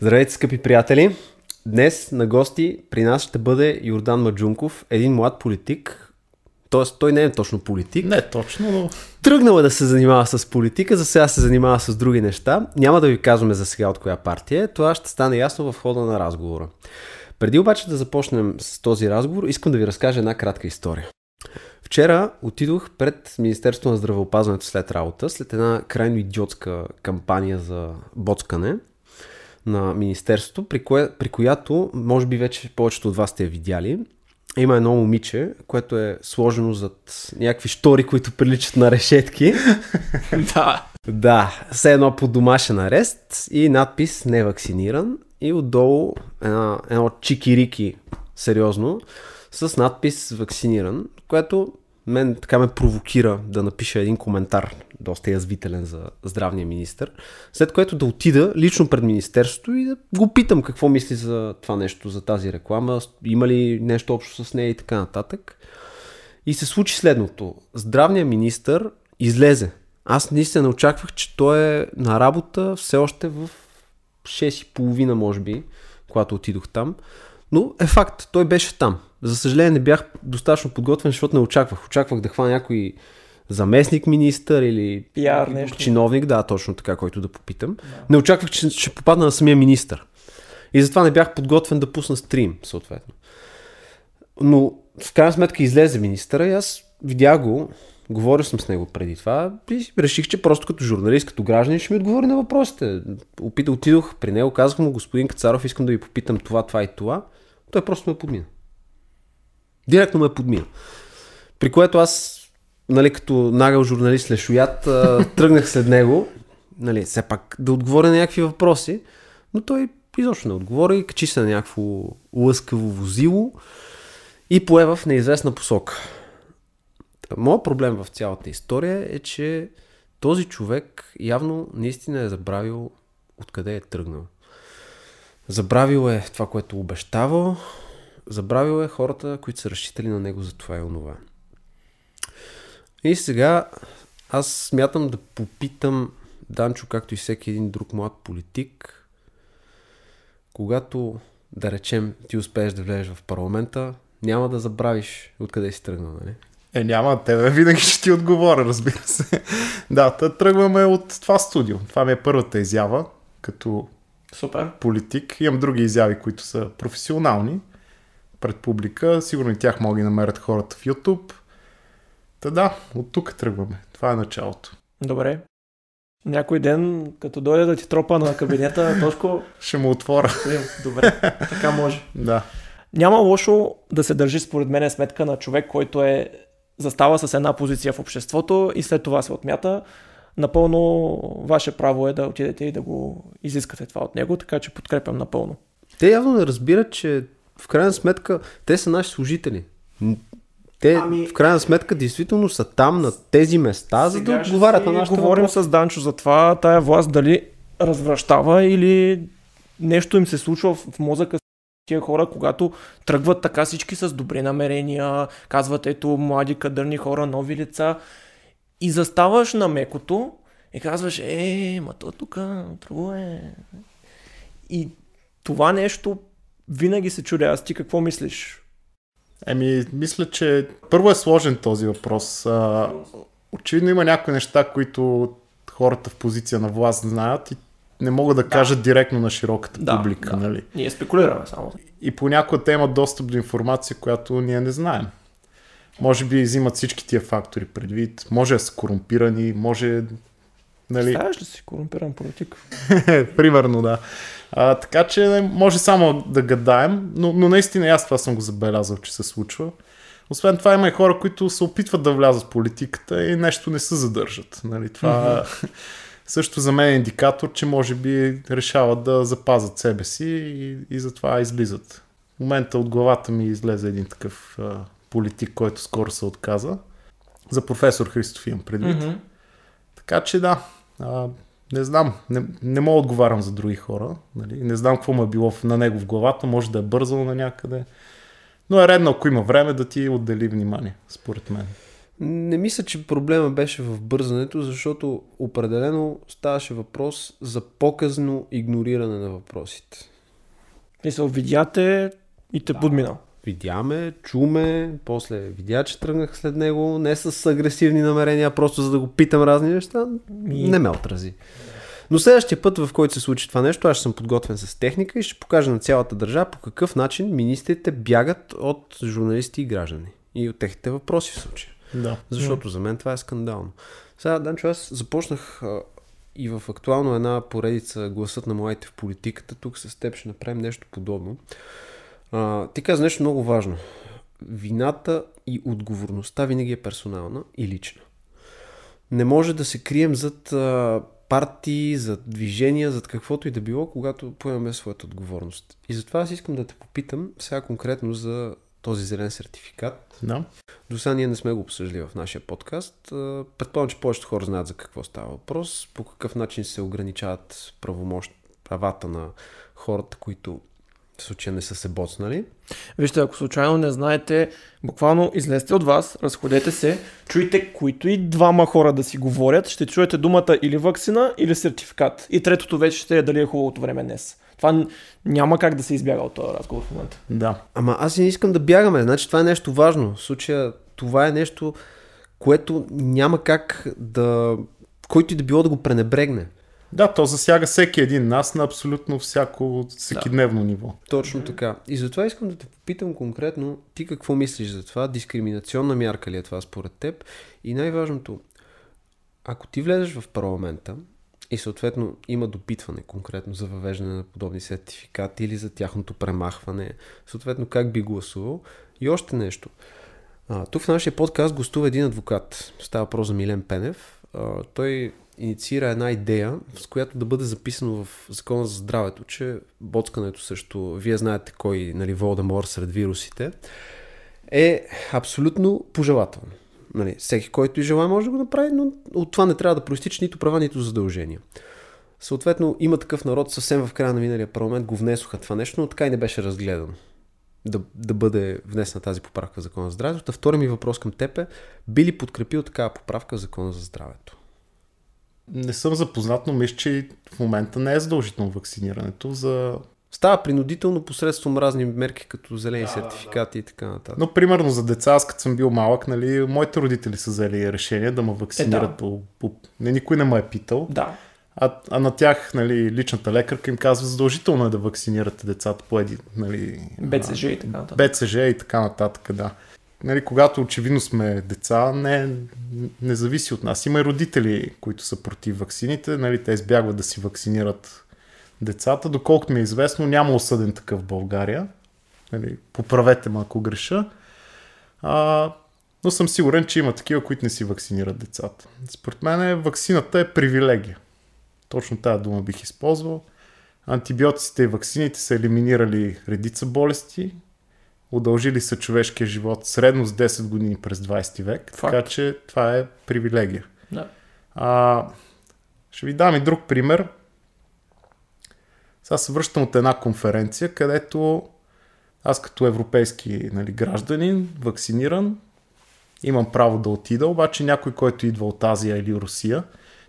Здравейте, скъпи приятели! Днес на гости при нас ще бъде Йордан Маджунков, един млад политик. Тоест, той не е точно политик. Не точно, но... Тръгнал е да се занимава с политика, за сега се занимава с други неща. Няма да ви казваме за сега от коя партия е. Това ще стане ясно в хода на разговора. Преди обаче да започнем с този разговор, искам да ви разкажа една кратка история. Вчера отидох пред Министерството на здравеопазването след работа, след една крайно идиотска кампания за боцкане на Министерството, при, кое, при която, може би вече повечето от вас сте я видяли, има едно момиче, което е сложено зад някакви штори, които приличат на решетки. да. Да, все едно по домашен арест и надпис не вакциниран и отдолу една, едно чикирики, сериозно, с надпис вакциниран, което мен така ме провокира да напиша един коментар, доста язвителен за здравния министр, след което да отида лично пред министерството и да го питам какво мисли за това нещо, за тази реклама, има ли нещо общо с нея и така нататък. И се случи следното. Здравният министр излезе. Аз наистина очаквах, че той е на работа все още в 6.30, може би, когато отидох там. Но е факт, той беше там. За съжаление не бях достатъчно подготвен, защото не очаквах. Очаквах да хвана някой заместник министър или Пиар, нещо. чиновник, да, точно така, който да попитам. Да. Не очаквах, че ще попадна на самия министър. И затова не бях подготвен да пусна стрим, съответно. Но в крайна сметка излезе министъра и аз видях го, говорил съм с него преди това и реших, че просто като журналист, като гражданин ще ми отговори на въпросите. Опита, отидох при него, казах му, господин Кацаров, искам да ви попитам това, това и това. Той просто ме подмина. Директно ме подмина. При което аз, нали, като нагъл журналист лешоят, тръгнах след него, нали, все пак да отговоря на някакви въпроси, но той изобщо не отговори, качи се на някакво лъскаво возило и пое в неизвестна посока. Моят проблем в цялата история е, че този човек явно наистина е забравил откъде е тръгнал. Забравил е това, което обещавал, Забравил е хората, които са разчитали на него за това и онова. И сега аз смятам да попитам Данчо, както и всеки един друг млад политик, когато, да речем, ти успееш да влезеш в парламента, няма да забравиш откъде си тръгнал, нали? Е, няма, тебе винаги ще ти отговоря, разбира се. да, тъ, тръгваме от това студио. Това ми е първата изява, като Супер. политик. Имам други изяви, които са професионални пред публика. Сигурно и тях могат да намерят хората в YouTube. Та да, от тук тръгваме. Това е началото. Добре. Някой ден, като дойде да ти тропа на кабинета, Тошко... Ще му отворя. Добре, така може. да. Няма лошо да се държи според мен сметка на човек, който е застава с една позиция в обществото и след това се отмята. Напълно ваше право е да отидете и да го изискате това от него, така че подкрепям напълно. Те явно не разбират, че в крайна сметка, те са наши служители. Те, ами... в крайна сметка, действително са там на тези места, за да отговарят на нашата Говорим въпрос. с Данчо за това, тая власт дали развръщава или нещо им се случва в мозъка тия хора, когато тръгват така всички с добри намерения, казват ето млади кадърни хора, нови лица и заставаш на мекото и казваш, е, ма то тук, друго е. И това нещо винаги се чудя. Аз ти какво мислиш? Еми, мисля, че първо е сложен този въпрос. А, очевидно има някои неща, които хората в позиция на власт знаят и не могат да, да. кажат директно на широката да, публика. Да. Нали? Ние спекулираме само. И понякога те имат достъп до информация, която ние не знаем. Може би взимат всички тия фактори предвид. Може да са корумпирани, може... Нали... Ставаш ли си корумпиран политик? Примерно, да. А, така че може само да гадаем, но, но наистина аз това съм го забелязал, че се случва. Освен това има и хора, които се опитват да влязат в политиката и нещо не се задържат. Нали? Това mm-hmm. също за мен е индикатор, че може би решават да запазят себе си и, и затова излизат. В момента от главата ми излезе един такъв а, политик, който скоро се отказа. За професор Христоф имам предвид. Mm-hmm. Така че да, а, не знам, не, не мога да отговарям за други хора. Нали? Не знам какво му е било на него в главата, може да е бързал на някъде. Но е редно, ако има време, да ти отдели внимание, според мен. Не мисля, че проблема беше в бързането, защото определено ставаше въпрос за показно игнориране на въпросите. Мисъл, видяте и те да. подминал. Видяме, чуме, после видя, че тръгнах след него, не с агресивни намерения, просто за да го питам разни неща, и... не ме отрази. Но следващия път, в който се случи това нещо, аз съм подготвен с техника и ще покажа на цялата държава по какъв начин министрите бягат от журналисти и граждани. И от техните въпроси в случая. Да. Защото за мен това е скандално. Сега, Данчо, аз започнах и в актуално една поредица гласът на младите в политиката. Тук с теб ще направим нещо подобно. А, ти каза нещо много важно. Вината и отговорността винаги е персонална и лична. Не може да се крием зад а, партии, зад движения, зад каквото и да било, когато поемаме своята отговорност. И затова аз искам да те попитам сега конкретно за този зелен сертификат. Да. До сега ние не сме го обсъждали в нашия подкаст. Предполагам, че повечето хора знаят за какво става въпрос, по какъв начин се ограничават правомощ, правата на хората, които в случая не са се боцнали. Вижте, ако случайно не знаете, буквално излезте от вас, разходете се, чуйте които и двама хора да си говорят, ще чуете думата или вакцина, или сертификат. И третото вече ще е дали е хубавото време днес. Това няма как да се избяга от този разговор в момента. Да. Ама аз не искам да бягаме. Значи това е нещо важно. В случая това е нещо, което няма как да... Който и да било да го пренебрегне. Да, то засяга всеки един нас на абсолютно всяко всекидневно да. ниво. Точно така. И затова искам да те попитам конкретно, ти какво мислиш за това? Дискриминационна мярка ли е това според теб? И най-важното, ако ти влезеш в парламента и съответно има допитване конкретно за въвеждане на подобни сертификати или за тяхното премахване, съответно как би гласувал. И още нещо. А, тук в нашия подкаст гостува един адвокат. Става въпрос за Милен Пенев. А, той инициира една идея, с която да бъде записано в Закона за здравето, че боцкането също, вие знаете кой, нали, Волдемор сред вирусите, е абсолютно пожелателно. Нали, всеки, който и желая, може да го направи, но от това не трябва да проистича нито права, нито задължения. Съответно, има такъв народ, съвсем в края на миналия парламент го внесоха това нещо, но така и не беше разгледано да, да бъде внесена тази поправка в Закона за здравето. Та втори ми въпрос към теб е, би ли подкрепил такава поправка в Закона за здравето? Не съм запознат, но мисля, че в момента не е задължително вакцинирането за Става принудително посредством разни мерки, като зелени да, сертификати да. и така нататък. Но примерно за деца, аз като съм бил малък, нали, моите родители са взели решение да ме вакцинират. Е, да. по, по... Не, никой не ме е питал. Да. А, а на тях, нали, личната лекарка им казва задължително е да вакцинирате децата по един, нали... БЦЖ и така нататък. БЦЖ и така нататък, да. Нали, когато очевидно сме деца, не, не зависи от нас. Има и родители, които са против ваксините, нали, те избягват да си вакцинират децата. Доколкото ми е известно, няма осъден такъв в България. Нали, поправете ме, ако греша. А, но съм сигурен, че има такива, които не си вакцинират децата. Според мен вакцината е привилегия. Точно тази дума бих използвал. Антибиотиците и вакцините са елиминирали редица болести, удължили са човешкия живот средно с 10 години през 20 век, Факт. така че това е привилегия. Да. А, ще ви дам и друг пример. Сега се връщам от една конференция, където аз като европейски нали, гражданин, вакциниран, имам право да отида, обаче някой, който идва от Азия или Русия,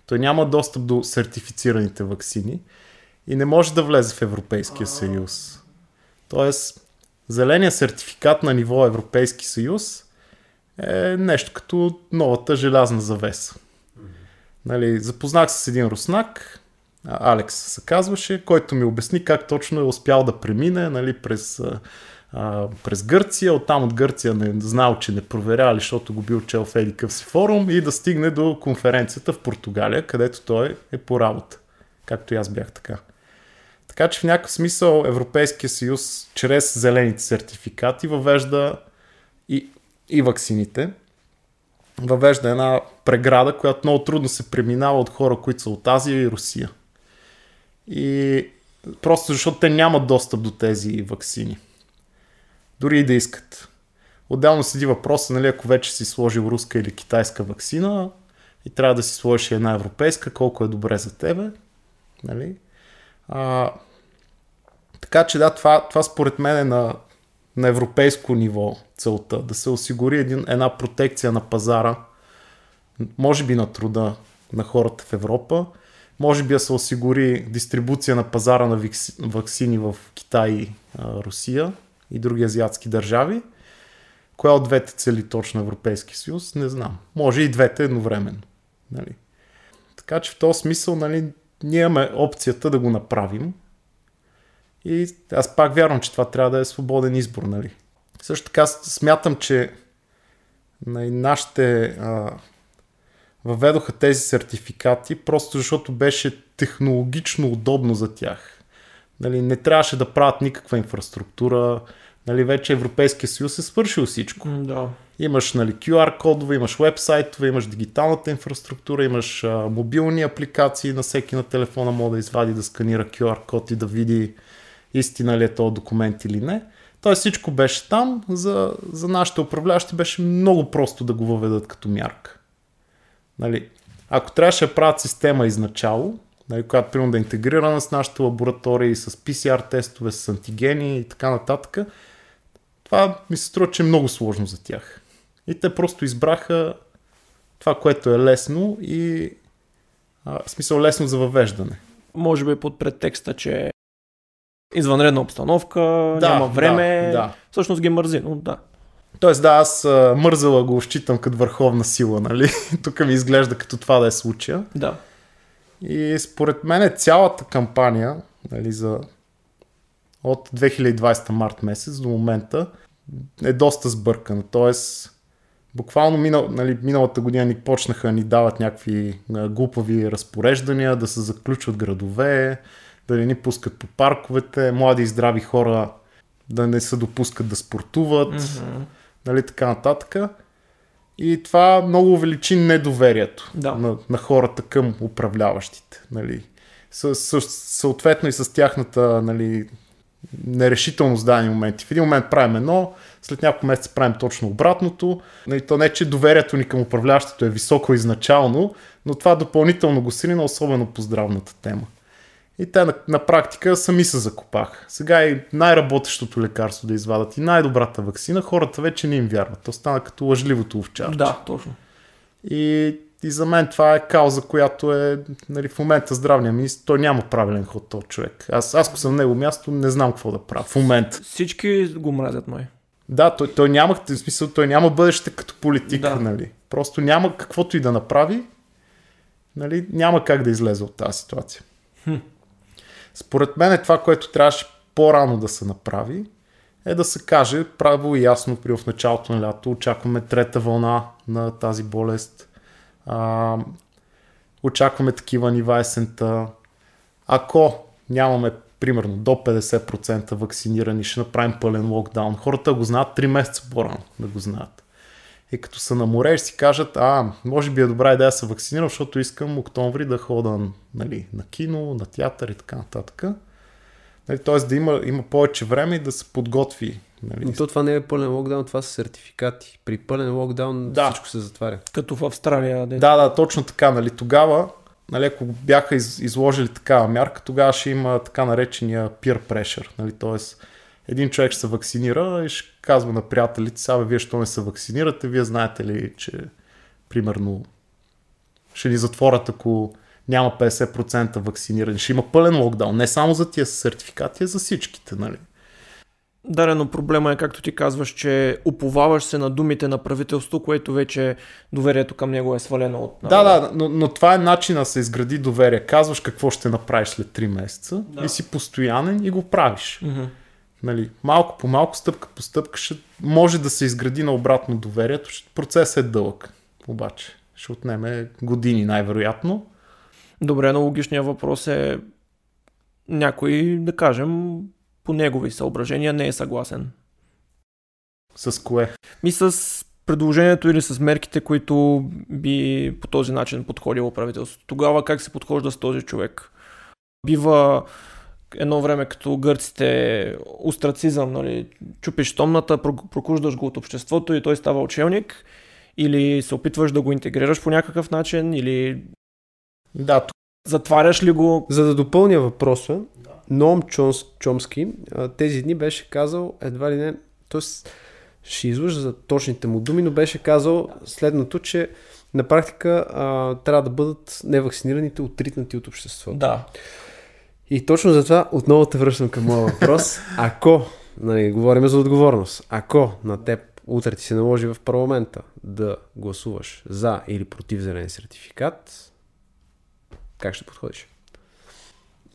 той няма достъп до сертифицираните вакцини и не може да влезе в Европейския съюз. Тоест, зеления сертификат на ниво Европейски съюз е нещо като новата желязна завеса. Нали, запознах се с един руснак, Алекс се казваше, който ми обясни как точно е успял да премине нали, през, а, през Гърция, оттам от Гърция не знал, че не проверяли, защото го бил чел в еди си форум и да стигне до конференцията в Португалия, където той е по работа, както и аз бях така. Така че в някакъв смисъл Европейския съюз чрез зелените сертификати въвежда и, и ваксините, въвежда една преграда, която много трудно се преминава от хора, които са от Азия и Русия. И просто защото те нямат достъп до тези ваксини. Дори и да искат. Отделно седи въпроса, нали, ако вече си сложил руска или китайска вакцина и трябва да си сложиш една европейска, колко е добре за тебе. Нали? А, така че да, това, това според мен е на на европейско ниво целта, да се осигури един, една протекция на пазара, може би на труда на хората в Европа, може би да се осигури дистрибуция на пазара на вакцини в Китай и Русия и други азиатски държави. Коя от двете цели точно Европейски съюз, не знам. Може и двете едновременно. Нали? Така че в този смисъл нали, ние имаме опцията да го направим. И аз пак вярвам, че това трябва да е свободен избор. Нали? Също така смятам, че нали, нашите а, въведоха тези сертификати, просто защото беше технологично удобно за тях. Нали, не трябваше да правят никаква инфраструктура, нали, вече Европейския съюз е свършил всичко. Да. Имаш нали, QR кодове, имаш вебсайтове, имаш дигиталната инфраструктура, имаш а, мобилни апликации, на всеки на телефона може да извади да сканира QR код и да види истина ли е този документ или не. Тоест всичко беше там, за, за нашите управляващи беше много просто да го въведат като мярка. Нали, ако трябваше да правят система изначало, нали, която примерно да е интегрирана с нашите лаборатории, с PCR тестове, с антигени и така нататък, това ми се струва, че е много сложно за тях. И те просто избраха това, което е лесно и а, смисъл лесно за въвеждане. Може би под предтекста, че извънредна обстановка, да, няма време, да, да. всъщност ги мързи, но да. Тоест да, аз мързала го считам като върховна сила, нали? Тук ми изглежда като това да е случая. Да. И според мен цялата кампания, нали, за от 2020 март месец до момента е доста сбъркана. Тоест, буквално минал, нали, миналата година ни почнаха ни дават някакви глупави разпореждания, да се заключват градове, да не ни пускат по парковете, млади и здрави хора да не се допускат да спортуват, mm-hmm. нали, така нататък. И това много увеличи недоверието да. на, на хората към управляващите. Нали. С, с, съответно и с тяхната нали, нерешителност в дадени моменти. В един момент правим едно, след няколко месеца правим точно обратното. Нали, то не, че доверието ни към управляващото е високо изначално, но това допълнително го срина, особено по здравната тема. И те на, на практика сами се закопаха. Сега и най-работещото лекарство да извадат и най-добрата вакцина, хората вече не им вярват. То стана като лъжливото овчарче. Да, точно. И, и за мен това е кауза, която е нали, в момента здравния министр. Той няма правилен ход този човек. Аз, аз ако съм на него място, не знам какво да правя в момента. Всички го мразят май. Да, той, той няма, в смисъл, той няма бъдеще като политик, да. нали. Просто няма каквото и да направи, нали, няма как да излезе от тази ситуация. Хм. Според мен е това, което трябваше по-рано да се направи, е да се каже право и ясно при в началото на лято очакваме трета вълна на тази болест. А, очакваме такива нива есента. Ако нямаме примерно до 50% вакцинирани, ще направим пълен локдаун. Хората го знаят 3 месеца по-рано да го знаят. И като са на море, ще си кажат, а, може би е добра идея да се вакцинирам, защото искам октомври да хода нали, на кино, на театър и така нататък. Нали, Тоест да има, има повече време и да се подготви. Нали. Но то това не е пълен локдаун, това са сертификати. При пълен локдаун да. всичко се затваря. Като в Австралия. Да, да, да точно така. Нали, тогава, нали, ако бяха из, изложили такава мярка, тогава ще има така наречения peer pressure. Нали, тоест, един човек ще се вакцинира и ще казва на приятелите, сега вие що не се вакцинирате, вие знаете ли, че примерно ще ни затворят, ако няма 50% вакцинирани. Ще има пълен локдаун. Не само за тия сертификати, а за всичките, нали? Да, но проблема е, както ти казваш, че уповаваш се на думите на правителство, което вече доверието към него е свалено от... Да, да, но, но това е начин да се изгради доверие. Казваш какво ще направиш след 3 месеца да. и си постоянен и го правиш. Mm-hmm. Нали, малко по малко, стъпка по стъпка ще може да се изгради на обратно доверието. Процесът е дълъг, обаче. Ще отнеме години най-вероятно. Добре, но логичният въпрос е някой, да кажем, по негови съображения не е съгласен. С кое? Ми с предложението или с мерките, които би по този начин подходило правителството. Тогава как се подхожда с този човек? Бива едно време като гърците острацизъм, нали, чупиш томната, прокуждаш го от обществото и той става учелник, или се опитваш да го интегрираш по някакъв начин, или да, затваряш ли го? За да допълня въпроса, да. Ноам Чомс, Чомски тези дни беше казал едва ли не, Тоест, ще излъжа за точните му думи, но беше казал следното, че на практика а, трябва да бъдат невакцинираните отритнати от обществото. Да. И точно за това отново те връщам към моя въпрос. Ако, нали, говорим за отговорност, ако на теб утре ти се наложи в парламента да гласуваш за или против зелен сертификат, как ще подходиш?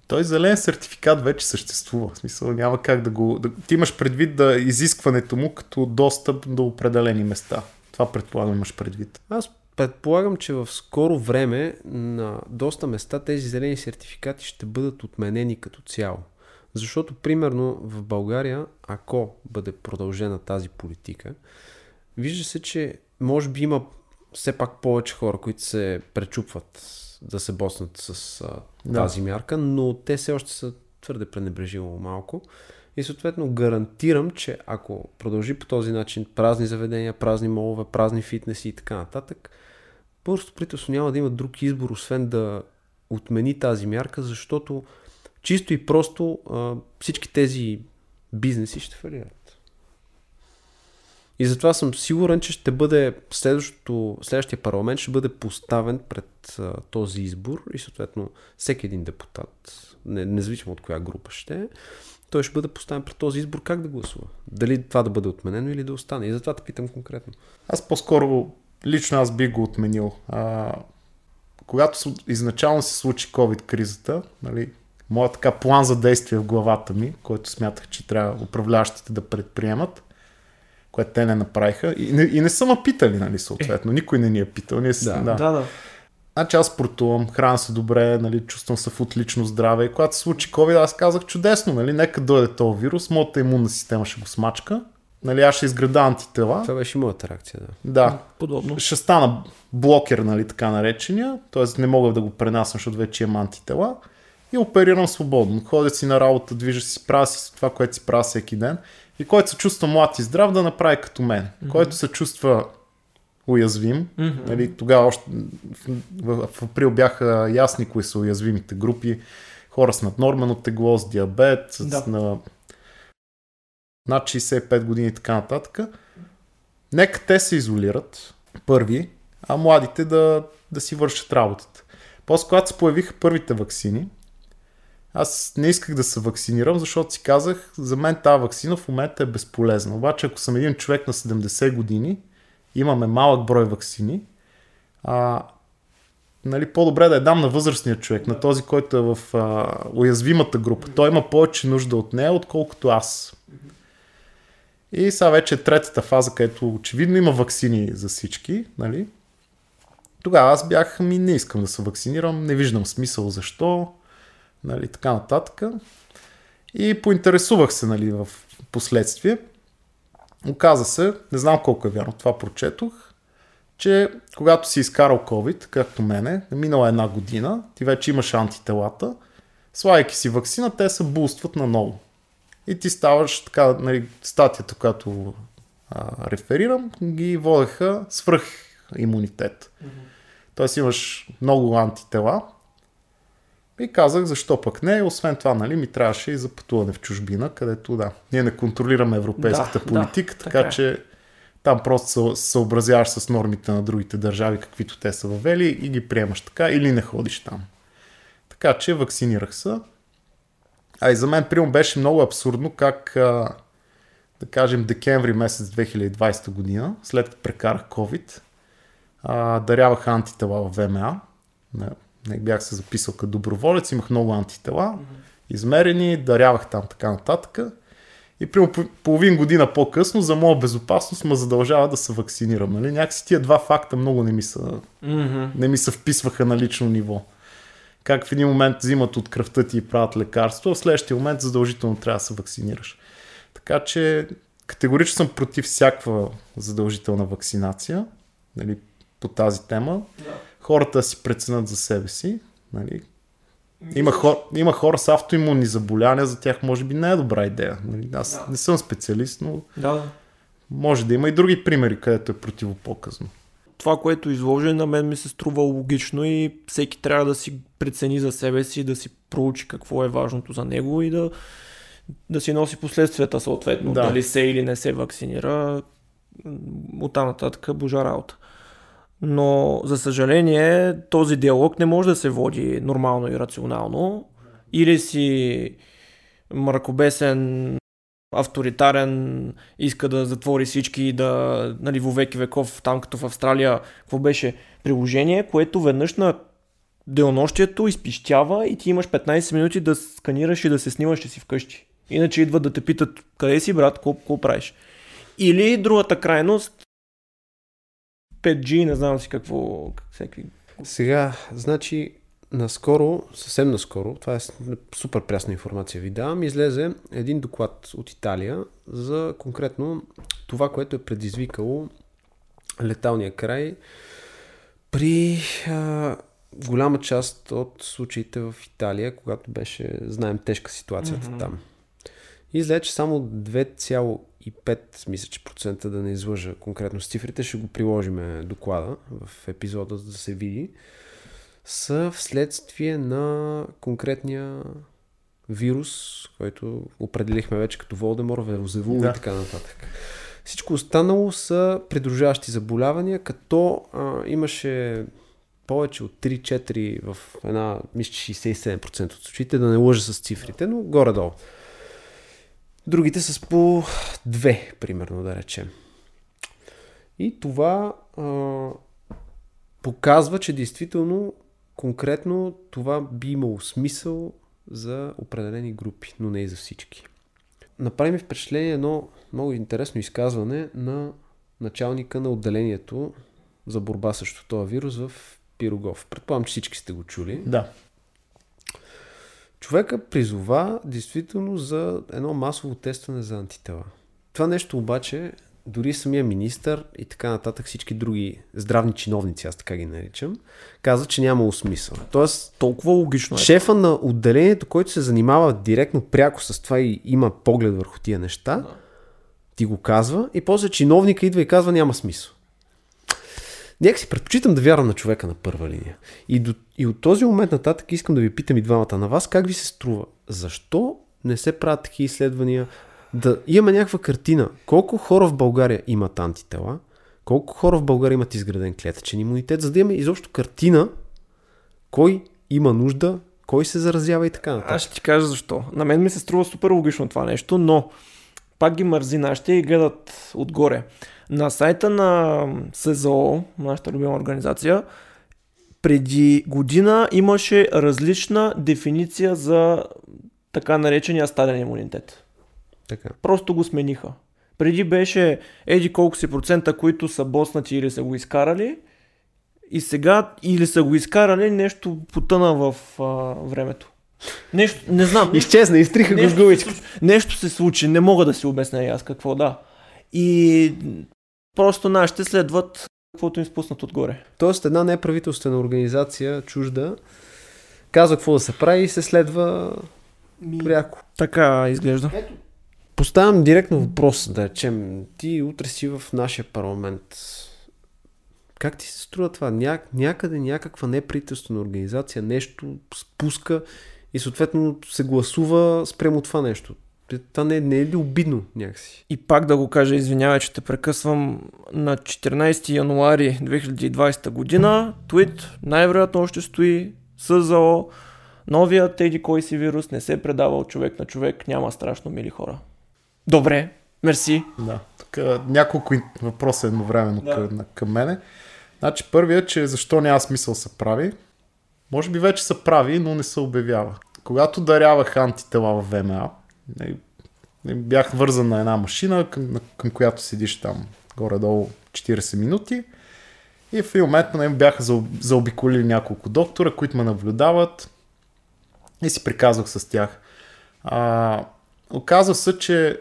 Той зелен сертификат вече съществува. В смисъл няма как да го... Да, ти имаш предвид да изискването му като достъп до определени места. Това предполагам имаш предвид. Аз предполагам, че в скоро време на доста места тези зелени сертификати ще бъдат отменени като цяло. Защото, примерно, в България, ако бъде продължена тази политика, вижда се, че може би има все пак повече хора, които се пречупват да се боснат с а, Да. тази мярка, но те все още са твърде пренебрежимо малко. И съответно гарантирам, че ако продължи по този начин празни заведения, празни молове, празни фитнеси и така нататък, българското правителство няма да има друг избор, освен да отмени тази мярка, защото чисто и просто всички тези бизнеси ще фалират. И затова съм сигурен, че ще бъде следващия парламент ще бъде поставен пред този избор и съответно всеки един депутат, не, независимо от коя група ще е, той ще бъде поставен пред този избор как да гласува. Дали това да бъде отменено или да остане. И затова те питам конкретно. Аз по-скоро, лично аз би го отменил. А, когато изначално се случи COVID-кризата, нали, моят така план за действие в главата ми, който смятах, че трябва управляващите да предприемат, което те не направиха. И не, и не са ме питали, нали, съответно. Никой не ни е питал. Ние си, Да. да. Да, да. Значи аз спортувам, храна се добре, нали, чувствам се в отлично здраве. И когато се случи COVID, аз казах чудесно, нали, нека дойде този вирус, моята имунна система ще го смачка. Нали, аз ще изграда антитела. Това беше и моята реакция. Да. Да, Подобно. ще стана блокер, нали, така наречения, т.е. не мога да го пренасям, защото вече имам антитела и оперирам свободно. Ходя си на работа, движа си, правя си това, което си правя всеки ден. И който се чувства млад и здрав, да направи като мен. Mm-hmm. Който се чувства уязвим, mm-hmm. нали, тогава още в, в, в април бяха ясни кои са уязвимите групи. Хора с наднормено тегло, с диабет, с Да. на над 65 години и така нататък. Нека те се изолират първи, а младите да, да си вършат работата. После, когато се появиха първите вакцини, аз не исках да се вакцинирам, защото си казах, за мен тази вакцина в момента е безполезна. Обаче, ако съм един човек на 70 години, имаме малък брой вакцини, а, нали, по-добре да я дам на възрастния човек, на този, който е в а, уязвимата група. Той има повече нужда от нея, отколкото аз. И сега вече е третата фаза, където очевидно има вакцини за всички. Нали? Тогава аз бях, ми не искам да се вакцинирам, не виждам смисъл защо, нали, така нататък. И поинтересувах се нали, в последствие. Оказа се, не знам колко е вярно, това прочетох, че когато си изкарал COVID, както мене, минала една година, ти вече имаш антителата, слагайки си вакцина, те се бустват наново. И ти ставаш така, нали, статията, която а, реферирам, ги водеха свръх имунитет. Mm-hmm. Тоест имаш много антитела. И казах, защо пък не. Освен това, нали, ми трябваше и за пътуване в чужбина, където да, ние не контролираме европейската Да, политика, да, така, така е. че там просто се съобразяваш с нормите на другите държави, каквито те са въвели и ги приемаш така или не ходиш там. Така че вакцинирах се. А и за мен, примерно, беше много абсурдно как, да кажем, декември месец 2020 година, след като прекарах COVID, дарявах антитела в ВМА. Не, бях се записал като доброволец, имах много антитела, измерени, дарявах там така нататък. И по- половин година по-късно за моя безопасност ме задължава да се вакцинирам. Нали? Някакси тия два факта много не ми, са, Mm-hmm. не ми се вписваха на лично ниво. Как в един момент взимат от кръвта ти и правят лекарство, в следващия момент задължително трябва да се вакцинираш. Така че категорично съм против всякаква задължителна вакцинация нали, по тази тема. Хората да си преценят за себе си. Нали. Има, хор, има хора с автоимунни заболявания, за тях може би не е добра идея. Нали. Аз не съм специалист, но Да, да. може да има и други примери, където е противопоказно. Това, което изложи, на мен ми се струва логично и всеки трябва да си прецени за себе си, да си проучи какво е важното за него и да да си носи последствията съответно, Да. дали се или не се вакцинира, от там нататък божа работа. Но, за съжаление, този диалог не може да се води нормално и рационално. Или си мракобесен, авторитарен, иска да затвори всички и да, нали, во веки веков, там като в Австралия, какво беше приложение, което веднъж на денонощието изпищява и ти имаш 15 минути да сканираш и да се снимаш, че си вкъщи. Иначе идват да те питат, къде си брат, какво правиш? Или другата крайност, 5G, не знам си какво, как- всеки Сега, значи, наскоро, съвсем наскоро, това е супер прясна информация ви давам, излезе един доклад от Италия за конкретно това, което е предизвикало леталния край при а, голяма част от случаите в Италия, когато беше, знаем, тежка ситуацията Мгм. там. И излезе, че само 2,5, мисля, че процента да не излъжа конкретно с цифрите, ще го приложиме доклада в епизода, за да се види, са вследствие на конкретния вирус, който определихме вече като Волдемор, Верозевул Да. и така нататък. Всичко останало са придружаващи заболявания, като а, имаше повече от 3-4 в една, мисля, че 67% от случаите, да не лъжа с цифрите, но горе-долу. Другите с по 2, примерно, да речем. И това а, показва, че действително конкретно това би имало смисъл за определени групи, но не и за всички. Направи ми впечатление едно много интересно изказване на началника на отделението за борба срещу този вирус в Пирогов. Предполагам, че всички сте го чули. Да. Човека призова действително за едно масово тестване за антитела. Това нещо обаче, дори самия министър и така нататък всички други здравни чиновници, аз така ги наричам, казват, че нямало смисъл. Тоест, толкова логично е. шефа на отделението, който се занимава директно пряко с това и има поглед върху тия неща, Да. ти го казва и после чиновника идва и казва няма смисъл. Нека си предпочитам да вярвам на човека на първа линия. И, до, и от този момент нататък искам да ви питам и двамата на вас, как ви се струва? Защо не се правят такива изследвания? Да имаме някаква картина. Колко хора в България имат антитела? Колко хора в България имат изграден клетъчен имунитет? За да имаме изобщо картина кой има нужда, кой се заразява и така нататък. Аз ще ти кажа защо. На мен ми се струва супер логично това нещо, но пак ги мързи нашите и гледат отгоре. На сайта на СЗО, нашата любима организация, преди година имаше различна дефиниция за така наречения стаден имунитет. Така. Просто го смениха. Преди беше еди колко си процента, които са боснати или са го изкарали. И сега или са го изкарали, нещо потъна в а, времето. Нещо, не знам. Изчезна, изтриха го с нещо, се случи, нещо се случи, не мога да си обясня и аз какво да. И просто нашите следват каквото им спуснат отгоре. Тоест една неправителствена организация, чужда, казва какво да се прави и се следва пряко. Така изглежда. Поставям директно въпрос, да речем, ти утре си в нашия парламент. Как ти се струва това? Ня, някъде някаква неправителствена организация нещо спуска и съответно се гласува спрямо това нещо. Това не, не е ли обидно някакси? И пак да го кажа, извинявай, че те прекъсвам. На 14 януари 2020 година твит най-вероятно още стои СЗО. Новият еди кой си вирус не се предава от човек на човек. Няма страшно мили хора. Добре, мерси. Да. Тук няколко въпроса едновременно да. към, към мене. Значи първият, че защо няма смисъл се прави. Може би вече са прави, но не се обявява. Когато дарявах антитела в ВМА, бях вързан на една машина, към, към която седиш там горе-долу 40 минути. И в един момент на мен бяха заоб- заобиколили няколко доктора, които ме наблюдават и си приказвах с тях. А, оказва се, че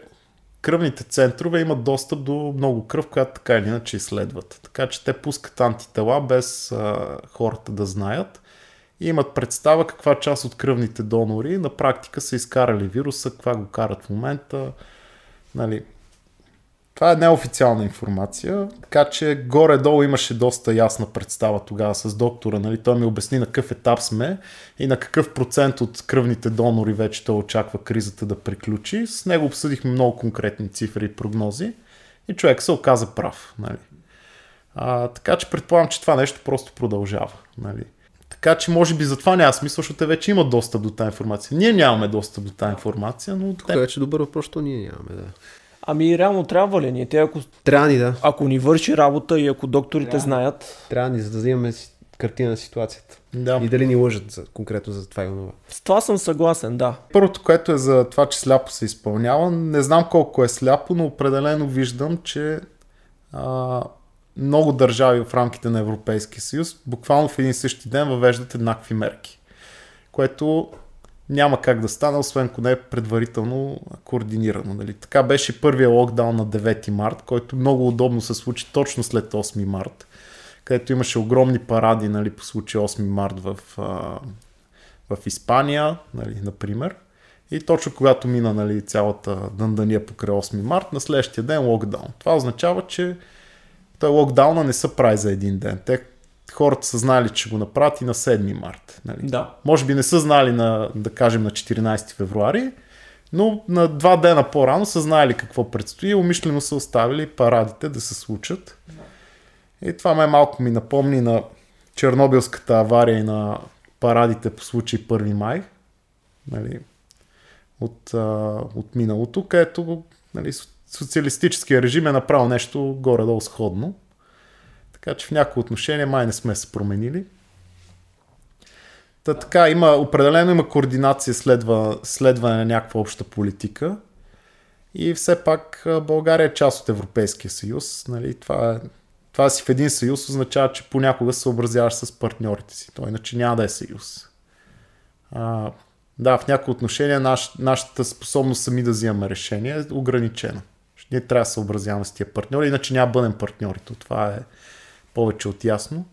кръвните центрове имат достъп до много кръв, която така или иначе изследват. Така че те пускат антитела без а, хората да знаят и имат представа каква част от кръвните донори на практика са изкарали вируса, каква го карат в момента. Нали. това е неофициална информация, така че горе-долу имаше доста ясна представа тогава с доктора. Нали? Той ми обясни на какъв етап сме и на какъв процент от кръвните донори вече той очаква кризата да приключи. С него обсъдихме много конкретни цифри и прогнози и човек се оказа прав. Нали? А, така че предполагам, че това нещо просто продължава. Нали? Така че може би затова няма смисъл, защото те вече имат достъп до тази информация. Ние нямаме достъп до тази информация, но Тук вече добър въпрос, що ние нямаме, да. Ами реално трябва ли ни? Те ако, Трябва ни, да. ако ни върши работа и ако докторите знаят, Трябва ни, за да имаме си- картина на ситуацията. Да. И дали ни лъжат за, конкретно за това и онова. с това съм съгласен, да. Първото, което е за това, че сляпо се изпълнява, не знам колко е сляпо, но определено виждам, че а, много държави в рамките на Европейския съюз буквално в един същи ден въвеждат еднакви мерки, което няма как да стане, освен ако не е предварително координирано. Нали? Така беше първия локдаун на 9 март, който много удобно се случи точно след 8 март, където имаше огромни паради нали, по случай 8 март в, в Испания, нали, например. И точно когато мина нали, цялата дъндания покрай 8 март, на следващия ден локдаун. Това означава, че той локдауна не се прави за един ден. Те хората са знали, че го направят и на 7 март. Нали. Да. Може би не са знали на, да кажем, на 14 февруари, но на два дена по-рано са знаели какво предстои и умишлено са оставили парадите да се случат. И това ме малко ми напомни на Чернобилската авария и на парадите по случай 1 май. Нали, от, а, от миналото, където нали, социалистическия режим е направил нещо горе-долу сходно. Така че в някои отношения май не сме се променили. Та така, има, определено има координация, следва, следване на някаква обща политика. И все пак България е част от Европейския съюз. Нали? Това, е, това си в един съюз означава, че понякога се съобразяваш с партньорите си. То иначе няма да е съюз. А, да, в някои отношения наш, нашата способност сами да взимаме решение е ограничена. Ние трябва да се съобразяваме с тия партньори, иначе няма бъдем партньори. То Това е повече от ясно.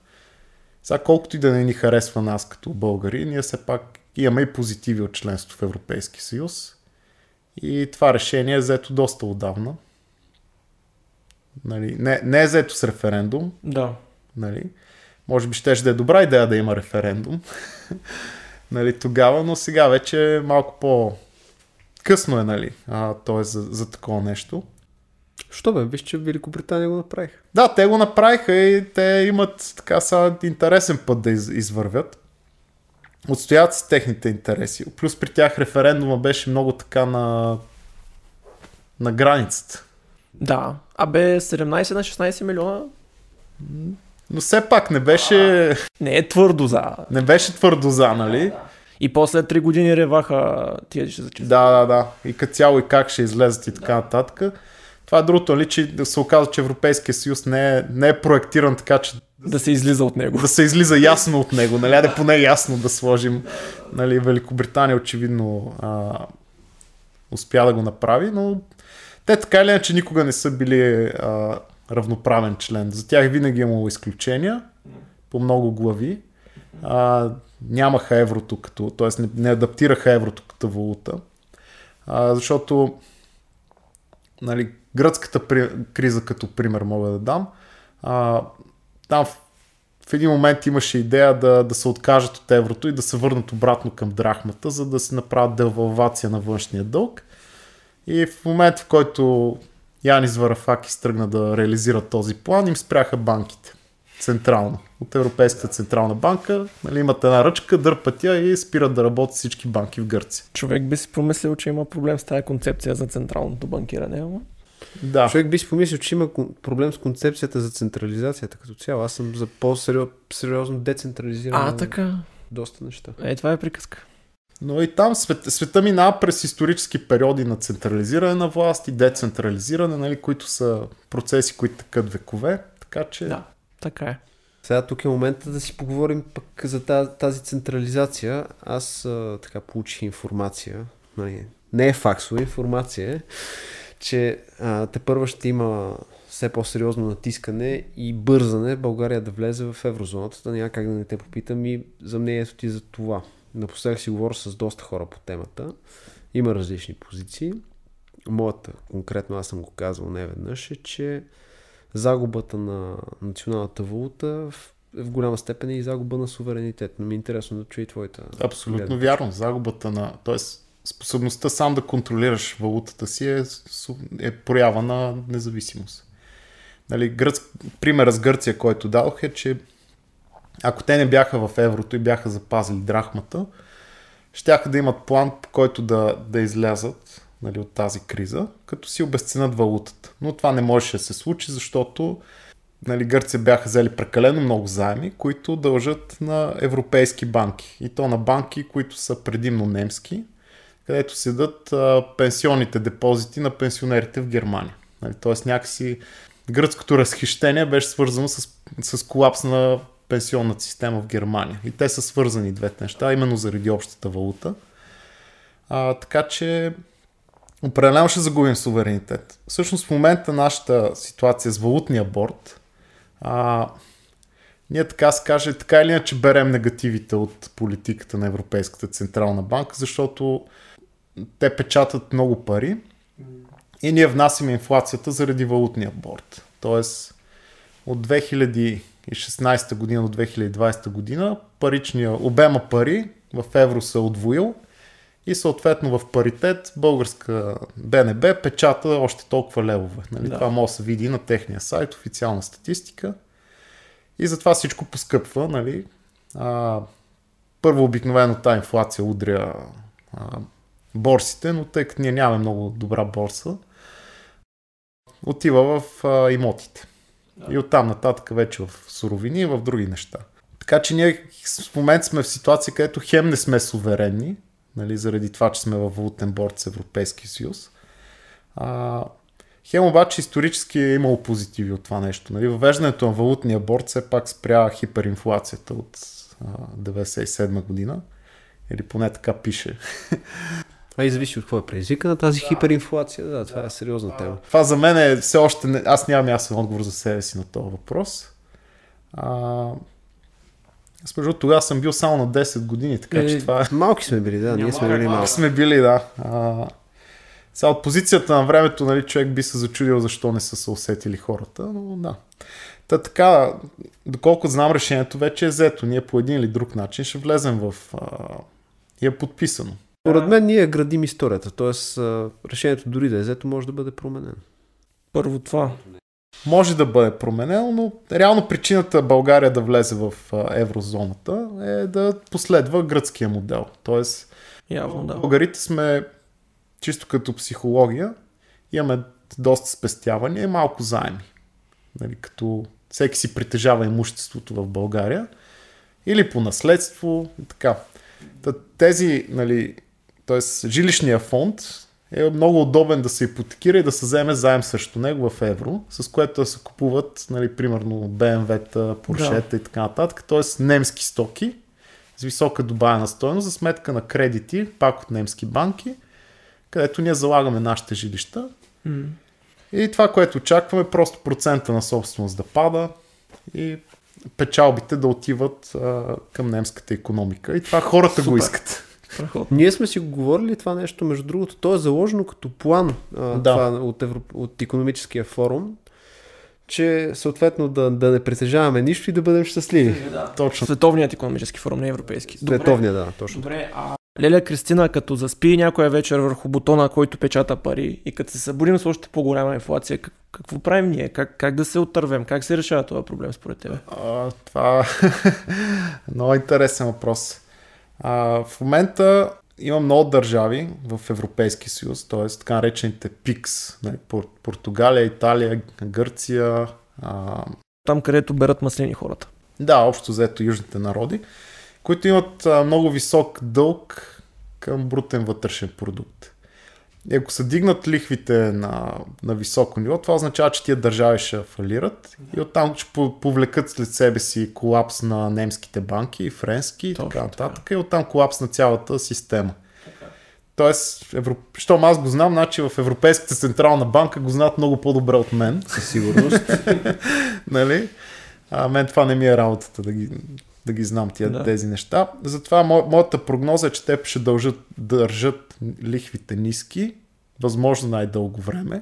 Сега колкото и да не ни харесва нас като българи, ние все пак имаме и позитиви от членство в Европейски съюз. И това решение е взето доста отдавна. Нали, не, не е взето с референдум, Да. нали. Може би ще да е добра идея да има референдум. нали, тогава, но сега вече е малко по... Късно е, нали, а, т.е. За, за такова нещо. Що бе, виж, че Великобритания го направиха. Да, те го направиха и те имат така са интересен път да из, извървят. Отстоят си техните интереси. Плюс при тях референдума беше много така на, на границата. Да. Абе, 17 на 16 милиона Но все пак не беше, не е твърдо за. не беше твърдо за, нали? И после 3 години реваха тия ще зачистят. Да, да, да. И като цяло и как ще излезат и така нататък. Това е другото, нали, че да се оказа, че Европейския съюз не е, не е проектиран така, че Да се излиза от него. да се излиза ясно от него. Нали, да поне ясно да сложим. Нали, Великобритания очевидно а, успя да го направи, но те така или иначе никога не са били а, равноправен член. За тях винаги е имало изключения по много глави. А, нямаха еврото като, т.е. Не, не адаптираха еврото като валута, а, защото нали, гръцката при, криза като пример мога да дам. А, там в, в един момент имаше идея да, да се откажат от еврото и да се върнат обратно към драхмата, за да се направят девалвация на външния дълг. И в момента, в който Янис Варафакис тръгна да реализира този план, им спряха банките. Централно. От Европейската централна банка. Нали, имат една ръчка, дърпат я и спират да работят всички банки в Гърция. Човек би си помислил, че има проблем с тази концепция за централното банкиране, ама. Да. Човек би си помислил, че има проблем с концепцията за централизацията като цяло. Аз съм за по-сериозно децентрализиране А, така. доста неща. Е, това е приказка. Но и там свет, света минава през исторически периоди на централизиране на власт и децентрализиране, нали, които са процеси, които тъкат векове. Така че Да, така е. Сега тук е момента да си поговорим пък за тази, тази централизация. Аз а, така получих информация, нали, не е факсова информация, е, че а, те първа ще има все по-сериозно натискане и бързане България да влезе в еврозоната. Няма как да не те попитам и за мнението ти за това. Напоследък си говоря с доста хора по темата. Има различни позиции. моята, конкретно аз съм го казвал не веднъж, е, че загубата на националната валута в, в голяма степен е и загуба на суверенитет. Но ми е интересно да чуя и твоята. Абсолютно гледна вярно. Загубата на... Тоест, способността сам да контролираш валутата си е, е проява на независимост. Нали, гръц... Примерът с Гърция, който дадох е, че ако те не бяха в еврото и бяха запазили драхмата, щяха да имат план, по който да, да излязат нали, от тази криза, като си обесценят валутата. Но това не можеше да се случи, защото нали, Гърция бяха взели прекалено много заеми, които дължат на европейски банки. И то на банки, които са предимно немски, където седат пенсионните депозити на пенсионерите в Германия. Нали, Тоест някакси гръцкото разхищение беше свързано с, с колапс на пенсионната система в Германия. И те са свързани двете неща, именно заради общата валута. А, така че определено ще загубим суверенитет. Всъщност в момента нашата ситуация с валутния борт, а, ние така се така или иначе берем негативите от политиката на Европейската Централна банка, защото те печатат много пари и ние внасяме инфлацията заради валутния борт. Тоест от 2016 година до 2020 година паричния обема пари в евро се е отвоил и съответно в паритет българска БНБ печата още толкова левове. Нали? Да. Това може да се види на техния сайт, официална статистика. И затова всичко поскъпва. Нали? А, първо обикновено тази инфлация удря а, борсите, но тъй като ние нямаме много добра борса, отива в а, имотите. И оттам нататък вече в суровини и в други неща. Така че ние в момента сме в ситуация, където хем не сме суверенни, нали, заради това, че сме във валутен борт с Европейския съюз. А, хем обаче исторически е имало позитиви от това нещо. Нали. Въвеждането на валутния борт все пак спря хиперинфлацията от а, 97 година. Или поне така пише. А и зависи от какво е предизвика на тази хиперинфлация. Да, това е сериозна тема. Това за мен е все още... Не... Аз нямам ясен отговор за себе си на този въпрос. А... Аз между тогава съм бил само на 10 години, така Е, че това е... Малки сме били, да, ние Няма сме как били малко. малки. сме били, да. А... Сега от позицията на времето, нали, човек би се зачудил защо не са се усетили хората, но да. Та така, доколко знам решението вече е взето. Ние по един или друг начин ще влезем в... А... И е подписано. Според мен ние градим историята, т.е. решението дори да е взето може да бъде променено. Първо това. може да бъде променено, но реално причината България да влезе в еврозоната е да последва гръцкия модел. Тоест, Явно да. българите сме чисто като психология, имаме доста спестявания и малко заеми. Нали, като всеки си притежава имуществото в България или по наследство и така. Та, тези, нали, т.е. жилищния фонд е много удобен да се ипотекира и да се вземе заем срещу него в евро, с което да се купуват, нали, примерно BMW-та, Поршета и така нататък, т.е. немски стоки с висока добавена стоеност за сметка на кредити, пак от немски банки, където ние залагаме нашите жилища. М. И това, което очакваме, просто процента на собственост да пада и печалбите да отиват а, към немската економика. И това хората го Супер. искат. Страхотно. Ние сме си го говорили това нещо, между другото, то е заложено като план а, Да. това, от, Европ... от економическия форум, че съответно да, да не притежаваме нищо и да бъдем щастливи. Точно. Световният економически форум, не европейски. Световния, да, точно. Добре, а Леля Кристина, като заспи някоя вечер върху бутона, който печата пари и като се събудим с още по-голяма инфлация, как, какво правим ние? Как, как да се отървем? Как се решава този проблем според тебе? А, това е много интересен въпрос. А, в момента има много държави в Европейски съюз, т.е. така наречените ПИКС, нали, Пор- Португалия, Италия, Гърция, а, Там, където берат маслини хората. да, общо взето южните народи, които имат много висок дълг към брутен вътрешен продукт. И ако се дигнат лихвите на, на високо ниво, това означава, че тия държави ще фалират и оттам ще по- повлекат след себе си колапс на немските банки, френски и така така. нататък. И оттам колапс на цялата система. Тоест, Евро... щом аз го знам, значи в Европейската централна банка го знаят много по-добре от мен. Със сигурност. нали? А мен това не ми е работата да ги, да ги знам тия, Да. да. тези неща. Затова мо, моята прогноза е, че те ще дължат, държат лихвите ниски, възможно най-дълго време.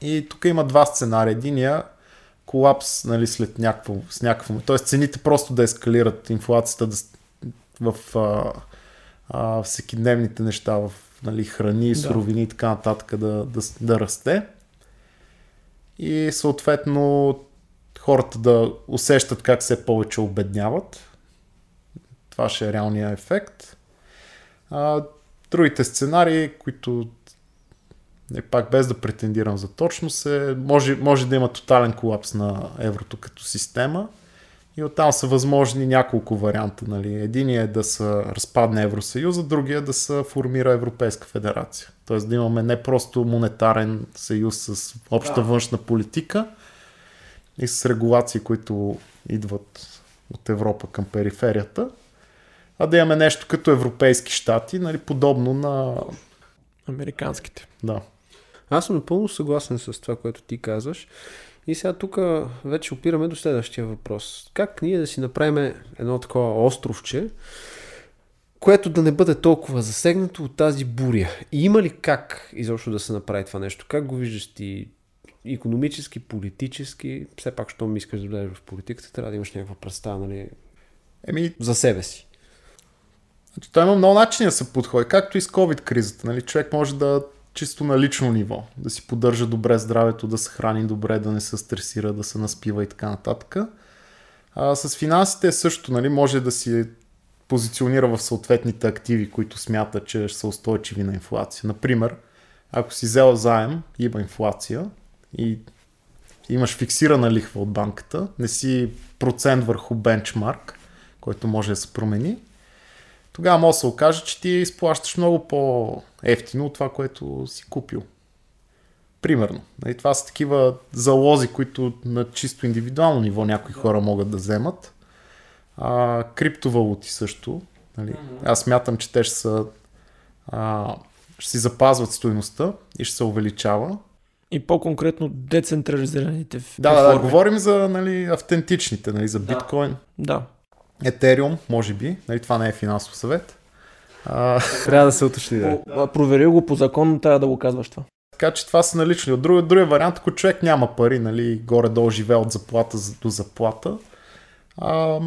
И тук има два сценария. Единия колапс нали, след някакво, с някакво... Т.е. цените просто да ескалират, инфлацията да, в а, а, всекидневните неща, в нали, храни, суровини и така нататък да, да, да расте. И съответно хората да усещат как все повече обедняват. Това ще е реалният ефект. А, другите сценарии, които не пак без да претендирам за точност, е, може, може да има тотален колапс на еврото като система и оттам са възможни няколко варианта. Нали. Единият е да се разпадне Евросъюза, другия е да се формира Европейска федерация. Тоест да имаме не просто монетарен съюз с обща да. външна политика и с регулации, които идват от Европа към периферията, а да имаме нещо като европейски щати, нали, подобно на американските. Да. Аз съм напълно съгласен с това, което ти казваш. И сега тук вече опираме до следващия въпрос. Как ние да си направим едно такова островче, което да не бъде толкова засегнато от тази буря? И има ли как изобщо да се направи това нещо? Как го виждаш ти економически, политически? Все пак, що ми искаш да влезеш в политиката, трябва да имаш някаква представа нали, Еми, за себе си. Значи, той има много начини да се подходи, както и с COVID кризата. Нали? Човек може да чисто на лично ниво, да си поддържа добре здравето, да се храни добре, да не се стресира, да се наспива и така нататък. А, с финансите също нали, може да си позиционира в съответните активи, които смята, че ще са устойчиви на инфлация. Например, ако си взел заем, има инфлация и имаш фиксирана лихва от банката, не си процент върху бенчмарк, който може да се промени, тогава може да се окаже, че ти изплащаш много по-ефтино от това, което си купил. Примерно. И нали, това са такива залози, които на чисто индивидуално ниво някои хора могат да вземат. А, криптовалути също. Нали? Аз смятам, че те ще, са, а, ще си запазват стоеността и ще се увеличава. И по-конкретно децентрализираните Да, да, да, говорим за нали, автентичните, нали, за биткоин. Да. Етериум, може би. Нали, това не е финансов съвет. А... Трябва да се уточни. Да. Проверил го по закон, трябва да го казваш това. Така че това са налични. От другия, другия вариант, ако човек няма пари, нали, горе-долу живее от заплата до заплата, а,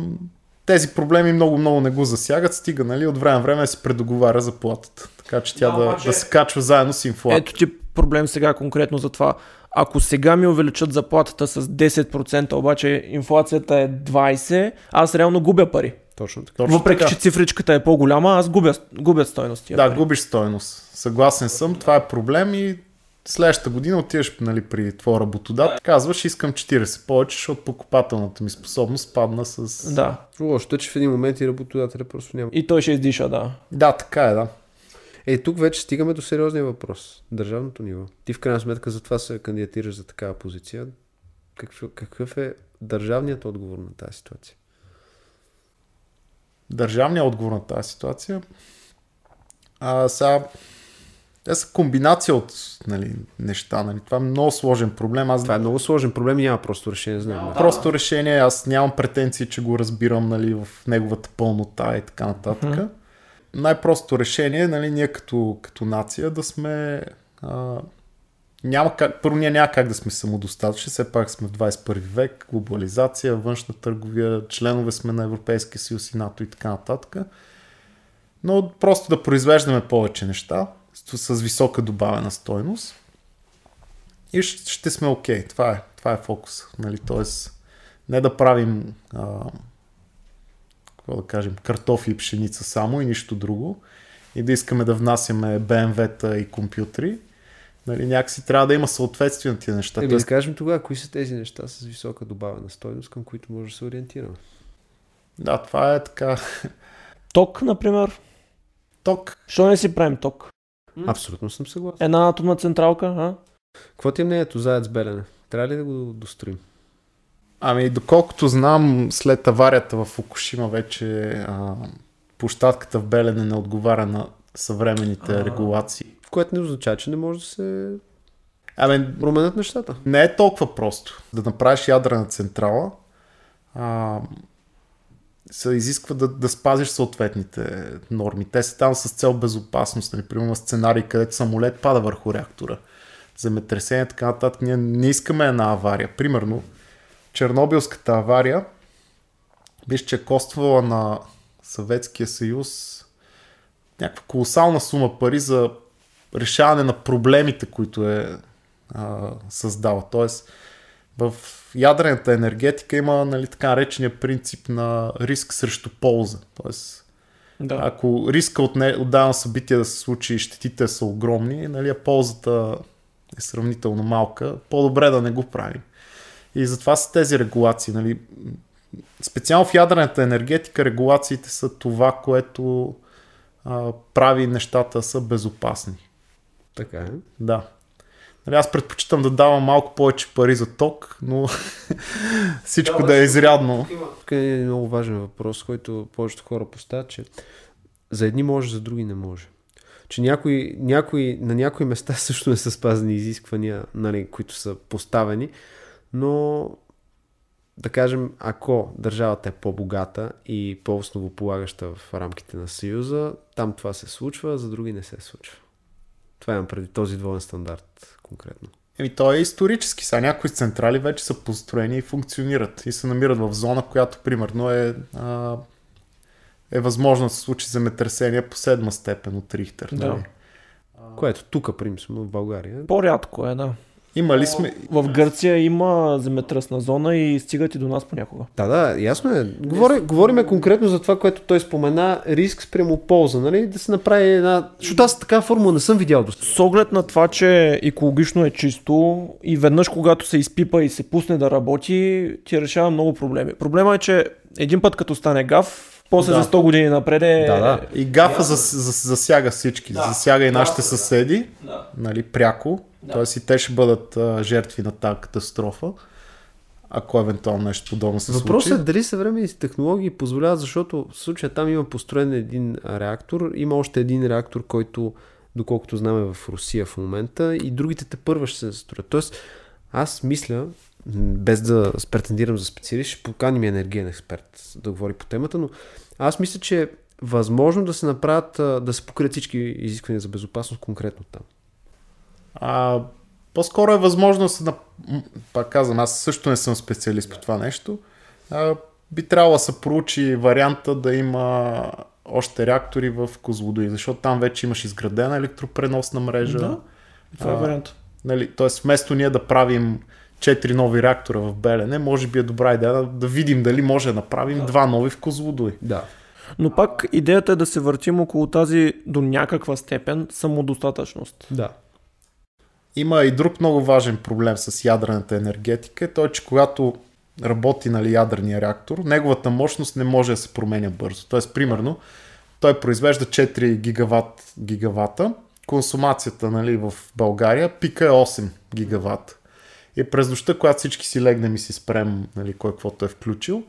тези проблеми много-много не го засягат, стига нали, от време на време се предоговаря заплатата. Така че тя да, да, да се качва заедно с инфлация. Ето ти проблем сега конкретно за това. Ако сега ми увеличат заплатата с 10%, обаче инфлацията е 20%, аз реално губя пари. Точно така. Точно Въпреки, така. че цифричката е по-голяма, аз губя, губя стойност. Да, пари. губиш стойност. Съгласен съм, това е проблем и следващата година отиваш нали, при твоя работодател, да. казваш искам 40 повече, защото покупателната ми способност падна с... Да. Лошото е, че в един момент и работодателя просто няма. И той ще издиша, да. Да, така е, да. Е, тук вече стигаме до сериозния въпрос. Държавното ниво. Ти в крайна сметка за това се кандидатираш за такава позиция. Какъв, какъв е държавният отговор на тази ситуация? Държавният отговор на тази ситуация? А, сега, те са комбинация от нали, неща. Нали. Това е много сложен проблем. Аз... Това е много сложен проблем и няма просто решение. Знам, да. Просто решение. Аз нямам претенции, че го разбирам нали, в неговата пълнота и така нататък. Mm-hmm най-простото решение, нали, ние като, като нация да сме... А, няма как, първо ние няма как да сме самодостатъчни, все пак сме в 21 век, глобализация, външна търговия, членове сме на Европейския съюз и НАТО и така нататък. Но просто да произвеждаме повече неща с, с висока добавена стойност и ще, ще сме окей. Okay. Това е, това е фокус. Нали? Тоест, не да правим а, какво да кажем, картофи и пшеница само и нищо друго и да искаме да внасяме BMW-та и компютри, нали, някакси трябва да има съответствие на тези неща. Еми, да кажем тогава, кои са тези неща с висока добавена стойност, към които може да се ориентираме? Да, това е така. Ток, например. Ток. Що не си правим ток? Абсолютно съм съгласен. Една атомна централка, а? Какво ти е мнението заед с Белене? Трябва ли да го достроим? Ами, доколкото знам, след аварията в Фукушима вече а, площадката в Белене не отговаря на съвременните а, регулации. Което не означава, че не може да се Ами, променят нещата. Не е толкова просто да направиш ядрена централа. А, се изисква да, да спазиш съответните норми. Те са там с цел безопасност. Нали? Примерно сценарий, където самолет пада върху реактора. Земетресение, така нататък. Ние не искаме една авария. Примерно, Чернобилската авария беше, че е коствала на Съветския съюз някаква колосална сума пари за решаване на проблемите, които е а, създала. Тоест, в ядрената енергетика има нали, така наречения принцип на риск срещу полза. Тоест, да. ако риска от, не, от дадено събитие да се случи и щетите са огромни, нали, а ползата е сравнително малка, по-добре да не го правим. И затова са тези регулации. Нали. Специално в ядрената енергетика регулациите са това, което а, прави нещата са безопасни. Така е. Да. Нали, аз предпочитам да давам малко повече пари за ток, но всичко да, да е изрядно. Тук е много важен въпрос, който повечето хора поставят, че за едни може, за други не може. Че някои, някои, на някои места също не са спазени изисквания, нали, които са поставени, но да кажем, ако държавата е по-богата и по-основополагаща в рамките на Съюза, там това се случва, за други не се случва. Това имам преди този двоен стандарт конкретно. Еми, то е исторически. Сега някои централи вече са построени и функционират и се намират в зона, която примерно е, а, е възможно да се случи земетресение по седма степен от Рихтер. Да. Нали? Което тук, примерно, в България. По-рядко е, да. Има ли сме... В Гърция има земетръсна зона и стигат и до нас понякога. Да, да, ясно е. Говори, говориме конкретно за това, което той спомена, риск спрямо полза, нали? Да се направи една... Защото аз така формула не съм видял до С оглед на това, че екологично е чисто и веднъж когато се изпипа и се пусне да работи, ти решава много проблеми. Проблема е, че един път като стане гав, после да. за 100 години напред е... Да, да. И гафа зас, зас, засяга всички. Да. Засяга и нашите съседи, да. нали, пряко. Да. Тоест и те ще бъдат а, жертви на тази катастрофа, ако евентуално нещо подобно се Въпросът случи. е дали съвременните технологии позволяват, защото в случая там има построен един реактор, има още един реактор, който доколкото знаме в Русия в момента и другите те първа ще се строят. Тоест, аз мисля, без да претендирам за специалист, ще поканим енергиен експерт да говори по темата, но аз мисля, че е възможно да се направят, да се покрият всички изисквания за безопасност конкретно там. А, по-скоро е възможно да се... Пак казвам, аз също не съм специалист по това нещо. А, би трябвало да се проучи варианта да има още реактори в Козлодуй, защото там вече имаш изградена електропреносна мрежа. Да, това е вариант. Нали, тоест вместо ние да правим четири нови реактора в Белене, може би е добра идея да, да видим дали може да направим да. два нови в Козлодуй. Да. Но пак идеята е да се въртим около тази до някаква степен самодостатъчност. Да. Има и друг много важен проблем с ядрената енергетика. Той е, че когато работи нали, ядрения реактор, неговата мощност не може да се променя бързо. Тоест, примерно, той произвежда 4 гигават, гигавата, консумацията нали, в България пика е 8 гигавата. И през нощта, когато всички си легнем и си спрем нали, кой каквото е включил,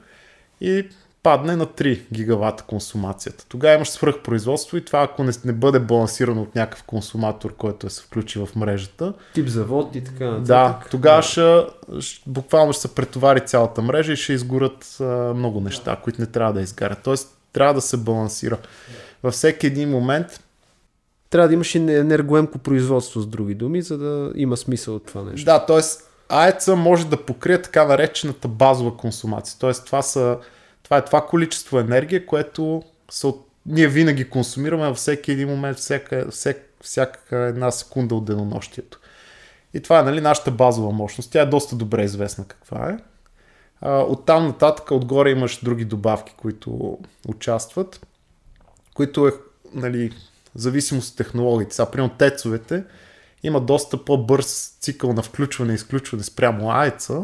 и падне на 3 гигавата консумацията. Тогава имаш свръхпроизводство и това ако не, не бъде балансирано от някакъв консуматор, който е се включи в мрежата. Тип завод и така. Да, тогава да. Ще, буквално ще се претовари цялата мрежа и ще изгорят а, много неща, които не трябва да изгарят. Тоест трябва да се балансира. Във всеки един момент трябва да имаш енергоемко производство, с други думи, за да има смисъл от това нещо. Да, т.е. АЕЦа може да покрие така наречената базова консумация. Т.е. това са това е това количество енергия, което са, ние винаги консумираме във всеки един момент, всяка, всяка, всяка една секунда от денонощието. И това е нали, нашата базова мощност. Тя е доста добре известна каква е. От там нататък отгоре имаш други добавки, които участват, които е нали, зависимост от технологиите. Сега, примерно тецовете има доста по-бърз цикъл на включване и изключване спрямо айца,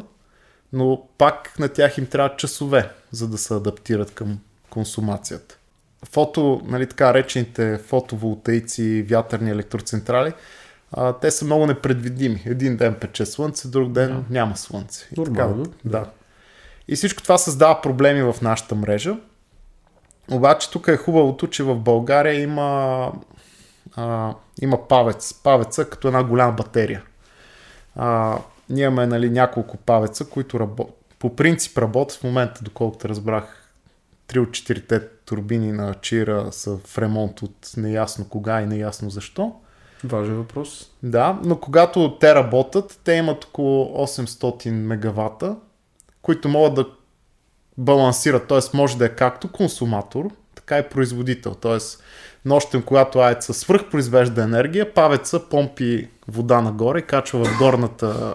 но пак на тях им трябва часове, за да се адаптират към консумацията. Фото, нали така речените фотоволтейци, вятърни електроцентрали, а, те са много непредвидими. Един ден пече слънце, друг ден да. няма слънце. И Нормално. Така, да. И всичко това създава проблеми в нашата мрежа. Обаче тук е хубавото, че в България има, а, има павец. Павеца като една голяма батерия. А, ние имаме нали, няколко павеца, които работ... по принцип работят в момента, доколкото разбрах, три от четирите турбини на Чира са в ремонт от неясно кога и неясно защо. Важен въпрос. Да, но когато те работят, те имат около 800 мегавата, които могат да балансират, т.е. може да е както консуматор, така и производител. Т.е. нощем, когато аеца свръхпроизвежда енергия, павеца помпи вода нагоре, качва в, горната,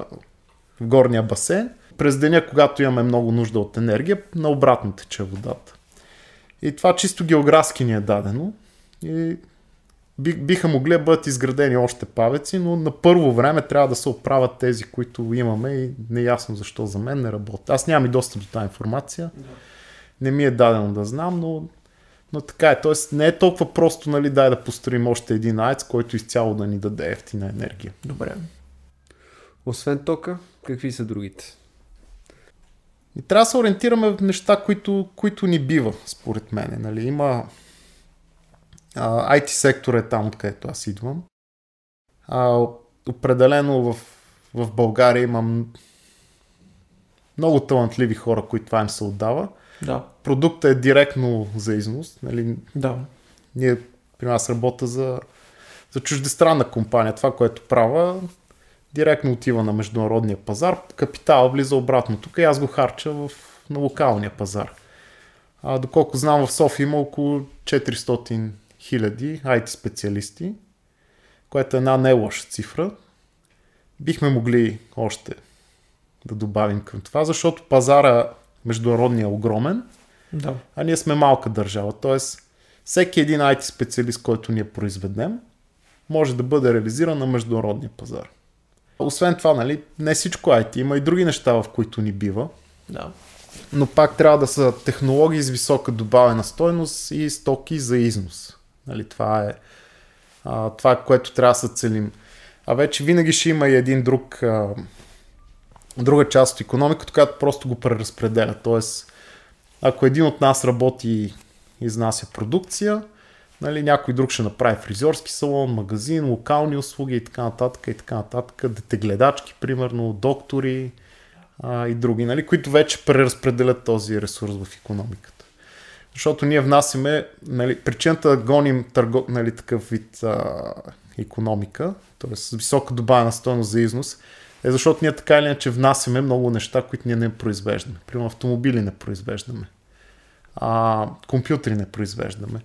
в горния басейн. През деня, когато имаме много нужда от енергия, наобратно тече водата. И това чисто географски ни е дадено. И биха могли да бъдат изградени още павеци, но на първо време трябва да се оправят тези, които имаме и неясно защо за мен не работят. Аз нямам и достъп до тази информация. Не ми е дадено да знам, но, но така е. Тоест не е толкова просто, нали, дай да построим още един аец, който изцяло да ни даде ефтина енергия. Добре. Освен тока, какви са другите? И трябва да се ориентираме в неща, които, които ни бива, според мен. Нали? Има а, IT сектор е там, откъдето аз идвам. А, определено в, в България имам много талантливи хора, които това им се отдава. Да. Продуктът е директно за износ. Нали? Да. Ние, при нас работа за, за чуждестранна компания. Това, което правя, директно отива на международния пазар. Капитал влиза обратно тук и аз го харча в, на локалния пазар. А, доколко знам, в София има около 400 хиляди IT специалисти, което е една не лоша цифра. Бихме могли още да добавим към това, защото пазара международния огромен, да. а ние сме малка държава. Тоест, всеки един IT специалист, който ние произведем, може да бъде реализиран на международния пазар. Освен това, нали, не всичко IT, има и други неща, в които ни бива. Да. Но пак трябва да са технологии с висока добавена стойност и стоки за износ. Нали, това е а, това, което трябва да се целим. А вече винаги ще има и един друг, а, друга част от економиката, която просто го преразпределя. Тоест, ако един от нас работи и изнася продукция, нали, някой друг ще направи фризьорски салон, магазин, локални услуги и така нататък, и така нататък, детегледачки, примерно, доктори а, и други, нали, които вече преразпределят този ресурс в економиката. Защото ние внасяме, нали, причината да гоним търго, нали, такъв вид а, економика, т.е. висока добавена стоеност за износ, е защото ние така или иначе внасяме много неща, които ние не произвеждаме. Примерно автомобили не произвеждаме, а, компютри не произвеждаме.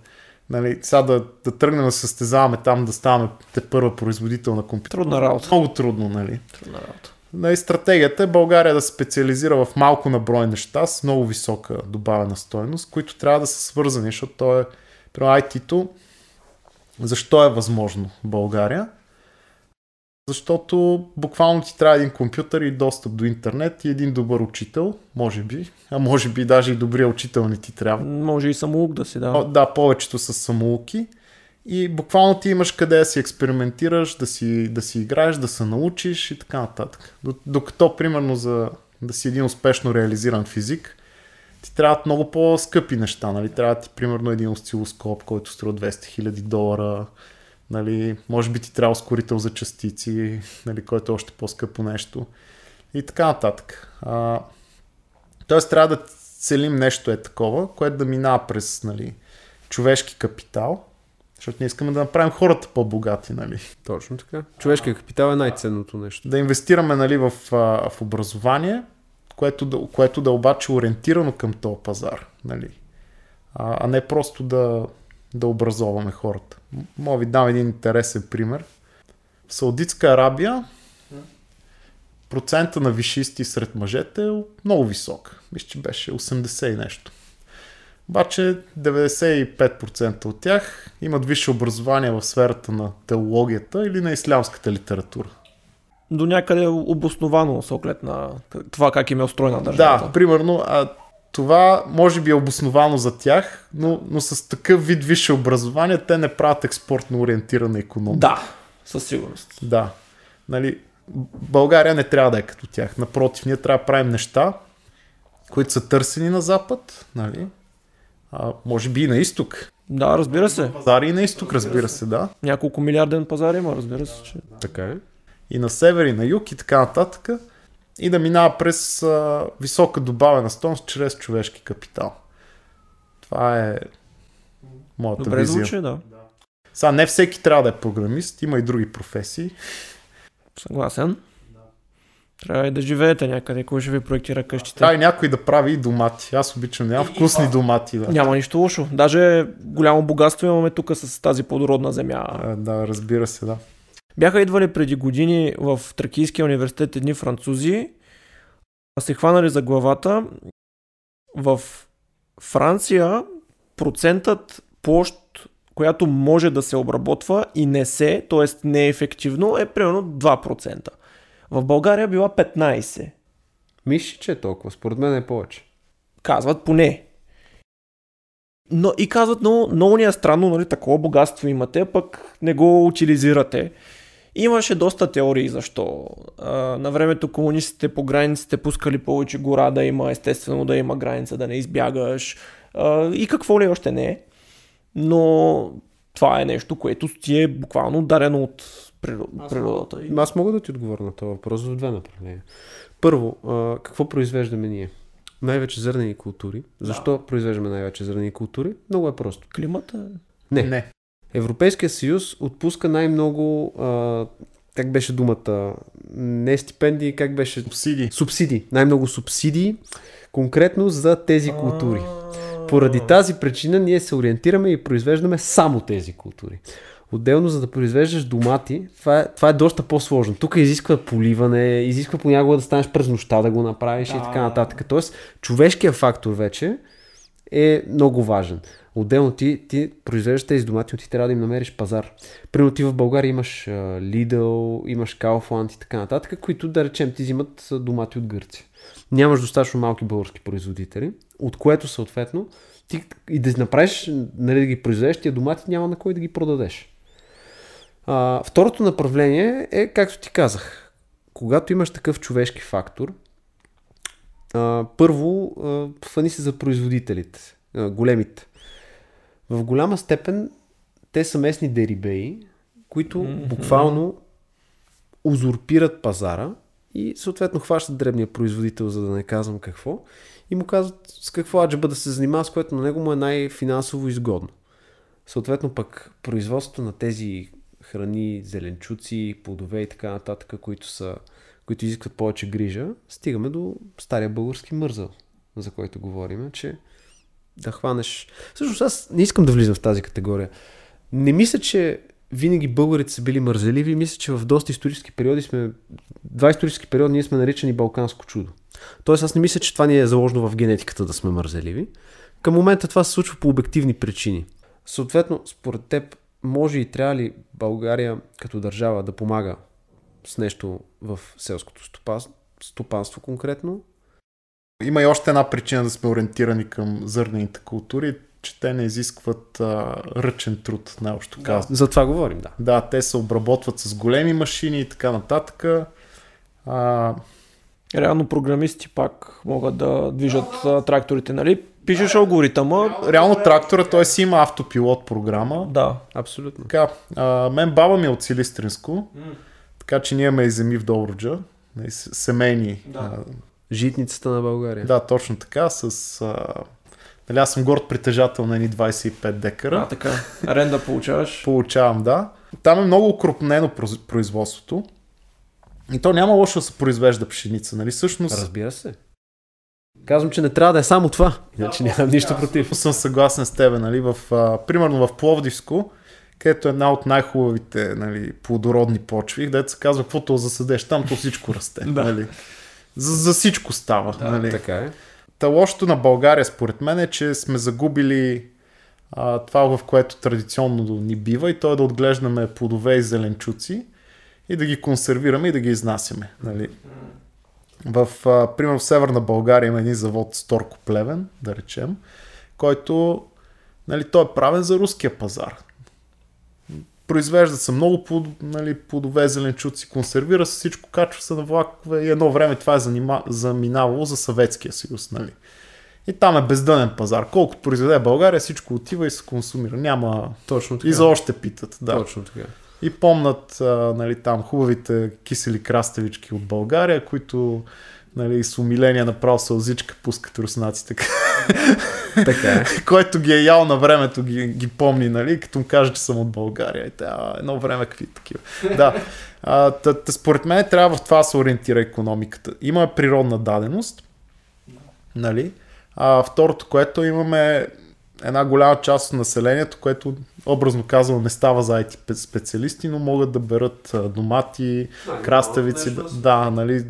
Нали, сега да, да тръгнем да състезаваме там, да ставаме те първа производител на компютър. Трудна работа. Много трудно, нали? Трудна работа. Нали, стратегията е България да специализира в малко наброй неща с много висока добавена стоеност, които трябва да са свързани, защото то е, при IT-то, защо е възможно в България? Защото буквално ти трябва един компютър и достъп до интернет и един добър учител, може би, а може би даже и добрия учител не ти трябва. Може и самоук да си, да. Да, повечето са самоуки. И буквално ти имаш къде да си експериментираш, да си, да си играеш, да се научиш и така нататък. Докато, примерно, за да си един успешно реализиран физик, ти трябват много по-скъпи неща. Нали? Трябва ти, примерно, един осцилоскоп, който струва 200 000 долара. Нали? Може би ти трябва ускорител за частици, нали? който е още по-скъпо нещо. И така нататък. А, тоест трябва да целим нещо е такова, което да минава през нали, човешки капитал, защото ние искаме да направим хората по-богати, нали? Точно така. Човешкият капитал е най-ценното нещо. Да инвестираме нали, в, в образование, което да, което да е обаче ориентирано към този пазар, нали? а, а не просто да, да образоваме хората. Мога ви дам един интересен пример. В Саудитска Арабия процента на вишисти сред мъжете е много висок. Мисля, че беше 80 и нещо. Обаче 95% от тях имат висше образование в сферата на теологията или на ислямската литература. До някъде е обосновано с оглед на това как им е устроена държавата. Да, примерно, а, това може би е обосновано за тях, но, но с такъв вид висше образование те не правят експортно ориентирана економика. Да, със сигурност. Да. Нали, България не трябва да е като тях. Напротив, ние трябва да правим неща, които са търсени на Запад, нали? а, може би и на изток. Да, разбира се. Пазари и на изток, разбира се, да. Няколко милиарден пазар има, разбира се. Че... Така е. И на север, и на юг, и така нататък. И да минава през а, висока добавена стойност чрез човешки капитал. Това е моята Добре визия. звучи, да. Сега не всеки трябва да е програмист, има и други професии. Съгласен. Трябва и да живеете някъде, кой ще ви проектира къщите. Трябва и някой да прави и домати. Аз обичам, нямам вкусни домати. Да. Няма нищо лошо. Даже голямо богатство имаме тук с тази плодородна земя. Да, разбира се, да. Бяха идвали преди години в Тракийския университет едни французи, а се хванали за главата. В Франция процентът площ, която може да се обработва и не се, т.е. не е ефективно, е примерно 2%. В България била 15%. Мислиш, че е толкова? Според мен е повече. Казват поне. Но и казват, много, много ни е странно, нали, такова богатство имате, пък не го утилизирате. Имаше доста теории защо. А, на времето комунистите по границите пускали повече гора да има, естествено да има граница, да не избягаш. А, и какво ли още не е. Но това е нещо, което ти е буквално дарено от природ- природата. И- Аз мога да ти отговоря на този въпрос в две направления. Първо, а, какво произвеждаме ние? Най-вече зърнени култури. Защо произвеждаме най-вече зърнени култури? Много е просто. Климата. Не. Не. Европейския съюз отпуска най-много, а, как беше думата, не стипендии, как беше? Субсидии. Субсидии. Най-много субсидии, конкретно за тези култури. Поради тази причина ние се ориентираме и произвеждаме само тези култури. Отделно, за да произвеждаш домати, това е, това е доста по-сложно. Тук изисква поливане, изисква понякога да станеш през нощта да го направиш и така нататък. Тоест, човешкият фактор вече е много важен. Отделно ти, ти произвеждаш тези домати, но ти трябва да им намериш пазар. Примерно ти в България имаш Lidl, имаш Kaufland и така нататък, които да речем ти взимат домати от Гърция. Нямаш достатъчно малки български производители, от което съответно ти и да направиш, нали, да ги произведеш тия домати, няма на кой да ги продадеш. А, второто направление е, както ти казах, когато имаш такъв човешки фактор, а, първо, а, фани се за производителите, а, големите. В голяма степен те са местни дерибеи, които буквално узурпират пазара и съответно хващат дребния производител, за да не казвам какво, и му казват с какво аджаба да се занимава, с което на него му е най-финансово изгодно. Съответно пък производството на тези храни, зеленчуци, плодове и така нататък, които, са, които изискват повече грижа, стигаме до стария български мързъл, за който говорим, че да хванеш... Всъщност аз не искам да влизам в тази категория. Не мисля, че винаги българите са били мързеливи. Мисля, че в доста исторически периоди сме... Два исторически периоди ние сме наричани Балканско чудо. Тоест аз не мисля, че това ни е заложено в генетиката да сме мързеливи. Към момента това се случва по обективни причини. Съответно, според теб, може и трябва ли България като държава да помага с нещо в селското стопанство конкретно? Има и още една причина да сме ориентирани към зърнените култури, че те не изискват а, ръчен труд, най-общо казано. За това говорим, да. Да, те се обработват с големи машини и така нататък. А, Реално програмисти пак могат да движат а, тракторите, нали? Пишеш алгоритъма, реално трактора, той си има автопилот програма. да. Абсолютно. Така, а, мен баба ми е от Силистринско, така че ние имаме и земи в Добруджа, нали, семейни. Да. А, Житницата на България. да, точно така, с... А, нали, аз съм горд притежател на едни 25 декара. А, така. Аренда получаваш. Получавам, да. Там е много укрупнено производството. И то няма лошо да се произвежда пшеница, нали? Всъщност, Разбира се. Казвам, че не трябва да е само това. Иначе нямам нищо против. съм съгласен с тебе, нали? В, а, примерно в Пловдивско, където е една от най-хубавите нали, плодородни почви, където се казва, каквото да засадеш там, то всичко расте. Да. нали? За, за всичко става. нали? Така е. Та лошото на България, според мен, е, че сме загубили а, това, в което традиционно ни бива и то е да отглеждаме плодове и зеленчуци и да ги консервираме и да ги изнасяме. Нали? В, а, примерно в Северна България има един завод Сторко Плевен, да речем, който нали, той е правен за руския пазар. Произвеждат се много плод, нали, плодове, зеленчуци, консервира се всичко, качва се на влакове и едно време това е занима, заминавало за Съветския съюз. Нали. И там е бездънен пазар. Колкото произведе България, всичко отива и се консумира. Няма... Точно така. И за още питат. Да. Точно така. И помнат а, нали, там хубавите кисели краставички от България, които нали, с умиление направо сълзичка пускат руснаците Така е. който ги е ял на времето, ги, ги помни, нали, като му каже, че съм от България. И тя, едно време какви такива. Да. А, та, та, според мен трябва в това да се ориентира економиката. Има природна даденост, нали? А второто, което имаме една голяма част от населението, което образно казано не става за IT специалисти, но могат да берат домати, краставици, да, да, нали,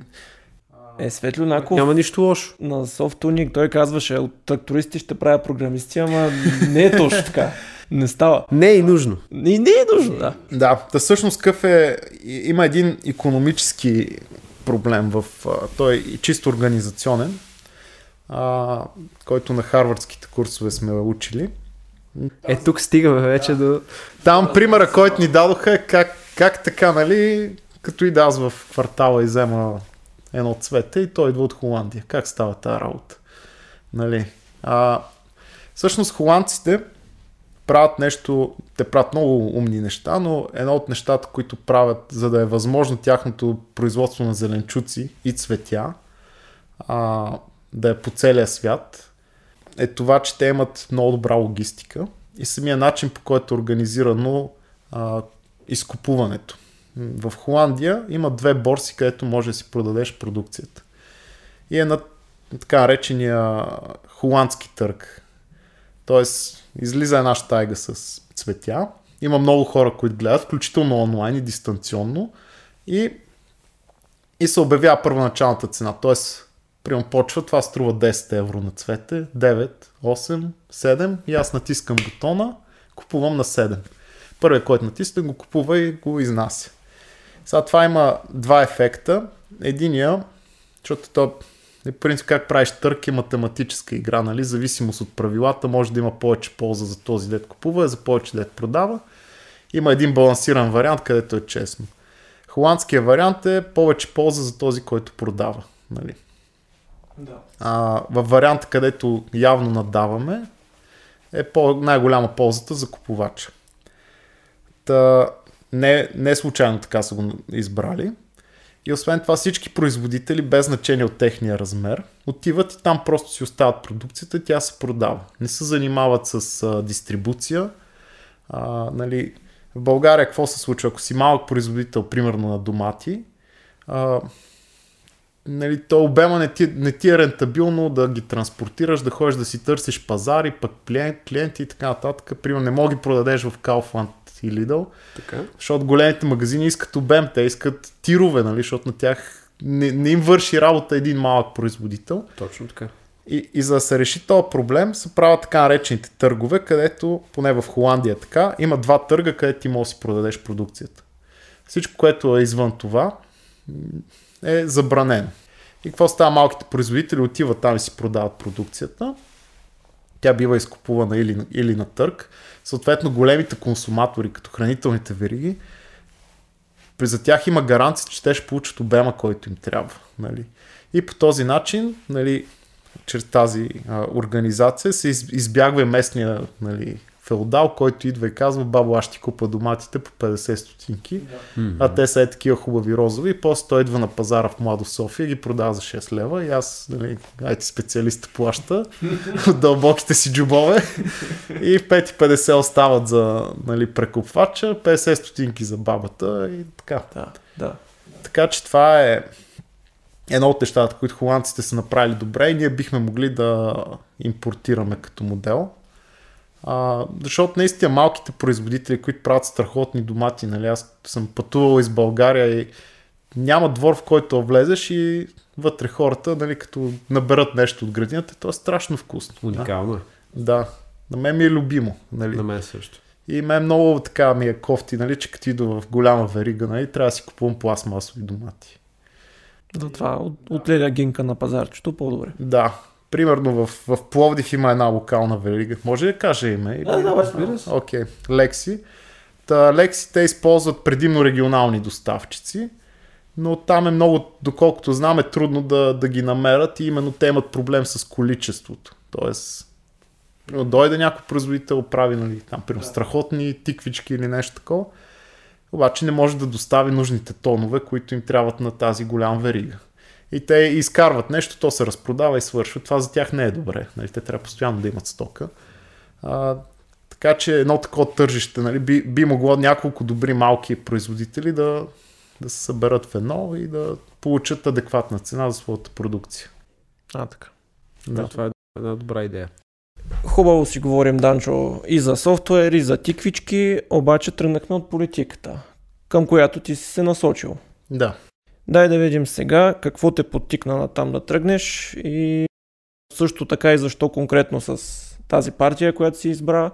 Е, Светло Наков Няма нищо лошо. на Softunic, той казваше, от трактористи ще правя програмисти, ама не е точно така. Не става. Не е и нужно. И не е нужно, да. Да, да всъщност какъв е, има един економически проблем в, той е чисто организационен, а, който на харвардските курсове сме учили. Е, тук стигаме вече до... Там примера, който ни дадоха е как, как така, нали, като и да аз в квартала и взема едно цвете и той идва от Холандия. Как става тази работа? Нали? А, всъщност холандците правят нещо, те правят много умни неща, но едно от нещата, които правят, за да е възможно тяхното производство на зеленчуци и цветя, а, да е по целия свят, е това, че те имат много добра логистика и самия начин по който е организирано а, изкупуването. В Холандия има две борси, където може да си продадеш продукцията. И е на така наречения холандски търг. Тоест, излиза една штайга с цветя. Има много хора, които гледат, включително онлайн и дистанционно. И, и се обявява първоначалната цена. Тоест, примерно почва, това струва 10 евро на цвете, 9, 8, 7 и аз натискам бутона, купувам на 7. Първият, който натисне, го купува и го изнася. Сега това има два ефекта. Единия, защото то е принцип как правиш търк е математическа игра, нали? Зависимост от правилата, може да има повече полза за този дет купува, за повече дет продава. Има един балансиран вариант, където е честно. Холандския вариант е повече полза за този, който продава. Нали? Да. А, във варианта, където явно надаваме, е по- най-голяма ползата за купувача. Та, не, не случайно така са го избрали. И освен това всички производители, без значение от техния размер, отиват и там просто си остават продукцията и тя се продава. Не се занимават с а, дистрибуция. А, нали, в България какво се случва? Ако си малък производител, примерно на домати, а, нали, то обема не ти, не ти е рентабилно да ги транспортираш, да ходиш да си търсиш пазари, пък клиент, клиенти и така нататък. Примерно не мога ги продадеш в Kaufland и Lidl, Така. защото големите магазини искат обем, те искат тирове, нали, защото на тях не, не им върши работа един малък производител. Точно така. И, и за да се реши този проблем, се правят така наречените търгове, където, поне в Холандия е така, има два търга, където ти можеш да си продадеш продукцията. Всичко, което е извън това, е забранено. И какво става? Малките производители отиват там и си продават продукцията. Тя бива изкупувана или, или на търг. Съответно, големите консуматори, като хранителните вериги, при за тях има гаранция, че те ще получат обема, който им трябва. Нали? И по този начин, нали, чрез тази а, организация се из, избягва местния нали, феодал, който идва и казва, бабо, аз ще купа доматите по 50 стотинки, а те са е такива хубави розови и после той идва на пазара в Младо София и ги продава за 6 лева и аз, нали, айде специалиста плаща от дълбоките си джубове и 5,50 остават за нали, прекупвача, 50 стотинки за бабата и така. Да, да. Така че това е едно от нещата, които холандците са направили добре и ние бихме могли да импортираме като модел. А, защото наистина малките производители, които правят страхотни домати, нали, аз съм пътувал из България и няма двор, в който влезеш и вътре хората, нали, като наберат нещо от градината, то е страшно вкусно. Уникално е. Да, на мен ми е любимо. Нали. На мен също. И мен много така ми е кофти, нали, че като идва в голяма верига, нали, трябва да си купувам пластмасови домати. Затова от, от Леля Гинка на пазарчето по-добре. Да. Примерно в, в Пловдив има една локална верига. Може ли да кажа име? Или... Да, да, разбира се. Окей. Лекси. Та, Лекси те използват предимно регионални доставчици, но там е много, доколкото знам, е трудно да, да ги намерят и именно те имат проблем с количеството. Тоест, дойде някой производител, прави нали, там, примерно, страхотни тиквички или нещо такова, обаче не може да достави нужните тонове, които им трябват на тази голям верига. И те изкарват нещо, то се разпродава и свършва. Това за тях не е добре. Нали? Те трябва постоянно да имат стока. А, така че едно такова тържище нали, би, би могло няколко добри малки производители да, да се съберат в едно и да получат адекватна цена за своята продукция. А, така. Да, да това е една добра идея. Хубаво си говорим, Данчо, и за софтуер, и за тиквички, обаче тръгнахме от политиката, към която ти си се насочил. Да. Дай да видим сега какво те подтикна на там да тръгнеш и също така и защо конкретно с тази партия, която си избра.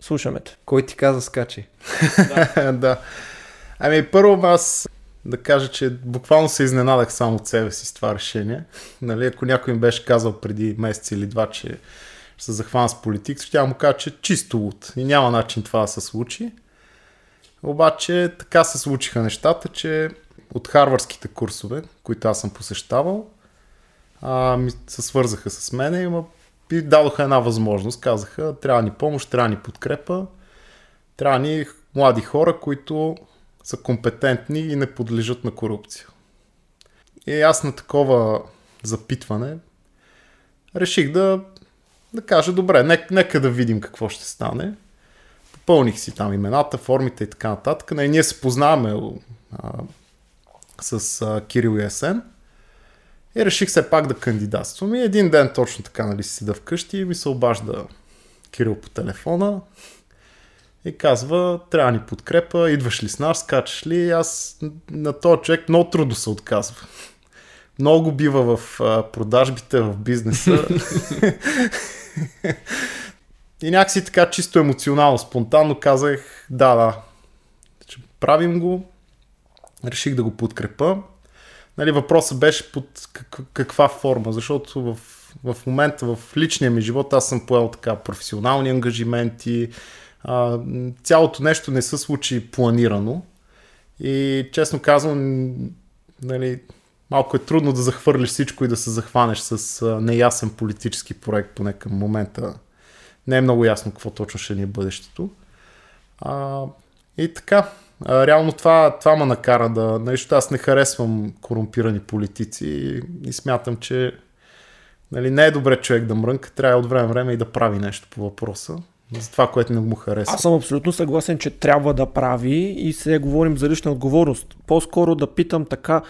Слушаме те. Кой ти каза скачи? Да. да. Ами първо аз да кажа, че буквално се изненадах само от себе си с това решение. Нали, ако някой им беше казал преди месец или два, че ще се захвана с политик, ще му кажа, че чисто луд и няма начин това да се случи. Обаче така се случиха нещата, че от харварските курсове, които аз съм посещавал, а, ми се свързаха с мене и ми дадоха една възможност. Казаха, трябва ни помощ, трябва ни подкрепа, трябва ни млади хора, които са компетентни и не подлежат на корупция. И аз на такова запитване реших да, да кажа, добре, нека, нека да видим какво ще стане. Попълних си там имената, формите и така нататък. Не, ние се познаваме с а, Кирил и Есен. И реших се пак да кандидатствам. И един ден точно така, нали, си седа вкъщи и ми се обажда Кирил по телефона и казва, трябва ни подкрепа, идваш ли с нас, скачаш ли? аз на този човек много трудно се отказва. Много бива в а, продажбите, в бизнеса. и някакси така чисто емоционално, спонтанно казах, да, да, правим го, реших да го подкрепа. Нали, въпросът беше под каква форма, защото в, в момента в личния ми живот аз съм поел така професионални ангажименти, а, цялото нещо не се случи планирано и честно казвам, нали, малко е трудно да захвърлиш всичко и да се захванеш с неясен политически проект, поне към момента не е много ясно какво точно ще ни е бъдещето. А, и така, реално това, това ме накара да... Нещо, аз не харесвам корумпирани политици и, и смятам, че нали, не е добре човек да мрънка, трябва от време време и да прави нещо по въпроса за това, което не му харесва. Аз съм абсолютно съгласен, че трябва да прави и сега говорим за лична отговорност. По-скоро да питам така,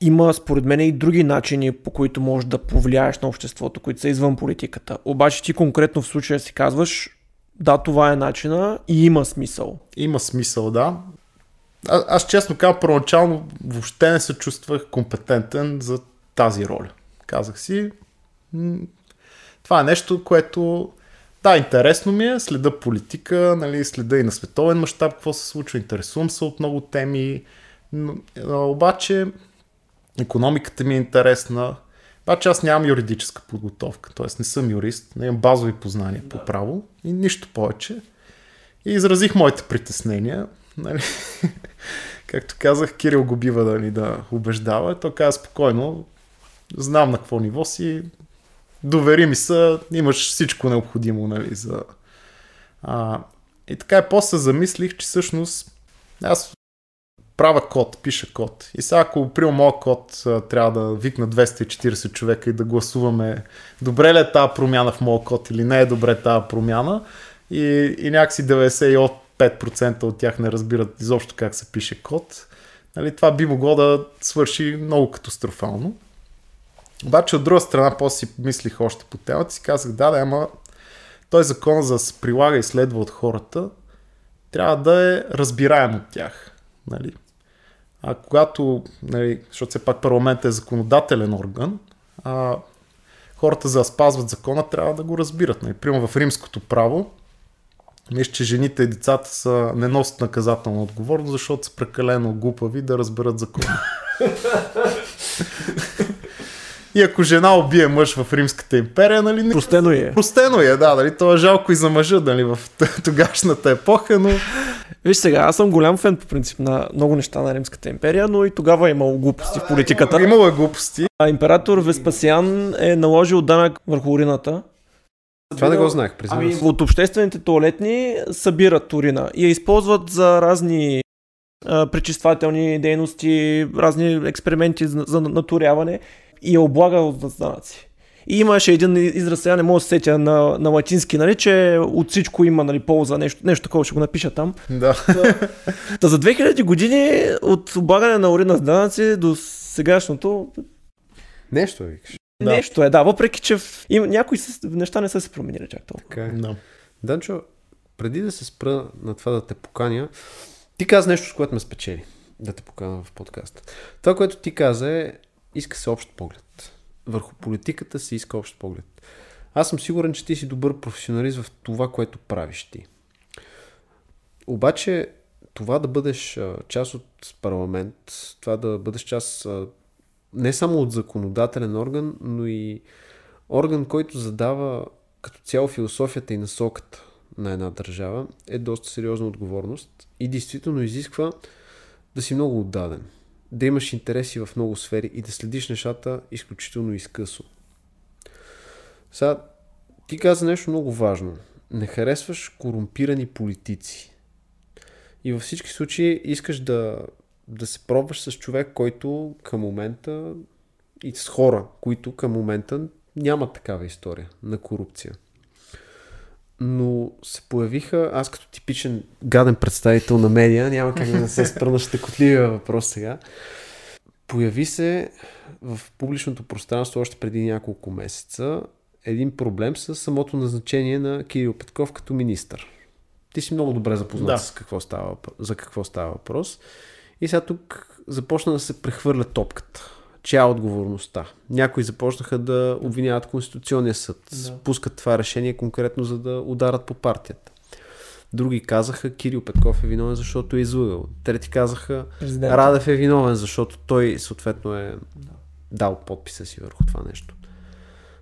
има според мен и други начини, по които можеш да повлияеш на обществото, които са извън политиката. Обаче ти конкретно в случая си казваш, да, това е начина и има смисъл. Има смисъл, да. А, аз честно казвам, първоначално въобще не се чувствах компетентен за тази роля. Казах си, това е нещо, което да, интересно ми е, следа политика, нали, следа и на световен мащаб какво се случва, интересувам се от много теми, но, обаче економиката ми е интересна, обаче аз нямам юридическа подготовка, т.е. не съм юрист, не имам базови познания да. по право и нищо повече. И изразих моите притеснения. Нали? Както казах, Кирил го бива да ни да убеждава. Той каза спокойно, знам на какво ниво си, довери ми се, имаш всичко необходимо, нали, за... А, и така и после замислих, че всъщност аз правя код, пиша код. И сега ако при моят код трябва да викна 240 човека и да гласуваме добре ли е тази промяна в моят код или не е добре тази промяна и, и някакси 95% от тях не разбират изобщо как се пише код, нали, това би могло да свърши много катастрофално. Обаче от друга страна, после си мислих още по темата, си казах, да, да, ама той закон за да се прилага и следва от хората, трябва да е разбираем от тях. Нали? А когато, нали, защото все пак парламент е законодателен орган, а хората за да спазват закона трябва да го разбират. Нали? Примерно в римското право, мисля, че жените и децата са, не носят наказателна отговорност, защото са прекалено глупави да разберат закона. И ако жена убие мъж в Римската империя, нали? Простено е. Простено е, да, нали? То е жалко и за мъжа, нали, в тогашната епоха, но... Виж сега, аз съм голям фен по принцип на много неща на Римската империя, но и тогава е имало глупости в политиката. Имало е глупости. А император Веспасиан е наложил данък върху урината. Това не го знаех, признавам Ами, от обществените туалетни събират урина и я използват за разни а, пречиствателни дейности, разни експерименти за, за наторяване и е облагал с данъци. И имаше един израз, сега не мога да се сетя на, на латински, нали, че от всичко има нали, полза, нещо, нещо такова ще го напиша там. Да. Та за 2000 години от облагане на урина с данъци до сегашното Нещо викаш. да. нещо е, да, въпреки че в, им, някои с, неща не са се променили чак толкова. Така е. да. Данчо, преди да се спра на това да те поканя, ти каза нещо, с което ме спечели да те поканя в подкаста. Това, което ти каза е, иска се общ поглед. Върху политиката се иска общ поглед. Аз съм сигурен, че ти си добър професионалист в това, което правиш ти. Обаче, това да бъдеш част от парламент, това да бъдеш част не само от законодателен орган, но и орган, който задава като цяло философията и насоката на една държава, е доста сериозна отговорност и действително изисква да си много отдаден, да имаш интереси в много сфери и да следиш нещата изключително изкъсо. Сега, ти каза нещо много важно. Не харесваш корумпирани политици. И във всички случаи искаш да, да се пробваш с човек, който към момента и с хора, които към момента нямат такава история на корупция. Но се появиха, аз като типичен гаден представител на медия, няма как да не се спра на щекотливия въпрос сега. Появи се в публичното пространство още преди няколко месеца един проблем с самото назначение на Кирил Петков като министър. Ти си много добре запознат Да. с какво става, за какво става въпрос. И сега тук започна да се прехвърля топката. Чия е отговорността? Някои започнаха да обвиняват Конституционния съд. Да. Пускат това решение конкретно за да ударат по партията. Други казаха Кирил Петков е виновен, защото е излъгал. Трети казаха Президент. Радев е виновен, защото той съответно е дал подписа си върху това нещо.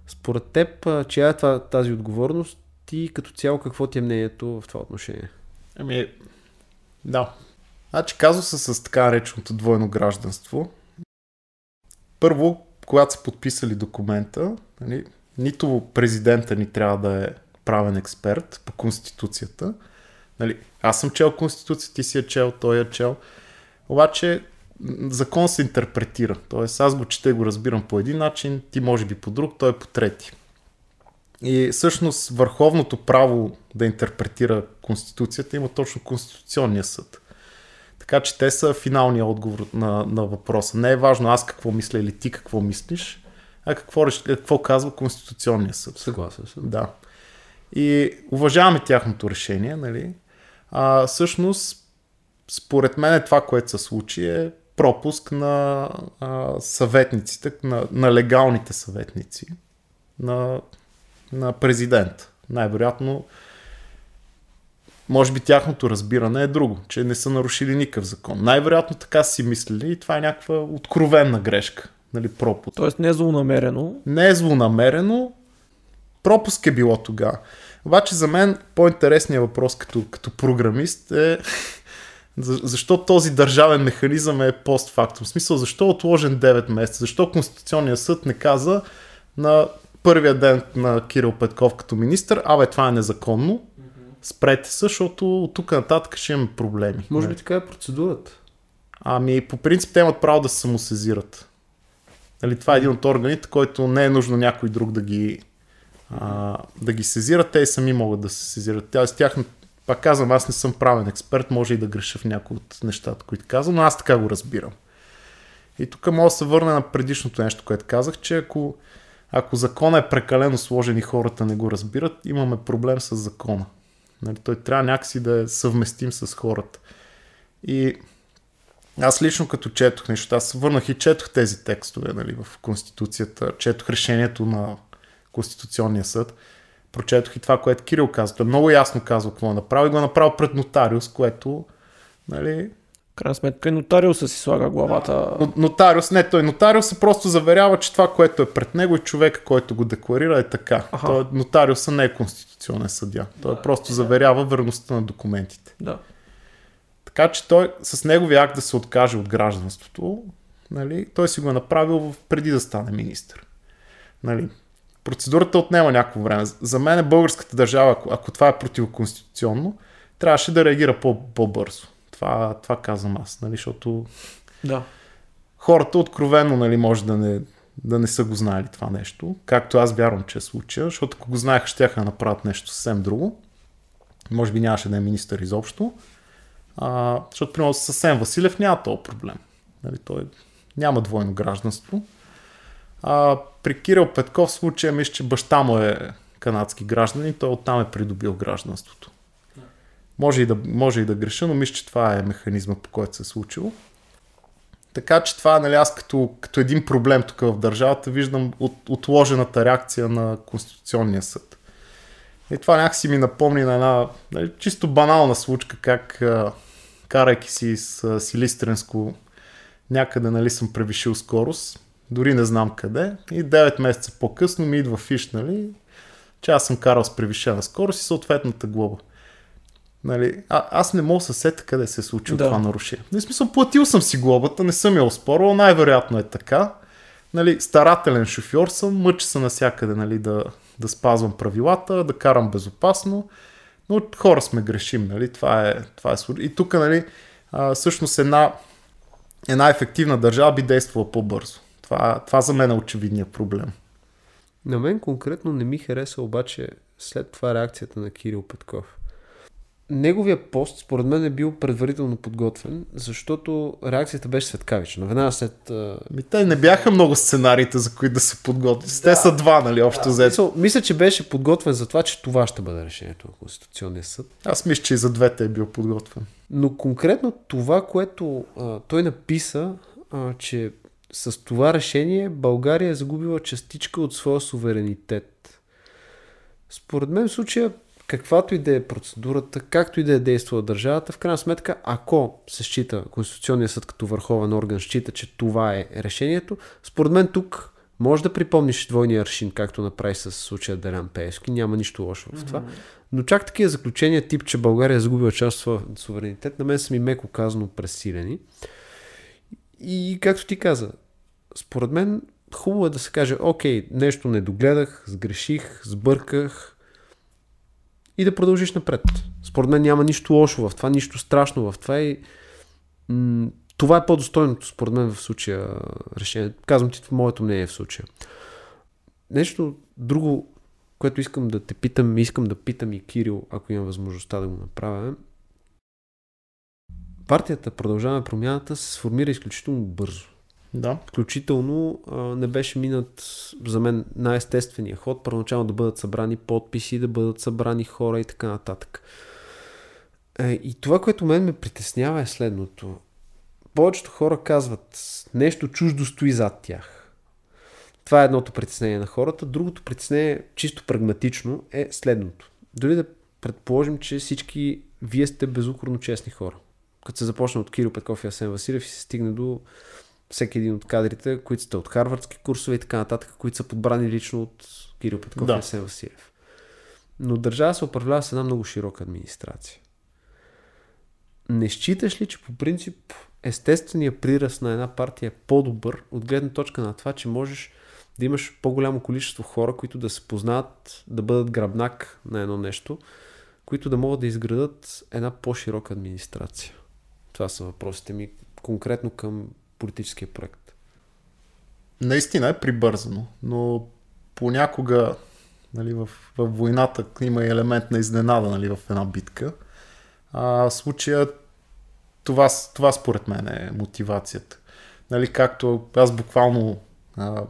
Според теб, чия е това, тази отговорност и като цяло какво ти е мнението в това отношение? Ами, да. Значи казуса с така нареченото двойно гражданство. Първо, когато са подписали документа, нали, нито президента ни трябва да е правен експерт по Конституцията. Нали, аз съм чел Конституцията, ти си е чел, той е чел. Обаче закон се интерпретира. Тоест аз го чета и го разбирам по един начин, ти може би по друг, той е по трети. И всъщност върховното право да интерпретира Конституцията има точно Конституционния съд. Така че те са финалния отговор на, на въпроса. Не е важно аз какво мисля или ти какво мислиш, а какво, какво казва Конституционния съд. Съгласен съм. Да. И уважаваме тяхното решение, нали? А, всъщност, според мен това, което се случи е пропуск на а, съветниците, на, на легалните съветници на, на президент. Най-вероятно, може би тяхното разбиране е друго, че не са нарушили никакъв закон. Най-вероятно така си мислили и това е някаква откровенна грешка, нали, пропуск. Тоест не е злонамерено. Не е злонамерено, пропуск е било тогава. Обаче за мен по-интересният въпрос като, като програмист е за- защо този държавен механизъм е постфактум. В смисъл, защо е отложен 9 месеца? Защо Конституционният съд не каза на първия ден на Кирил Петков като министр, абе това е незаконно, спрете се, защото от тук нататък ще имаме проблеми. Може би така е процедурата. Ами, по принцип, те имат право да се самосезират. Нали, това е един от органите, който не е нужно някой друг да ги, а, да ги сезира. Те сами могат да се сезират. С тях, пак казвам, аз не съм правен експерт, може и да греша в някои от нещата, които казвам, но аз така го разбирам. И тук мога да се върна на предишното нещо, което казах, че ако, ако закона е прекалено сложен и хората не го разбират, имаме проблем с закона. Нали, той трябва някакси да е съвместим с хората. И аз лично като четох нещо, аз върнах и четох тези текстове нали, в Конституцията, четох решението на Конституционния съд, прочетох и това, което Кирил казва. Той много ясно казва какво е направил и го е направил пред нотариус, което нали, крайна сметка и нотариуса си слага главата. но- Нотариус, не, той нотариус просто заверява, че това, което е пред него и човека, който го декларира е така. Аха. Той, нотариуса не е конституционен съдя. Той просто заверява верността на документите. Да. Така че той с неговия акт да се откаже от гражданството, нали, той си го е направил преди да стане министър. Нали. Процедурата отнема някакво време. За мен е българската държава, ако, ако това е противоконституционно, трябваше да реагира по- по-бързо. Това, това казвам аз, нали, защото Да. хората откровенно нали, може да не, да не са го знаели това нещо, както аз вярвам, че е случая, защото ако го знаеха, ще да направят нещо съвсем друго. Може би нямаше да е министър изобщо. А, защото, примерно, с Асен Василев няма този проблем. Нали, той няма двойно гражданство. А, при Кирил Петков случая мисля, че баща му е канадски гражданин, той оттам е придобил гражданството. Може и, да, може и да греша, но мисля, че това е механизма, по който се е случило. Така че това, нали, аз като, като един проблем тук в държавата виждам от, отложената реакция на Конституционния съд. И това някакси ми напомни на една нали, чисто банална случка, как а, карайки си с а, Силистренско някъде нали, съм превишил скорост, дори не знам къде, и 9 месеца по-късно ми идва фиш, нали, че аз съм карал с превишена скорост и съответната глоба. Нали, а, аз не мога да се сета къде се е случило Да. това нарушение. В смисъл, платил съм си глобата, не съм я оспорвал, най-вероятно е така. Нали, старателен шофьор съм, мъча се навсякъде нали, да, да спазвам правилата, да карам безопасно, но хора сме грешим, нали, това е, това е. И тук, нали, а, всъщност една, една ефективна държава би действала по-бързо. Това, това за мен е очевидният проблем. На мен конкретно не ми хареса обаче след това реакцията на Кирил Петков. Неговия пост, според мен, е бил предварително подготвен, защото реакцията беше светкавична. Веднага след... Ми, те не бяха много сценариите, за които да се подготвят. Те са два, нали, общо взето. Мисъл, мисля, че беше подготвен за това, че това ще бъде решението на Конституционния съд. Аз мисля, че и за двете е бил подготвен. Но конкретно това, което а, той написа, а, че с това решение България е загубила частичка от своя суверенитет. Според мен в случая, каквато и да е процедурата, както и да е действала държавата, в крайна сметка, ако се счита Конституционният съд като върховен орган, счита, че това е решението, според мен тук може да припомниш двойния аршин, както направи с случая Делян Пеевски, няма нищо лошо в това. Но чак такива заключения, тип, че България е загубила част от своя суверенитет, на мен са ми меко казано пресилени. И както ти каза, според мен хубаво е да се каже, окей, нещо не догледах, сгреших, сбърках и да продължиш напред. Според мен няма нищо лошо в това, нищо страшно в това и м- това е по-достойното според мен в случая решение. Казвам ти моето мнение в случая. Нещо друго, което искам да те питам, искам да питам и Кирил, ако имам възможността да го направя. е, Партията Продължаваме промяната се сформира изключително бързо. Да. Включително не беше минат за мен най-естествения ход, първоначално да бъдат събрани подписи, да бъдат събрани хора и така нататък. Е, и това, което мен ме притеснява е следното. Повечето хора казват, нещо чуждо стои зад тях. Това е едното притеснение на хората. Другото притеснение, чисто прагматично, е следното. Дори да предположим, че всички вие сте безукорно честни хора. Като се започне от Кирил Петков и Асен Василев и се стигне до всеки един от кадрите, които сте от харвардски курсове и така нататък, които са подбрани лично от Кирил Петков Да. и Асен Василев. Но държава се управлява с една много широка администрация. Не считаш ли, че по принцип естественият приръст на една партия е по-добър от гледна точка на това, че можеш да имаш по-голямо количество хора, които да се познават, да бъдат гръбнак на едно нещо, които да могат да изградат една по-широка администрация? Това са въпросите ми конкретно към политическия проект. Наистина е прибързано, но понякога нали, в, в войната има и елемент на изненада нали, в една битка. А в случая това, това според мен е мотивацията. Нали, както аз буквално а,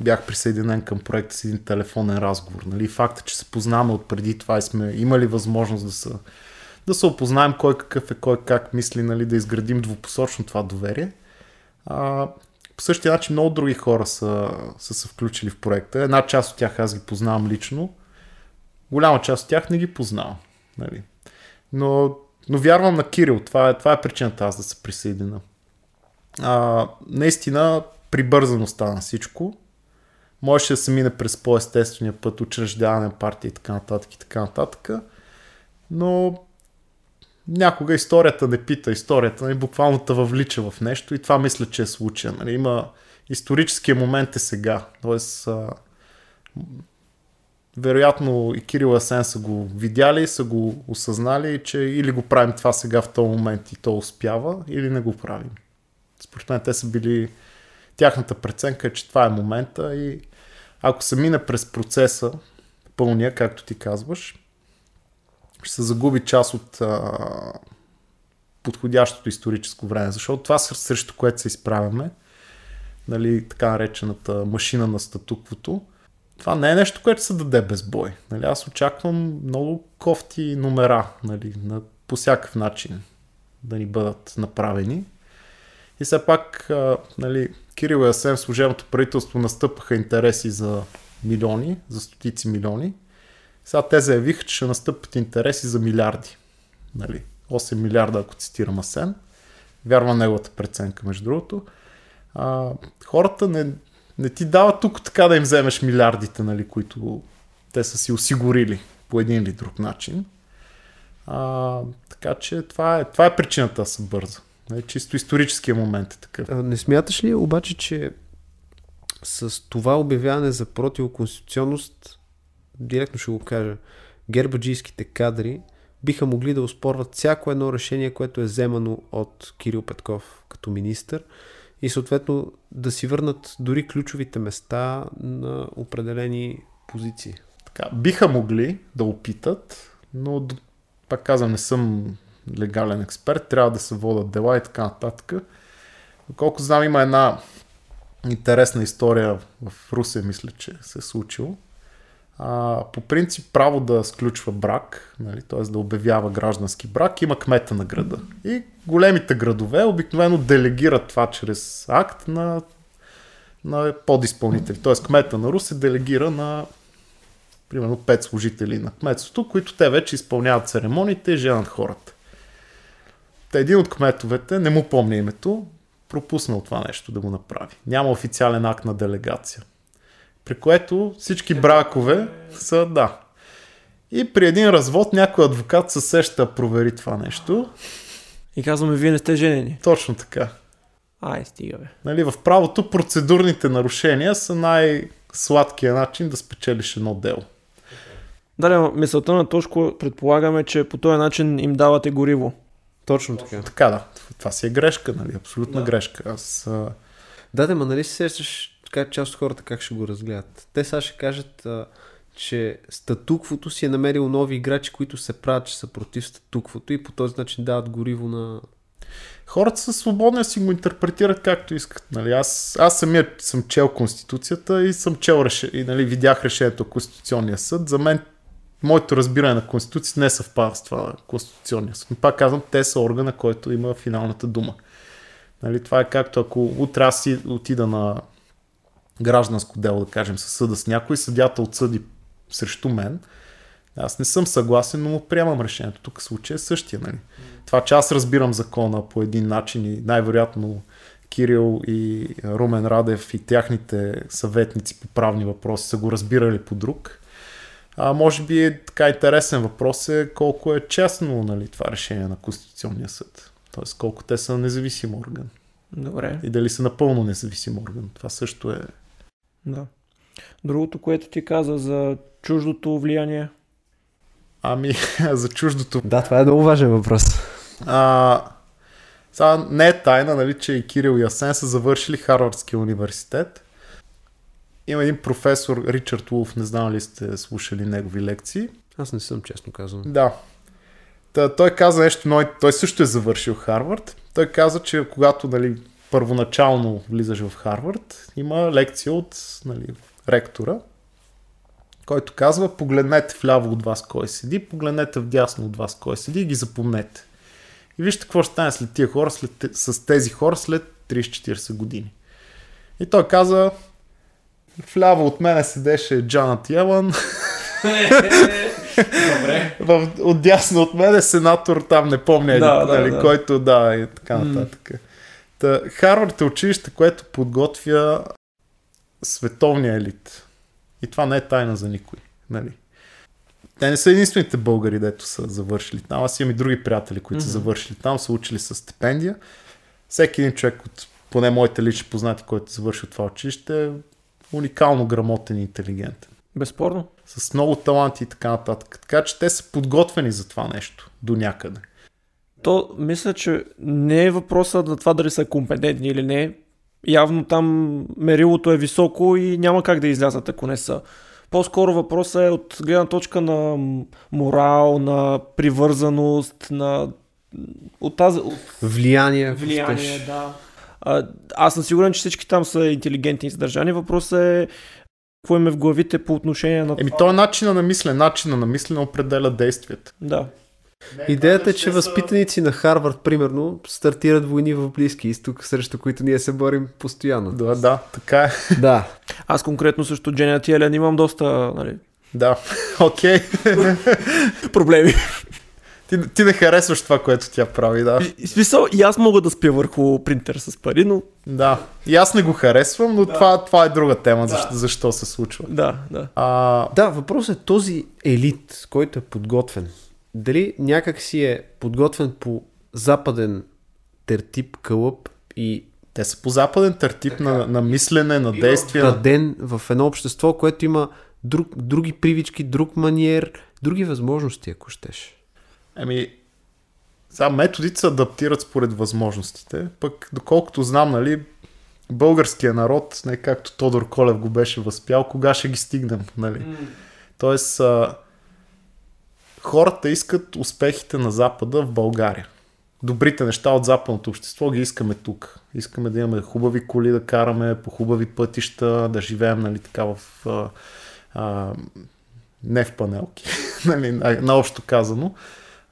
бях присъединен към проекта с един телефонен разговор. Нали, факта, че се познаваме от преди това и сме имали възможност да се, да се опознаем кой какъв е, кой как мисли, нали, да изградим двупосочно това доверие. А, по същия начин много други хора са, са се включили в проекта. Една част от тях аз ги познавам лично, голяма част от тях не ги познавам. Нали. Но, но вярвам на Кирил, това е, това е причината аз да се присъедина. А, наистина прибързано стана всичко. Можеше да се мине през по-естествения път, учреждаване на партия и така нататък и така нататък. Но някога историята не пита, историята нали, буквално те въвлича в нещо и това мисля, че е случая. Нали, има историческия момент е сега. Тоест, а, вероятно и Кирил Асен са го видяли, са го осъзнали, че или го правим това сега в този момент и то успява, или не го правим. Според мен те са били тяхната преценка, е, че това е момента и ако се мине през процеса, пълния, както ти казваш, ще се загуби част от а, подходящото историческо време, защото това срещу което се изправяме, нали, така наречената машина на статуквото, това не е нещо, което се даде без бой. Нали, аз очаквам много кофти номера нали, на, по всякакъв начин да ни бъдат направени. И все пак, а, нали, Кирил и Асен служебното правителство настъпаха интереси за милиони, за стотици милиони. Сега те заявиха, че ще настъпят интереси за милиарди. Нали, 8 милиарда, ако цитирам Асен. Вярвам неговата преценка, между другото. А, хората не, не ти дават тук така да им вземеш милиардите, нали, които те са си осигурили по един или друг начин. А, така че това е, това е причината да се бърза. Нали, чисто историческия момент е такъв. Не смяташ ли обаче, че с това обявяване за противоконституционност, директно ще го кажа, гербаджийските кадри биха могли да успорват всяко едно решение, което е вземано от Кирил Петков като министър и съответно да си върнат дори ключовите места на определени позиции. Така, биха могли да опитат, но пак казвам, не съм легален експерт, трябва да се водят дела и така нататък. Колко знам, има една интересна история в Русия, мисля, че се е случило. А, по принцип право да сключва брак, нали, т.е. да обявява граждански брак, има кмета на града. И големите градове обикновено делегират това чрез акт на, на подизпълнители. Т.е. кмета на Рус се делегира на примерно 5 служители на кметството, които те вече изпълняват церемониите и женат хората. Та един от кметовете, не му помня името, пропуснал това нещо да го направи. Няма официален акт на делегация. При което всички бракове са да. И при един развод някой адвокат се сеща провери това нещо. И казваме, вие не сте женени. Точно така. Ай, стига бе. Нали, в правото процедурните нарушения са най-сладкия начин да спечелиш едно дело. Да, мисълта на Тошко предполагаме, че по този начин им давате гориво. Точно така. Така да. Това си е грешка, нали? Абсолютна да. грешка. Аз... Да, да, ма нали се сещаш така част от хората как ще го разгледат? Те сега ще кажат, а, че статуквото си е намерило нови играчи, които се правят, че са против статуквото и по този начин дават гориво на... Хората са свободни си го интерпретират както искат. Нали? Аз, аз самия съм чел Конституцията и съм чел реше... и нали, видях решението Конституционния съд. За мен моето разбиране на Конституцията не съвпада с това Конституционния съд. Пак казвам, те са органа, който има финалната дума. Нали, това е както ако утре аз си отида на гражданско дело, да кажем, със съда с някой, съдята отсъди срещу мен, аз не съм съгласен, но му приемам решението. Тук случай е същия. Нали? Това, че аз разбирам закона по един начин и най-вероятно Кирил и Румен Радев и тяхните съветници по правни въпроси са го разбирали по друг. А може би е така интересен въпрос е колко е честно нали, това решение на Конституционния съд. Тоест колко те са независим орган. Добре. И дали са напълно независим орган. Това също е да. Другото, което ти каза за чуждото влияние? Ами, за чуждото... Да, това е много важен въпрос. А, сега не е тайна, нали, че и Кирил и Асен са завършили Харвардския университет. Има един професор, Ричард Улф, не знам ли сте слушали негови лекции. Аз не съм, честно казвам. Да. Та, той каза нещо, но той също е завършил Харвард. Той каза, че когато нали, първоначално влизаш в Харвард, има лекция от нали, ректора, който казва, погледнете вляво от вас кой седи, погледнете вдясно от вас кой седи и ги запомнете. И вижте какво ще стане след тия хора, след, с тези хора след 30-40 години. И той каза, вляво от мене седеше Джанат Яван, Добре. В, отдясно от мен е сенатор, там не помня, да, нали, да, да. който да, и така нататък. Mm. Та, Харвард е училище, което подготвя световния елит. И това не е тайна за никой. Нали? Те не са единствените българи, дето са завършили там. Аз имам и други приятели, които mm-hmm. са завършили там, са учили с стипендия. Всеки един човек от поне моите лични познати, който е завършил това училище, е уникално грамотен и интелигентен. Безспорно. с много таланти и така нататък. Така че те са подготвени за това нещо до някъде. То мисля, че не е въпроса на това дали са компетентни или не. Явно там мерилото е високо и няма как да излязат, ако не са. По-скоро въпросът е от гледна точка на морал, на привързаност, на от тази от Влияние. влияние, щеш. да. А, аз съм сигурен, че всички там са интелигентни и задържани. Въпросът е какво им е в главите по отношение на Еми, това. то е начина на мислене. Начина на мислене определя действията. Да. Идеята е, че възпитаници на Харвард, примерно, стартират войни в Близки изток, срещу които ние се борим постоянно. Да, да, така е. Да. Аз конкретно също Дженет Елен имам доста нали, Да, окей. проблеми. Ти, ти не харесваш това, което тя прави, да. И- Смисъл, и аз мога да спя върху принтер с пари, но Да. И аз не го харесвам, но това, това е друга тема, защо, защо се случва. да, да. А, Да, въпросът е този елит, който е подготвен. Дали някак си е подготвен по западен тертип, кълъп и те са по западен тертип на, на мислене, на действие. На... ден в едно общество, което има друг, други привички, друг маниер, други възможности, ако щеш. Еми, сега методите се адаптират според възможностите, пък доколкото знам, нали, българския народ, не както Тодор Колев го беше възпял, кога ще ги стигнем, нали? Тоест, а, хората искат успехите на Запада в България. Добрите неща от западното общество ги искаме тук. Искаме да имаме хубави коли да караме, по хубави пътища, да живеем, нали, така в... А, а, не в панелки, нали, на- наобщо казано.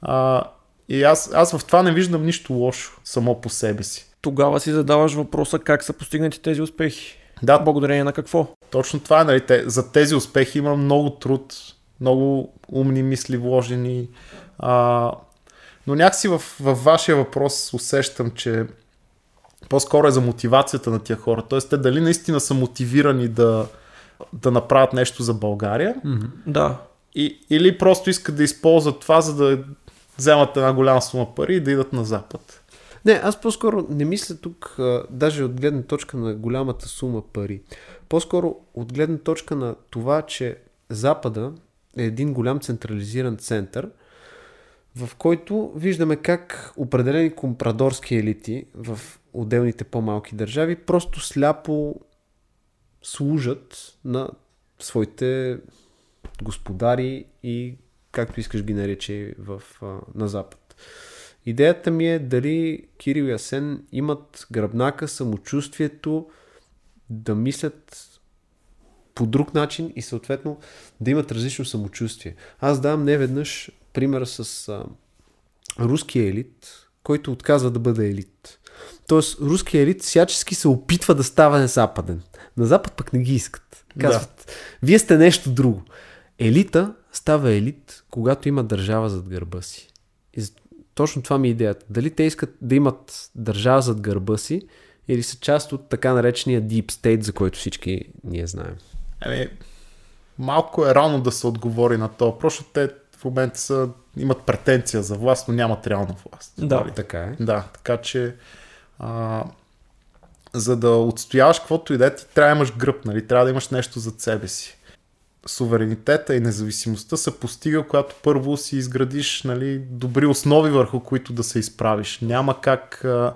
А, и аз, аз в това не виждам нищо лошо само по себе си. Тогава си задаваш въпроса как са постигнати тези успехи. Да, Благодарение на какво? точно това е. Нали, те, за тези успехи има много труд, много умни мисли вложени. А, но някакси в, в вашия въпрос усещам, че по-скоро е за мотивацията на тия хора. Тоест, те дали наистина са мотивирани да, да направят нещо за България, Да. и, или просто искат да използват това, за да вземат една голяма сума пари и да идат на Запад. Не, аз по-скоро не мисля тук, а, даже от гледна точка на голямата сума пари. По-скоро от гледна точка на това, че Запада е един голям централизиран център, в който виждаме как определени компрадорски елити в отделните по-малки държави просто сляпо служат на своите господари и както искаш ги нарече в, на Запад. Идеята ми е дали Кирил и Асен имат гръбнака, самочувствието да мислят по друг начин и съответно да имат различно самочувствие. Аз давам не веднъж примера с а, руския елит, който отказва да бъде елит. Тоест, руския елит всячески се опитва да става западен. На Запад пък не ги искат. Казват, вие сте нещо друго. Елита става елит, когато има държава зад гърба си. И точно това ми е идеята. Дали те искат да имат държава зад гърба си или са част от така наречения Deep State, за който всички ние знаем. Еми, малко е рано да се отговори на това. Просто те в момента са, имат претенция за власт, но нямат реална власт. Да. Нали? Така е. Да, така че а, за да отстояваш каквото и да е, ти трябва да имаш гръб, нали? трябва да имаш нещо зад себе си. Суверенитета и независимостта се постига, когато първо си изградиш нали, добри основи върху които да се изправиш. Няма как, а,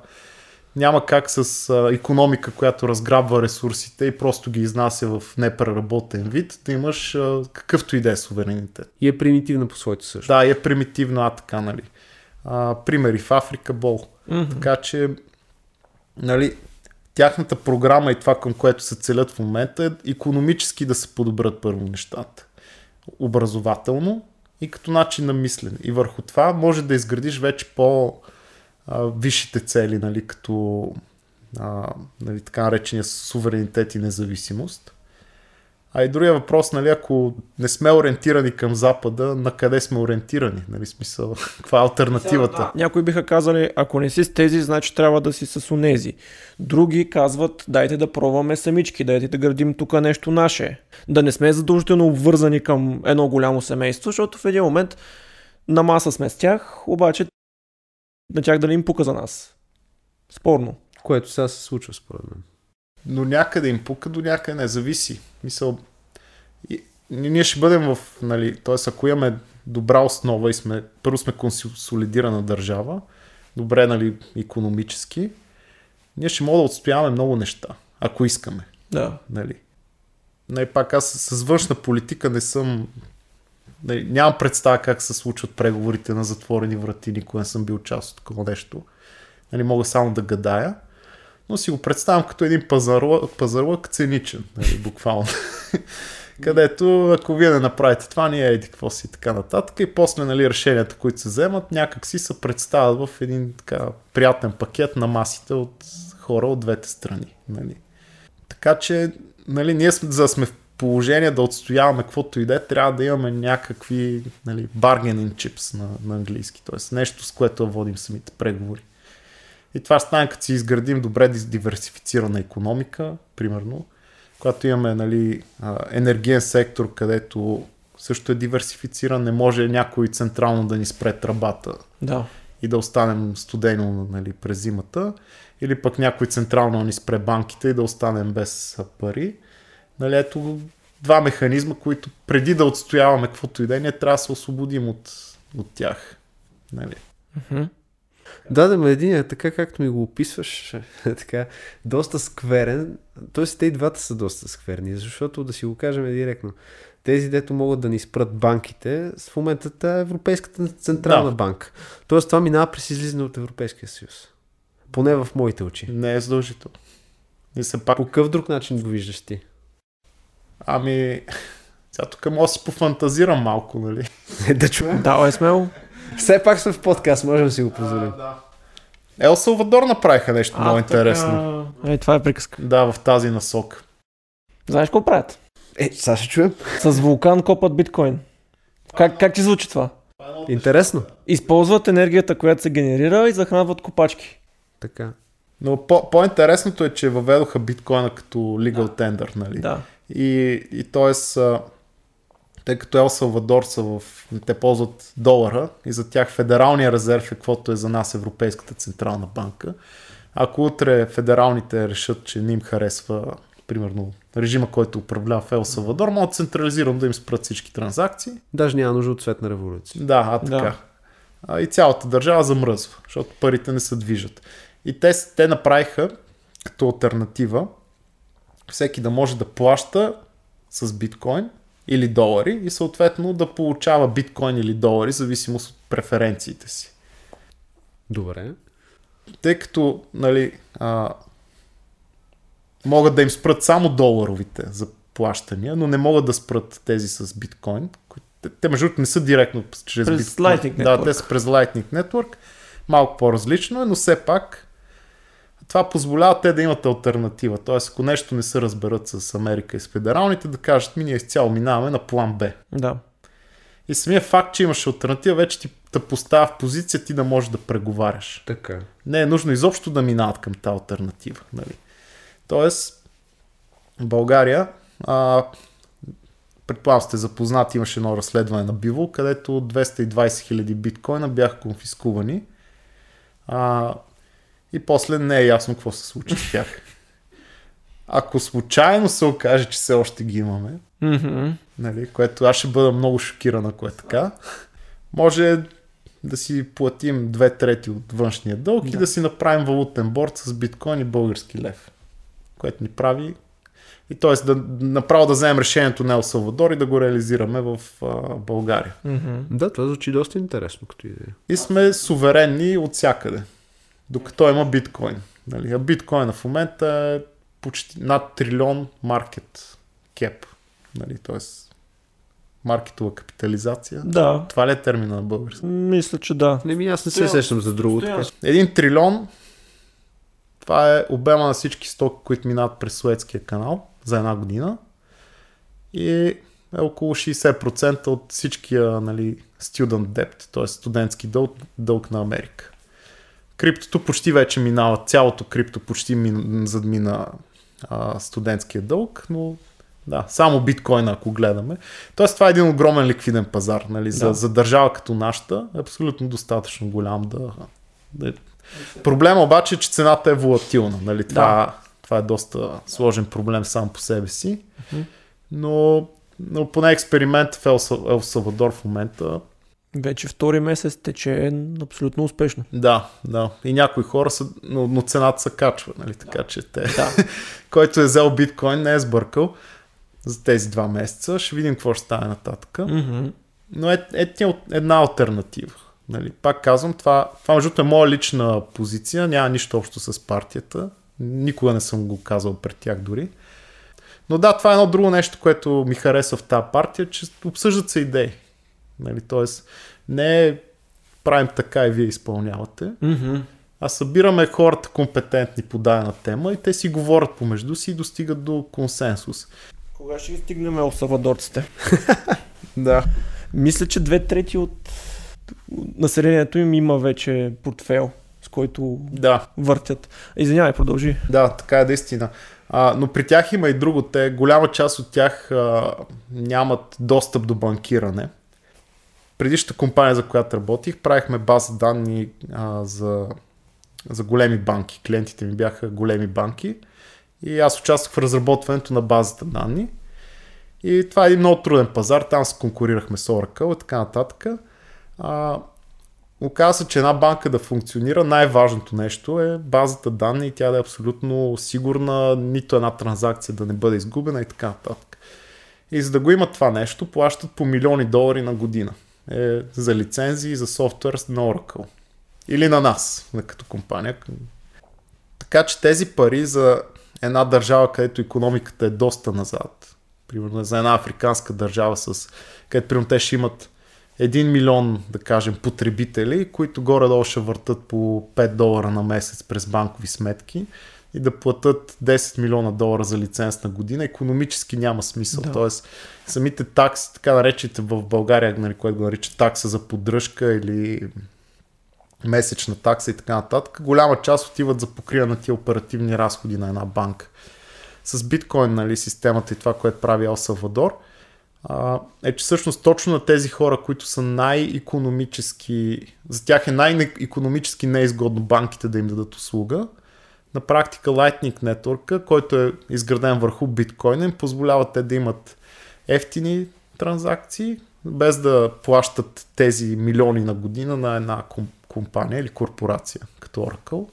няма как с а, економика, която разграбва ресурсите и просто ги изнася в непреработен вид, да имаш а, какъвто и да е суверенитет. И е примитивна по своето също. Да, и е примитивно, а така, нали. А, примери в Африка, бол. Мгм. Така че, нали, тяхната програма и това, към което се целят в момента е економически да се подобрят първо нещата. Образователно и като начин на мислене. И върху това може да изградиш вече по а, висшите цели, нали, като а, нали, така наречения суверенитет и независимост. А и другия въпрос, нали, ако не сме ориентирани към Запада, на къде сме ориентирани? Нали, смисъл, каква е альтернативата? Някои биха казали, ако не си с тези, значи трябва да си с онези. Други казват, дайте да пробваме самички, дайте да градим тук нещо наше. Да не сме задължително обвързани към едно голямо семейство, защото в един момент на маса сме с тях, обаче на тях да не им пука за нас. Спорно. Което сега се случва според мен. Но някъде им пука, до някъде не зависи. Мисъл, и- ние ще бъдем в, нали, т.е. ако имаме добра основа и сме, първо сме консолидирана държава, добре, нали, економически, ние ще можем да отстояваме много неща, ако искаме. Да. Нали. Нали, пак аз с външна политика не съм нали, нямам представа как се случват преговорите на затворени врати, никога не съм бил част от такова нещо. Нали, мога само да гадая, но си го представям като един пазарлък, пазарлък циничен, нали, буквално. където ако вие не направите това, ние еди какво си и така нататък. И после нали, решенията, които се вземат, някак си се представят в един така приятен пакет на масите от хора от двете страни. Нали. Така че нали, ние за да сме в положение да отстояваме каквото и да е, трябва да имаме някакви нали, bargaining chips на, на английски, т.е. нещо с което водим самите преговори. И това стане като си изградим добре диверсифицирана економика, примерно, когато имаме нали, енергиен сектор, където също е диверсифициран, не може някой централно да ни спре тръбата Да. и да останем студено нали, през зимата, или пък някой централно ни спре банките и да останем без пари. Нали, ето два механизма, които преди да отстояваме каквото и да е, ние трябва да се освободим от, от тях. Нали. Да, да, ме един е така, както ми го описваш, така, доста скверен. Тоест, те и двата са доста скверни, защото да си го кажем директно. Тези, дето могат да ни спрат банките, в момента е Европейската централна Да. банка. Тоест, това минава през излизане от Европейския съюз. Поне в моите очи. Не е задължително. И се пак, По какъв друг начин го виждаш ти? Ами, сега тук мога да си пофантазирам малко, нали? да чуем. Давай смело. Все пак сме в подкаст, можем да си го позволим. Ел Салвадор направиха нещо много интересно. Така... Е, това е приказка. Да, в тази насока. Знаеш какво правят? Е, сега ще чуем. С вулкан копат биткоин. Как, как ти звучи това? Интересно. Използват енергията, която се генерира и захранват копачки. Така. Но по- по-интересното е, че въведоха биткоина като legal tender, нали? Да. И, и т.е. тъй като Ел Салвадор са в... те ползват долара и за тях федералния резерв е каквото е за нас Европейската централна банка. Ако утре федералните решат, че не им харесва примерно режима, който управлява в Ел Салвадор, могат централизирано да им спрат всички транзакции. Даже няма нужда от цветна революция. Да, а така. Да. А, и цялата държава замръзва, защото парите не се движат. И те, те направиха като альтернатива всеки да може да плаща с биткоин или долари и съответно да получава биткоин или долари, зависимост от преференциите си. Добре. Тъй като нали, а, могат да им спрат само доларовите за плащания, но не могат да спрат тези с биткоин. Те, те между другото не са директно чрез През биткоин. Lightning Да, Network. те са през Lightning Network. Малко по-различно е, но все пак това позволява те да имат альтернатива. Тоест, ако нещо не се разберат с Америка и с федералните, да кажат, ми ние изцяло минаваме на план Б. Да. И самия факт, че имаш альтернатива, вече ти те поставя в позиция ти да можеш да преговаряш. Така. Не е нужно изобщо да минават към тази альтернатива. Нали? Тоест, България, а, предполагам сте запознати, имаше едно разследване на Биво, където 220 хиляди биткоина бяха конфискувани. А, и после не е ясно какво се случи с тях. Ако случайно се окаже, че все още ги имаме, Мгм. нали, което аз ще бъда много шокиран, ако е така, може да си платим две трети от външния дълг и Да. да си направим валутен борт с биткоин и български лев, което ни прави и т.е. да направо да вземем решението на Ел Салвадор и да го реализираме в а, България. Мгм. Да, това звучи доста интересно като идея. И сме суверенни от всякъде, докато има биткоин. Нали? А биткоина в момента е почти над трилион маркет кеп. Нали? Т.е. маркетова капитализация. Да. Това ли е термина на български? Мисля, че да. Не ми, аз не се сещам за друго. Стоян, Така. Един трилион, това е обема на всички стоки, които минават през Суетския канал за една година. И е около 60% от всичкия нали, student debt, т.е. студентски дълг, дълг на Америка. Криптото почти вече минава, цялото крипто почти мин, задмина а, студентския дълг, но да, само биткоина, ако гледаме. Тоест, това е един огромен ликвиден пазар. Нали? За, Да. за държава като нашата е абсолютно достатъчно голям да, да... Проблема обаче е, че цената е волатилна. Нали? Това, това е доста сложен проблем сам по себе си. Но но поне експеримент в Ел, Савадор в момента. Вече втори месец тече абсолютно успешно. Да, да. И някои хора са, но, но цената се качва, нали? Така че те. Да. Който е взел биткоин, не е сбъркал за тези два месеца. Ще видим какво ще стане нататък. Мгм. Но е, е, е една альтернатива. Нали? Пак казвам, това, това между е моя лична позиция, няма нищо общо с партията. Никога не съм го казал пред тях дори. Но да, това е едно друго нещо, което ми харесва в тази партия, че обсъждат се идеи. Нали? Тоест, не е правим така и вие изпълнявате, Мгм. а събираме хората компетентни по дадена тема и те си говорят помежду си и достигат до консенсус. Кога ще стигнем Ел Савадорците? Да. Мисля, че две трети от населението им има вече портфел, с който Да, въртят. Извинявай, продължи. Да, така е наистина. А, но при тях има и друго. Те, голяма част от тях а, нямат достъп до банкиране. Предишната компания, за която работих, правихме база данни а, за, за големи банки. Клиентите ми бяха големи банки. И аз участвах в разработването на базата данни. И това е един много труден пазар. Там се конкурирахме с Oracle и така нататък. А, Оказва се, че една банка да функционира, най-важното нещо е базата данни и тя да е абсолютно сигурна, нито една транзакция да не бъде изгубена и така нататък. И за да го имат това нещо, плащат по милиони долари на година е, за лицензии за софтуер на Oracle. Или на нас, на- като компания. Така че тези пари за една държава, където економиката е доста назад, примерно за една африканска държава, с, където примерно те ще имат 1 милион, да кажем, потребители, които горе-долу ще въртат по 5 долара на месец през банкови сметки и да платят 10 милиона долара за лиценз на година, економически няма смисъл. Да. Тоест, самите такси, така наречите в България, нали, което го нарича такса за поддръжка или месечна такса и така нататък, голяма част отиват за покриване на тия оперативни разходи на една банка. С биткоин, нали, системата и това, което прави Ел Салвадор, е, че всъщност точно на тези хора, които са най-економически, за тях е най-економически неизгодно банките да им дадат услуга, на практика Lightning Network, който е изграден върху биткоина, им позволява те да имат ефтини транзакции, без да плащат тези милиони на година на една ком- компания или корпорация, като Oracle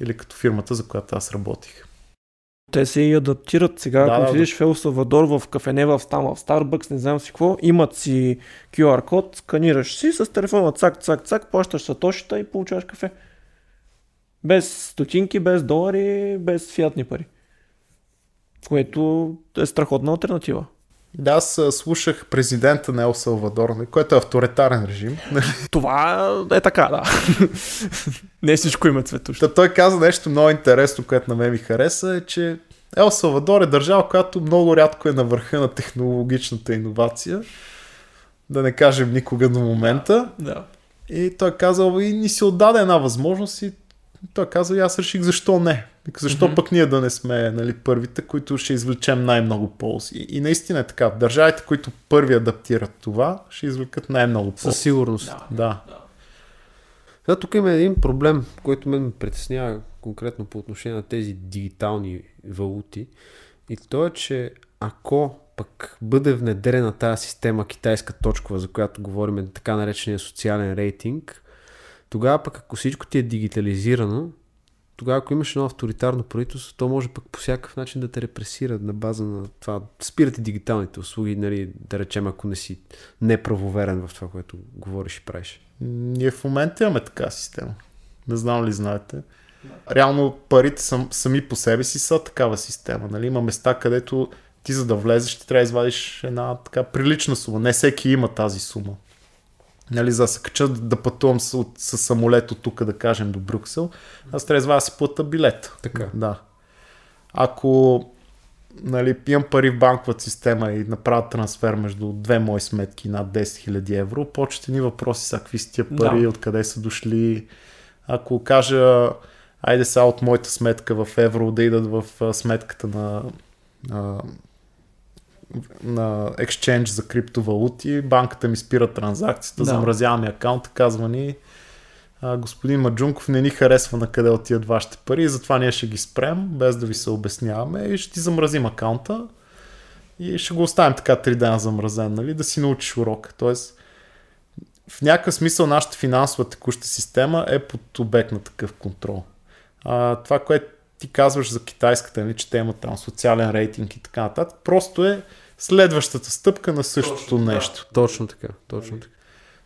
или като фирмата, за която аз работих. Те се и адаптират сега, Да, ако да, отидеш в Ел Савадор, в кафене, в там, в Starbucks, не знам си какво, имат си QR код, сканираш си с телефона, цак, цак, цак, плащаш сатошите и получаваш кафе. Без стотинки, без долари, без фиатни пари. Което е страхотна альтернатива. Да, аз слушах президента на Ел Салвадор, нали, който е авторитарен режим. Това е така, да. не всичко има цветущо. Та той каза нещо много интересно, което на мен ми хареса, е, че Ел Салвадор е държава, която много рядко е на върха на технологичната иновация. Да не кажем никога до момента. Да. И той казал, и ни си отдаде една възможност и той каза, и аз реших защо не. Защо пък ние да не сме нали, първите, които ще извлечем най-много ползи. И, и наистина е така. Държавите, които първи адаптират това, ще извлекат най-много Със ползи. сигурност. Да. Да, тук има един проблем, който мен ме притеснява конкретно по отношение на тези дигитални валути. И то е, че ако пък бъде внедрена тази система китайска точкова, за която говорим, така наречения социален рейтинг, тогава пък ако всичко ти е дигитализирано, тогава ако имаш едно авторитарно правителство, то може пък по всякакъв начин да те репресира на база на това. Спирате дигиталните услуги, нали, да речем, ако не си неправоверен в това, което говориш и правиш. Ние в момента имаме така система. Не знам ли знаете. Реално парите сам, сами по себе си са такава система. Нали? Има места, където ти за да влезеш, ти трябва да извадиш една така прилична сума. Не всеки има тази сума. Нали, за да се кача да пътувам с, от, с самолет от тук, да кажем, до Брюксел, аз трябва да си плата билет. Така. Да. Ако нали, имам пари в банковата система и направя трансфер между две мои сметки над 10 000 евро, почват ни въпроси са какви са тия пари, Да. откъде са дошли. Ако кажа, айде сега от моята сметка в евро да идат в сметката на, а, на екшенж за криптовалути, банката ми спира транзакцията, Да. замразяваме акаунта, казва ни господин Маджунков не ни харесва на къде отиват вашите пари, затова ние ще ги спрем, без да ви се обясняваме и ще ти замразим акаунта и ще го оставим така три дена замразен, нали, да си научиш урок. Тоест, в някакъв смисъл нашата финансова текуща система е под обект на такъв контрол. А, това, което ти казваш за китайската, нали, че те имат там социален рейтинг и така нататък, просто е следващата стъпка на същото точно, нещо. Да, точно така, точно така.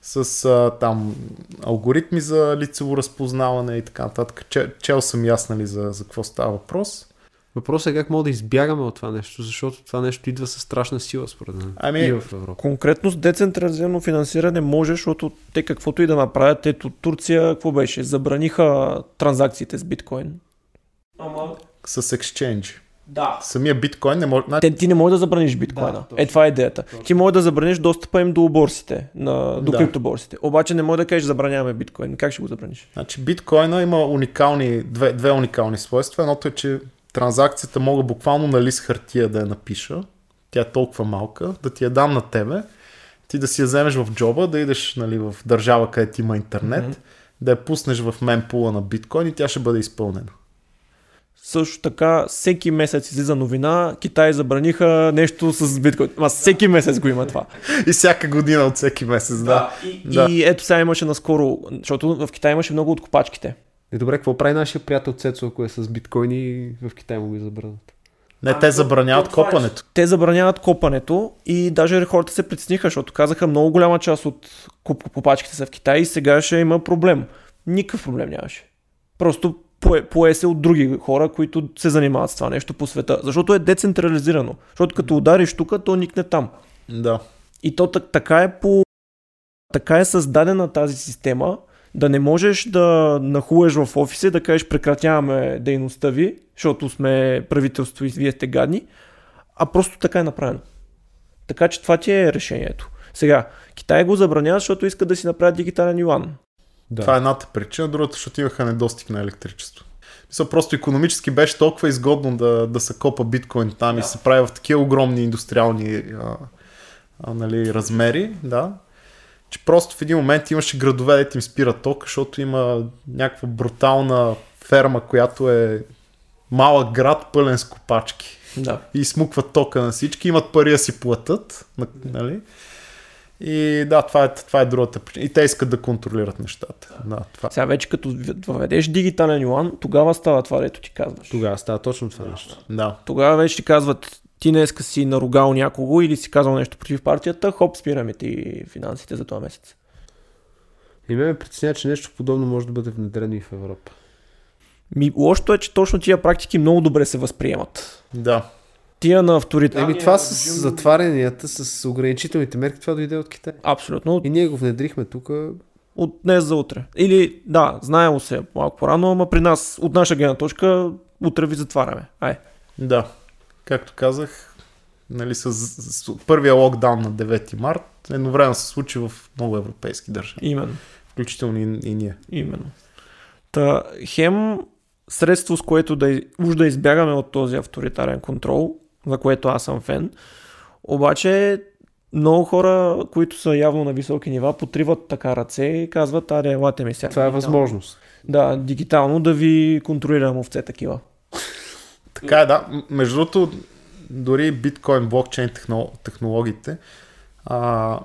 С а, там алгоритми за лицево разпознаване и така нататък. Чел, чел съм ясна ли за, за какво става въпрос. Въпросът е как мога да избягаме от това нещо, защото това нещо идва със страшна сила, според мен. Ами, и в Европа. Конкретно с децентрализирано финансиране може, защото те каквото и да направят, ето Турция, какво беше? Забраниха транзакциите с биткоин. Ама... С exchange. Да. Самия биткоин не може... Те, ти не можеш да забраниш биткоина. Да, е, това е идеята. Точно. Ти можеш да забраниш достъпа им до борсите, на, до да. криптоборсите. Обаче не може да кажеш забраняваме биткоин. Как ще го забраниш? Значи биткоина има уникални, две, две уникални свойства. Едното е, че транзакцията мога буквално на лист хартия да я напиша. Тя е толкова малка, да ти я дам на тебе, ти да си я вземеш в джоба, да идеш нали, в държава, където има интернет, mm-hmm. да я пуснеш в мемпула на биткоин и тя ще бъде изпълнена. Също така, всеки месец излиза новина, Китай забраниха нещо с биткоин. Ма всеки месец го има това. и всяка година от всеки месец, да. да. И, да. и ето сега имаше наскоро, защото в Китай имаше много от копачките. И добре, какво прави нашия приятел Цецо, ако е с биткоини и в Китай му ги забранят? Не, те забраняват копането. Те забраняват копането и даже хората се притесниха, защото казаха много голяма част от копачките са в Китай и сега ще има проблем. Никакъв проблем нямаше. Просто пое, се от други хора, които се занимават с това нещо по света. Защото е децентрализирано. Защото като удариш тук, то никне там. Да. И то така е по... Така е създадена тази система, да не можеш да нахуеш в офиса и да кажеш прекратяваме дейността ви, защото сме правителство и вие сте гадни, а просто така е направено. Така че това ти е решението. Сега, Китай го забранява, защото иска да си направят дигитален юан. Да. Това е едната причина, другата, защото имаха недостиг на електричество. Мисля, просто економически беше толкова изгодно да, да се копа биткоин там да. и се прави в такива огромни индустриални а, а, нали, размери, да, че просто в един момент имаше градове, дето им спира ток, защото има някаква брутална ферма, която е малък град, пълен с копачки. Да. И смукват тока на всички, имат пари да си платят. Нали? И да, това е, това е другата причина. И те искат да контролират нещата. Да, това. Сега вече като въведеш дигитален юан, тогава става това, дето ти казваш. Тогава става точно това нещо. Да. Тогава вече ти казват, ти днеска си наругал някого или си казал нещо против партията, хоп, спираме ти финансите за този месец. И ме ме притеснява, че нещо подобно може да бъде внедрено и в Европа. Ми, лошото е, че точно тия практики много добре се възприемат. Да. Тия на авторитет. Еми това с затварянията, с ограничителните мерки, това дойде от Китай. Абсолютно. И ние го внедрихме тук. От днес за утре. Или, да, знаело се малко по-рано, ама при нас, от наша гледна точка, утре ви затваряме. Ай. Да както казах, нали, с, с, първия локдаун на 9 март, едновременно се случи в много европейски държави. Именно. Включително и, и ние. Именно. Та, хем средство, с което да, уж да избягаме от този авторитарен контрол, за което аз съм фен, обаче много хора, които са явно на високи нива, потриват така ръце и казват, аре, елате ми сега. Това е възможност. Да, дигитално да ви контролирам овце такива. Така е, да. Между другото, дори биткоин, блокчейн технологиите, а,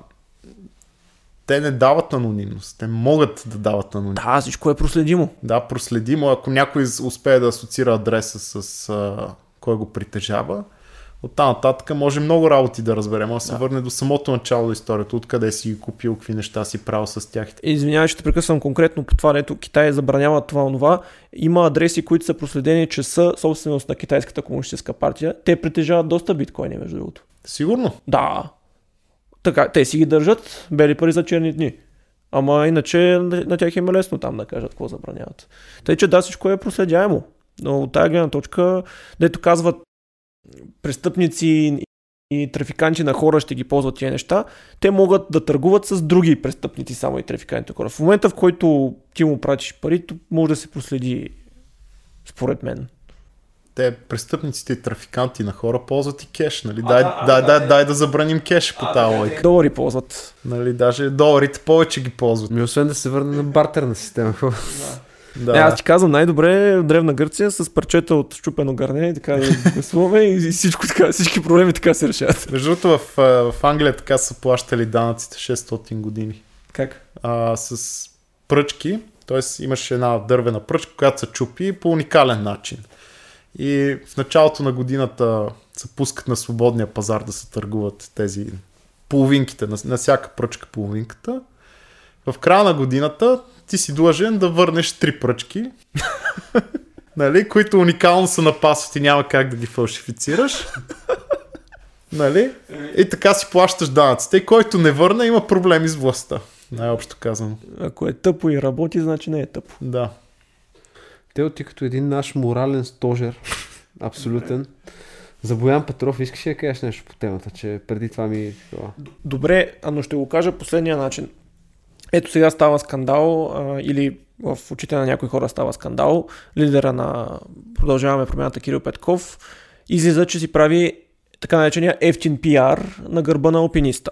те не дават анонимност. Те могат да дават анонимност. Да, всичко е проследимо. Да, проследимо. Ако някой успее да асоциира адреса с а, кой го притежава, от там нататък може много работи да разберем, а се да. върне до самото начало на историята, откъде си купил, какви неща си правил с тях. Извинявай, ще прекъсвам конкретно по това, ето Китай забранява това онова. Има адреси, които са проследени, че са собственост на Китайската комунистическа партия. Те притежават доста биткоини, между другото. Сигурно? Да. Така, те си ги държат, бели пари за черни дни. Ама иначе на тях им е лесно там да кажат какво забраняват. Тъй, че да, всичко е проследяемо. Но от тази гледна точка, дето казват престъпници и трафиканти на хора ще ги ползват тия неща, те могат да търгуват с други престъпници само и трафиканти на хора. В момента, в който ти му пратиш пари, може да се проследи, според мен. Те престъпниците и трафиканти на хора ползват и кеш, нали? Дай, а, дай, дай, дай, да забраним кеш по тази лойка. Долари ползват. Нали, даже доларите повече ги ползват. Ми освен да се върне на бартерна система. Да. Да. Не, аз ти казвам, най-добре е Древна Гърция с парчета от щупено гърне и така да гласуваме и всичко така, всички проблеми така се решават. Между другото, в, в Англия така са плащали данъците 600 години. Как? А, с пръчки, т.е. имаше една дървена пръчка, която се чупи по уникален начин. И в началото на годината се пускат на свободния пазар да се търгуват тези половинките, на, на всяка пръчка половинката. В края на годината ти си длъжен да върнеш три пръчки, нали, които уникално се напасват и няма как да ги фалшифицираш. Нали? И така си плащаш данъците. И който не върне, има проблеми с властта. Най-общо казано. Ако е тъпо и работи, значи не е тъпо. Да. Те ти като един наш морален стожер, абсолютен. За Боян Петров искаш ли да кажеш нещо по темата, че преди това ми... Това... Добре, а но ще го кажа последния начин. Ето сега става скандал, а, или в очите на някои хора става скандал. Лидера на Продължаваме промяната Кирил Петков излиза, че си прави така наречения ефтин пиар на гърба на алпиниста.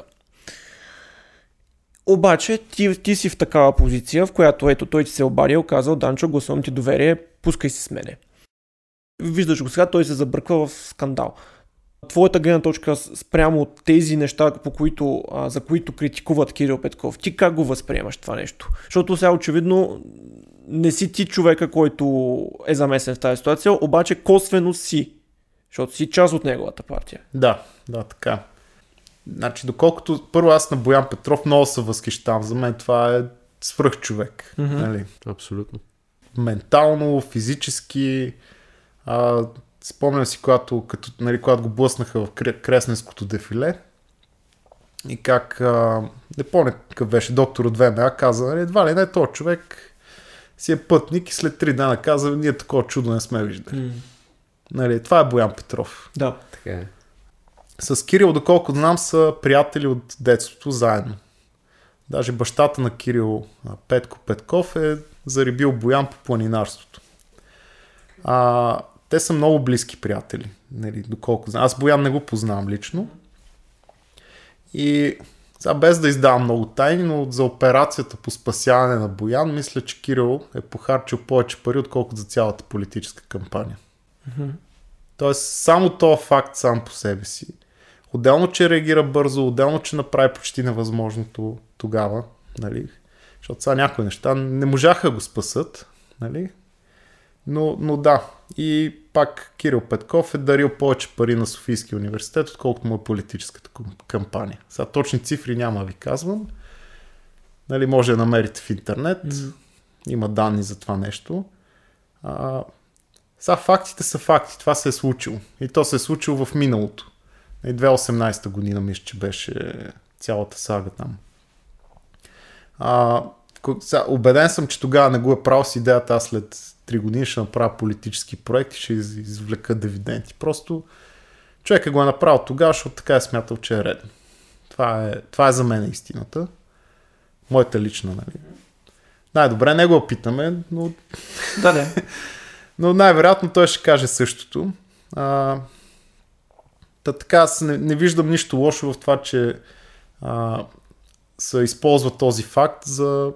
Обаче ти, ти си в такава позиция, в която ето той ти се е обадил, казал, Данчо, гласувам ти доверие, пускай се с мене. Виждаш го сега, той се забърква в скандал. Твоята гледна точка спрямо от тези неща, по които, а, за които критикуват Кирил Петков, ти как го възприемаш това нещо? Защото сега очевидно не си ти човека, който е замесен в тази ситуация, обаче косвено си, защото си част от неговата партия. Да, да, така. Значи, доколкото първо аз на Боян Петров много се възхищавам. За мен това е свръх човек. Мгм. Нали? Абсолютно. Ментално, физически. А, спомням си, когато, като, нали, когато го блъснаха в Кре- Кресненското дефиле. И как, а, не помня какъв беше, доктор от ВМА каза, нали, едва ли не, този човек си е пътник и след три дена каза, ние такова чудо не сме виждали. Нали, това е Боян Петров. Да. Така е. С Кирил, доколко знам, са приятели от детството заедно. Даже бащата на Кирил, Петко Петков, е зарибил Боян по планинарството. А, те са много близки приятели, нали, доколко знам. Аз Боян не го познавам лично. И сега без да издавам много тайни, но за операцията по спасяване на Боян, мисля, че Кирил е похарчил повече пари, отколкото за цялата политическа кампания. Тоест, само този факт сам по себе си. Отделно, че реагира бързо, отделно, че направи почти невъзможното тогава, нали? Защото сега някои неща не можаха да го спасат, нали? Но, но да, и пак Кирил Петков е дарил повече пари на Софийския университет, отколкото му е политическата кам- кампания. Сега точни цифри няма ви казвам. Нали, може да намерите в интернет. Има данни за това нещо. А, сега фактите са факти. Това се е случило. И то се е случило в миналото. И 2018 година мисля, че беше цялата сага там. А, сега, убеден съм, че тогава не го е правил с идеята аз след 3 години ще направя политически проект и ще из- извлека дивиденти. Просто човекът го е направил тогава, защото така е смятал, че е редно. Това е, това е за мен истината. Моята лична, нали? Най-добре не го питаме, но Да, да. но най-вероятно той ще каже същото. А, та така, аз не, не виждам нищо лошо в това, че а, се използва този факт за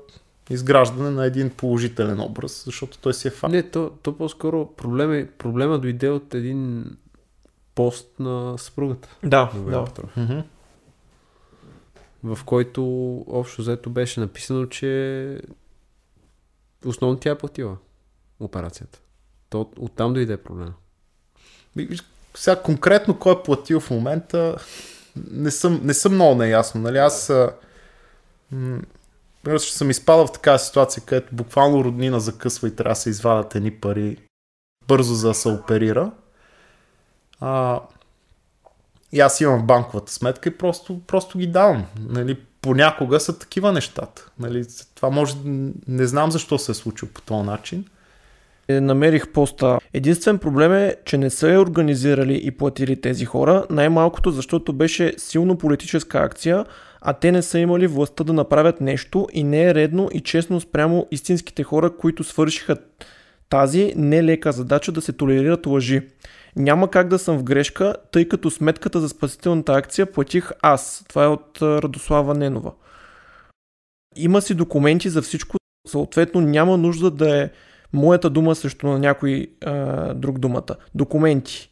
изграждане на един положителен образ, защото той си е факт. Не, то, то по-скоро проблема, проблема дойде от един пост на съпругата. Да, да. Петров, в който общо взето беше написано, че основно тя е платила операцията. То от- оттам дойде проблема. Сега конкретно кой е платил в момента, не съм, не съм много наясно. Нали? Аз м- примерно, ще съм изпадал в такава ситуация, където буквално роднина закъсва и трябва да се извадят едни пари бързо за да се оперира. А, и аз имам банковата сметка и просто, просто ги давам. Нали? Понякога са такива нещата. Нали? Това може... Не знам защо се е случило по този начин. Е, Намерих поста. Единствен проблем е, че не са я организирали и платили тези хора, най-малкото защото беше силно политическа акция, а те не са имали властта да направят нещо и не е редно и честно спрямо истинските хора, които свършиха тази нелека задача да се толерират лъжи. Няма как да съм в грешка, тъй като сметката за спасителната акция платих аз. Това е от Радослава Ненова. Има си документи за всичко, съответно няма нужда да е моята дума срещу на някой а, друг думата. Документи.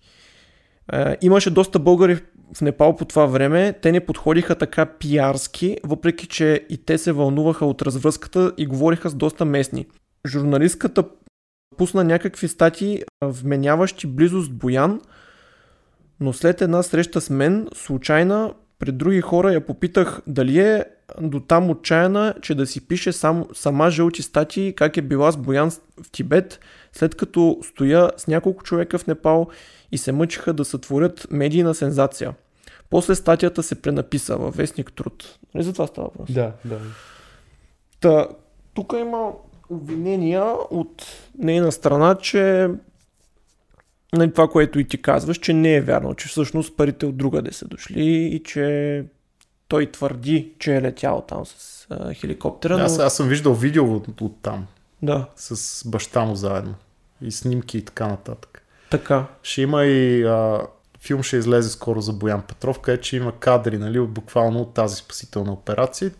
А, имаше доста българи в Непал по това време. Те не подходиха така пиарски, въпреки че и те се вълнуваха от развръзката и говориха с доста местни. Журналистката пусна някакви стати, вменяващи близост Боян, но след една среща с мен, случайна, пред други хора я попитах дали е до там отчаяна, че да си пише сам, сама жълти статии как е била с Боян в Тибет, след като стоя с няколко човека в Непал и се мъчиха да сътворят медийна сензация. После статията се пренаписа във вестник Труд. Нали за това става въпрос? Да, да. Та, тук има обвинения от нейна страна, че нали, това, което и ти казваш, че не е вярно, че всъщност парите от другаде са дошли и че той твърди, че е летял там с а, хеликоптера. Но... Аз, аз съм виждал видео от, от там. Да. С баща му заедно. И снимки и така нататък. Така. Ще има и а, филм ще излезе скоро за Боян Петров, където ще има кадри, нали, буквално от тази спасителна операция.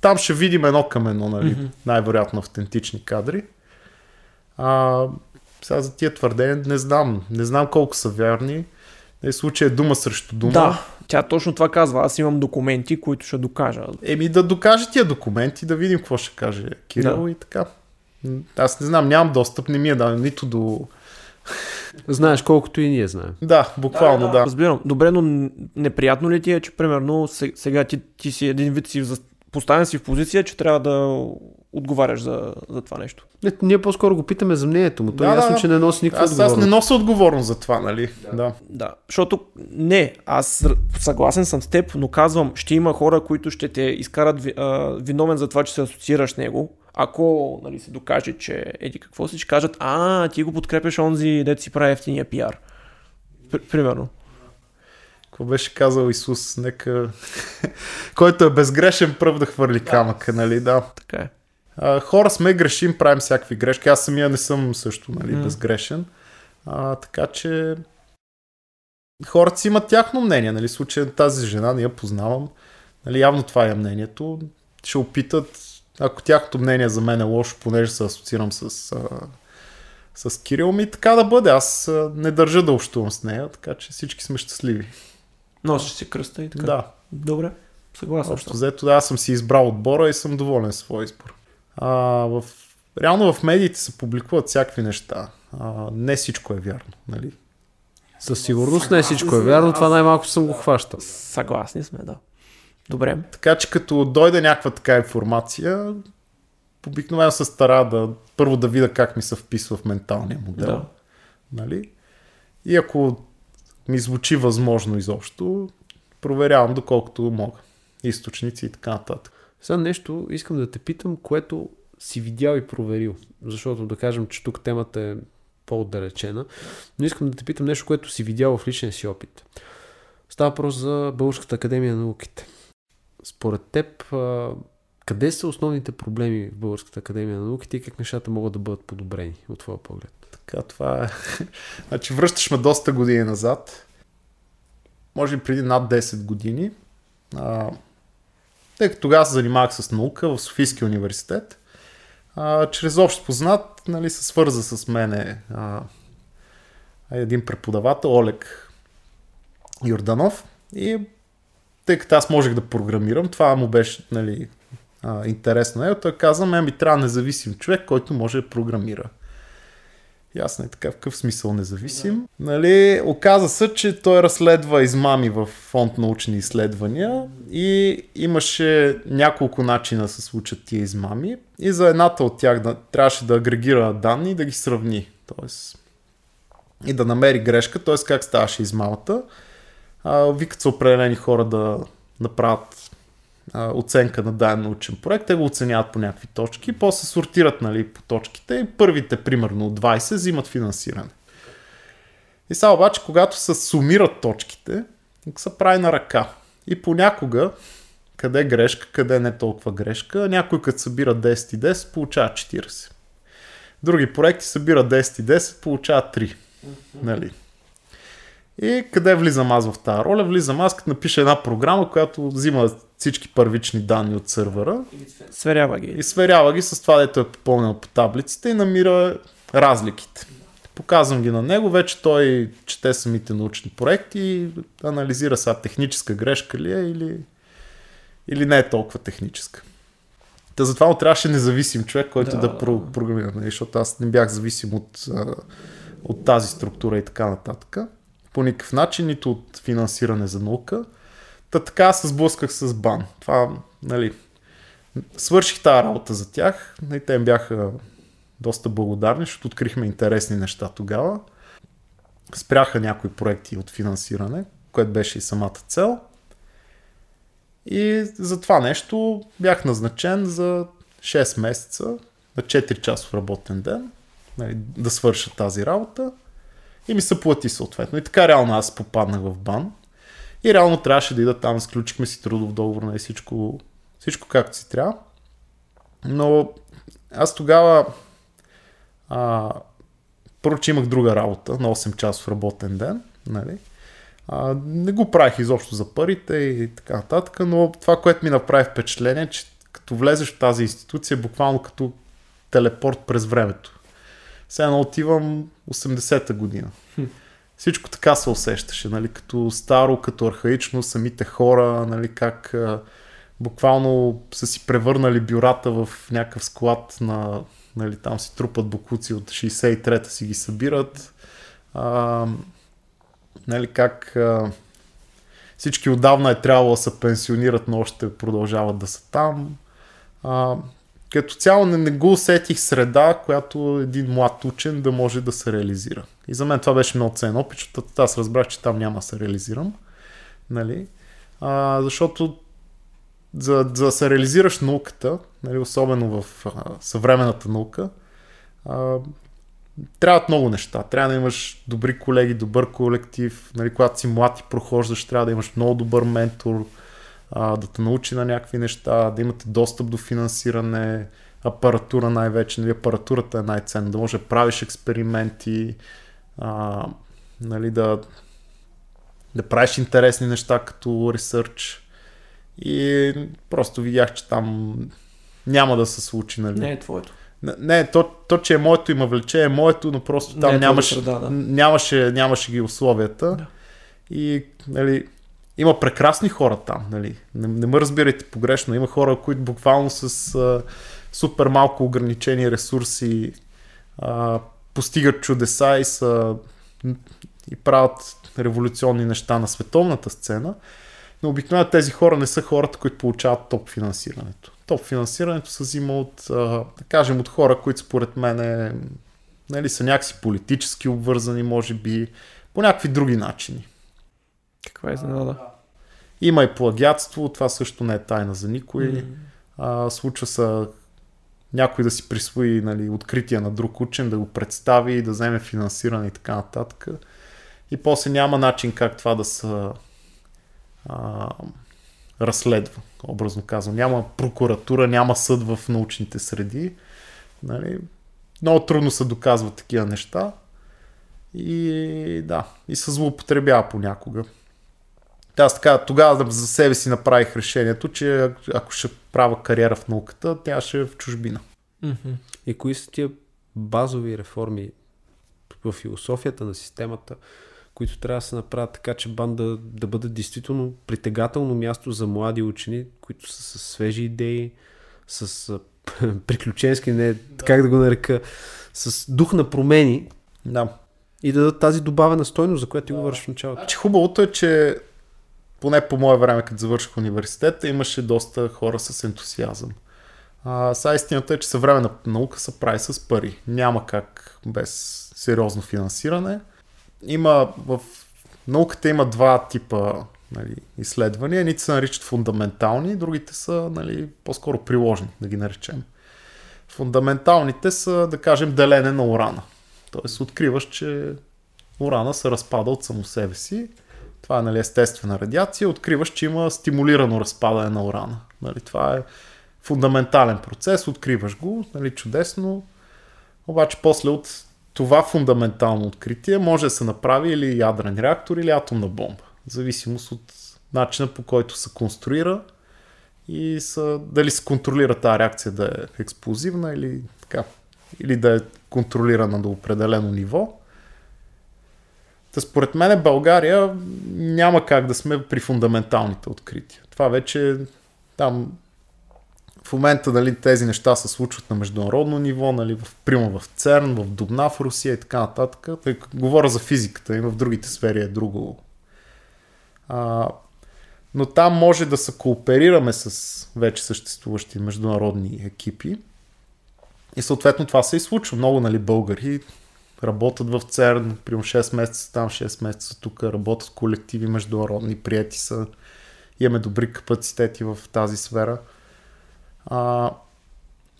Там ще видим едно към едно, нали, mm-hmm. най-вероятно автентични кадри. А, сега за тия твърдения не знам. Не знам колко са вярни. В случай е дума срещу дума. Да, тя точно това казва. Аз имам документи, които ще докажа. Еми да докаже тия документи, да видим какво ще каже Кирил да. и така. Аз не знам, нямам достъп, не ми е даден нито до... Знаеш колкото и ние знаем. Да, буквално да. да. да. Разбирам. Добре, но неприятно ли ти е, че примерно сега ти, ти си един вид си поставен си в позиция, че трябва да отговаряш за, за това нещо. Не, ние по-скоро го питаме за мнението му. Той да, е ясно, да. че не носи никаква аз, отговорност. Аз не нося отговорност за това, нали? Да. да. да. Защото не, аз съгласен съм с теб, но казвам, ще има хора, които ще те изкарат а, виновен за това, че се асоциираш с него. Ако нали, се докаже, че еди какво си, ще кажат, а, ти го подкрепяш онзи, дете си прави ефтиния пиар. Примерно. Какво беше казал Исус? Нека... Който е безгрешен пръв да хвърли камъка, нали? Да. Така е. А, хора сме грешим, правим всякакви грешки. Аз самия не съм също нали, mm. безгрешен. А, така че хората си имат тяхно мнение. Нали? Случай тази жена не я познавам. Нали, явно това е мнението. Ще опитат, ако тяхното мнение за мен е лошо, понеже се асоциирам с, а, с Кирил ми, така да бъде. Аз а, не държа да общувам с нея, така че всички сме щастливи. Носиш си кръста и така. Да. Добре. Съгласен. Общо взето, да, аз съм си избрал отбора и съм доволен с своя избор. А, в... Реално в медиите се публикуват всякакви неща. А, не всичко е вярно, нали? Със сигурност не всичко е вярно, това най-малко съм го хващал. Съгласни сме, да. Добре. Така че като дойде някаква така информация, обикновено се стара да първо да видя как ми се вписва в менталния модел. Да. Нали? И ако ми звучи възможно изобщо, проверявам доколкото мога. Източници и така нататък. Сега нещо искам да те питам, което си видял и проверил. Защото да кажем, че тук темата е по-отдалечена. Но искам да те питам нещо, което си видял в личния си опит. Става въпрос за Българската академия на науките. Според теб, къде са основните проблеми в Българската академия на науките и как нещата могат да бъдат подобрени от твоя поглед? Така, това е... значи връщаш ме доста години назад. Може би преди над 10 години. Тъй като тогава се занимавах с наука в Софийския университет. А, чрез общ познат нали, се свърза с мене а, един преподавател, Олег Йорданов. И тъй като аз можех да програмирам, това му беше нали, а, интересно. Е, той каза, мен ми трябва независим човек, който може да програмира. Ясно е така, в какъв смисъл независим. Да. Нали, оказа се, че той разследва измами в фонд научни изследвания и имаше няколко начина да се случат тия измами и за едната от тях да, трябваше да агрегира данни и да ги сравни. Тоест, и да намери грешка, т.е. как ставаше измамата. А, викат се определени хора да направят а, оценка на даден научен проект, те го оценяват по някакви точки, после сортират нали, по точките и първите, примерно от 20, взимат финансиране. И сега обаче, когато се сумират точките, се прави на ръка. И понякога, къде грешка, къде не толкова грешка, някой като събира 10 и 10, получава 40. Други проекти събира 10 и 10, получава 3. Нали? И къде влизам аз в тази роля? Влизам аз като напиша една програма, която взима всички първични данни от сървъра Сверява ги. и сверява ги с това, дето е попълнено по таблиците и намира разликите. Показвам ги на него, вече той чете самите научни проекти и анализира сега техническа грешка ли е или, или не е толкова техническа. Та затова му трябваше независим човек, който да, Да. про- програмира, нали, защото аз не бях зависим от, от тази структура и така нататък. По никакъв начин, нито от финансиране за наука. Та така се сблъсках с бан. Това, нали, свърших тази работа за тях. И те им бяха доста благодарни, защото открихме интересни неща тогава. Спряха някои проекти от финансиране, което беше и самата цел. И за това нещо бях назначен за 6 месеца на 4 часов работен ден нали, да свърша тази работа и ми се плати съответно. И така реално аз попаднах в бан. И реално трябваше да ида там, сключихме си трудов договор, нали, всичко, всичко както си трябва. Но аз тогава а, първо, че имах друга работа на 8 часов работен ден, нали? А, не го правих изобщо за парите и така нататък, но това, което ми направи впечатление, че като влезеш в тази институция, буквално като телепорт през времето. Сега отивам 80-та година. Всичко така се усещаше, нали, като старо, като архаично, самите хора, нали, как буквално са си превърнали бюрата в някакъв склад на, нали, там си трупат бокуци от 63-та си ги събират. А, нали, как всички отдавна е трябвало да се пенсионират, но още продължават да са там. А, като цяло не, не го усетих среда, която един млад учен да може да се реализира. И за мен това беше много ценен опит, защото аз разбрах, че там няма да се реализирам. Нали? А, защото за, за да се реализираш науката, нали, особено в а, съвременната наука, а, трябват много неща. Трябва да имаш добри колеги, добър колектив. Нали, когато си млад и прохождаш, трябва да имаш много добър ментор, а, да те научи на някакви неща, да имате достъп до финансиране, апаратура най-вече. Нали, апаратурата е най-ценна, да може да правиш експерименти, а, нали, да, да правиш интересни неща като ресърч. И просто видях, че там няма да се случи. Нали. Не е твоето. Не, то, то, че е моето има влече, е моето, но просто там Не е нямаше, среда, да. нямаше, нямаше ги условията. Да. И нали, има прекрасни хора там. Нали. Не, не ме разбирайте погрешно. Има хора, които буквално с а, супер малко ограничени ресурси а, постигат чудеса и, са, и правят революционни неща на световната сцена. Но обикновено тези хора не са хората, които получават топ финансирането. Топ финансирането се взима от, да кажем, от хора, които според мен е, нали, са някакси политически обвързани, може би, по някакви други начини. Каква е изненада? Има и плагиатство, това също не е тайна за никой. М. А, случва се някой да си присвои нали, откритие на друг учен, да го представи, да вземе финансиране и така нататък. И после няма начин как това да се а, разследва, образно казвам. Няма прокуратура, няма съд в научните среди. Нали? Много трудно се доказват такива неща. И да, и се злоупотребява понякога. Аз така, тогава за себе си направих решението, че ако ще правя кариера в науката, тя ще е в чужбина. И кои са тия базови реформи в философията на системата, които трябва да се направят така, че бан да, да бъде действително притегателно място за млади учени, които са с свежи идеи, с приключенски, не, как да го нарека, с дух на промени Да. и да дадат тази добавена стойност, за която ти говориш в началото. Значи хубавото е, че поне по мое време, като завърших университета, имаше доста хора с ентусиазъм. А, сега истината е, че съвременната наука се прави с пари. Няма как без сериозно финансиране. Има в науката има два типа нали, изследвания. Едните се наричат фундаментални, другите са нали, по-скоро приложни, да ги наречем. Фундаменталните са, да кажем, делене на урана. Тоест откриваш, че урана се разпада от само себе си. Това е нали, естествена радиация. Откриваш, че има стимулирано разпадане на урана. Нали, това е фундаментален процес. Откриваш го, нали, чудесно. Обаче после от това фундаментално откритие може да се направи или ядрен реактор, или атомна бомба. В зависимост от начина по който се конструира и са, дали се контролира тази реакция да е експлозивна или така, или да е контролирана до определено ниво. Та според мен България няма как да сме при фундаменталните открития. Това вече там в момента нали, тези неща се случват на международно ниво, нали, в, прямо в ЦЕРН, в Дубна в Русия и така нататък. Тъй, говоря за физиката и в другите сфери е друго. А, но там може да се кооперираме с вече съществуващи международни екипи. И съответно това се и случва. Много нали, българи работят в ЦЕРН, примерно 6 месеца там, 6 месеца тук, работят колективи международни, прияти са, имаме добри капацитети в тази сфера. А,